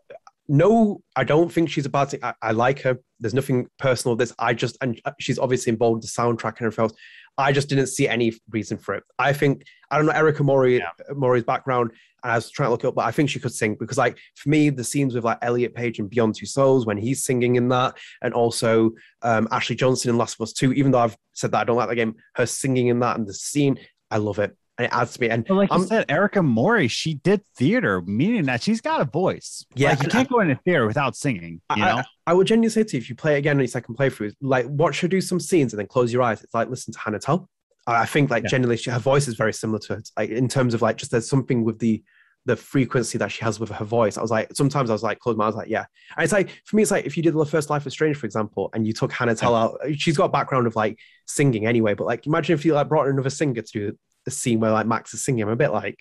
no, I don't think she's a bad thing. I, I like her. There's nothing personal. with This I just and she's obviously involved with the soundtrack and everything else. I just didn't see any reason for it. I think I don't know Erika Mori Yeah. Mori's background. And I was trying to look it up, but I think she could sing because, like, for me, the scenes with like Elliot Page and Beyond Two Souls when he's singing in that, and also um, Ashley Johnson in Last of Us Two. Even though I've said that I don't like the game, her singing in that and the scene, I love it, and it adds to me. And But like I'm- said, Erika Mori, she did theater, meaning that she's got a voice. Yeah, like you can't go into theater without singing. You I- know, I would genuinely say to you, if you play it again on your second playthrough, like watch her do some scenes and then close your eyes. It's like listen to Hannah Telle. I I think like Yeah. generally she, her voice is very similar to it. Like in terms of like just there's something with the the frequency that she has with her voice. I was like sometimes I was like close my eyes like yeah. And it's like for me it's like if you did the first Life is Strange for example and you took Hannah Telle out, she's got a background of like singing anyway. But like imagine if you like brought another singer to do the scene where like Max is singing. I'm a bit like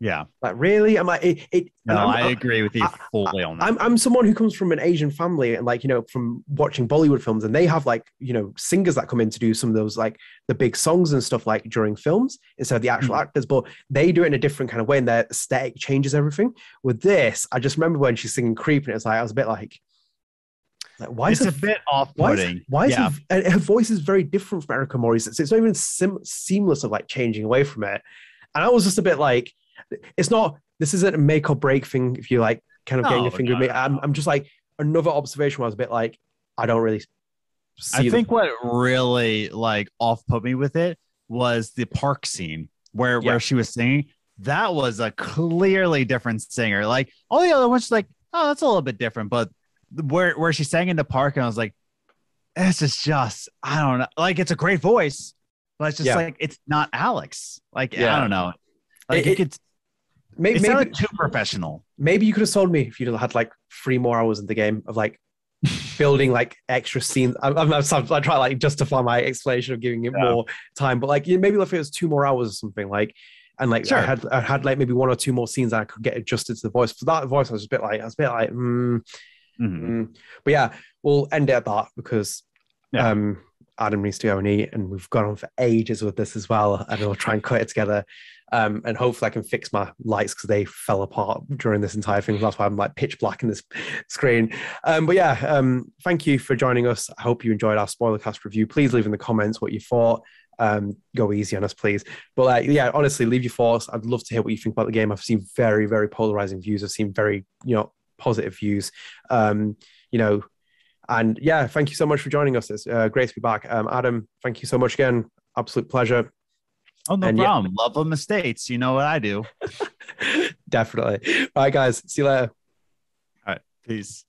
yeah. like really. I'm like it. it No, I agree with you I- fully on that. I'm I'm someone who comes from an Asian family and like you know from watching Bollywood films and they have like you know singers that come in to do some of those like the big songs and stuff like during films instead of the actual Mhm. actors, but they do it in a different kind of way and their aesthetic changes everything. With this, I just remember when she's singing "Creep" and it's like I was a bit like, like why it's is a bit why is, why is yeah. her, her voice is very different from Erika Mori's. It's, it's not even sim- seamless of like changing away from it, and I was just a bit like, it's not. This isn't a make or break thing. If you like, kind of getting No, your finger no, me, no, I'm. I'm just like another observation where I was a bit like, I don't really see. I the- think what really like off put me with it was the park scene where Yeah. where she was singing. That was a clearly different singer. Like all the other ones, like oh, that's a little bit different. But where where she sang in the park, and I was like, this is just I don't know. Like it's a great voice, but it's just Yeah. like it's not Alex. Like Yeah. I don't know. Like It- it, could. maybe, It maybe, too professional. maybe you could have sold me if you'd had like three more hours in the game of like building like extra scenes. I'm, I'm, I'm, I try to like justify my explanation of giving it Yeah. more time, but like maybe if it was two more hours or something, like and like Sure. I had I had like maybe one or two more scenes that I could get adjusted to the voice. For that voice, I was a bit like I was a bit like, mm, Mhm. mm. but yeah, we'll end it at that because Yeah. um Adam needs to go and eat, and we've gone on for ages with this as well, and we'll try and cut it together. Um, and hopefully I can fix my lights because they fell apart during this entire thing. That's why I'm like pitch black in this screen. Um, but yeah, um, thank you for joining us. I hope you enjoyed our spoiler cast review. Please leave in the comments what you thought. Um, go easy on us, please. But like, yeah, honestly, leave your thoughts. I'd love to hear what you think about the game. I've seen very, very polarizing views. I've seen very, you know, positive views. Um, you know, and yeah, thank you so much for joining us. It's uh, great to be back. Um, Adam, thank you so much again. Absolute pleasure. Oh no And yeah- problem. Love of mistakes. You know what I do. Definitely. All right, guys. See you later. All right. Peace.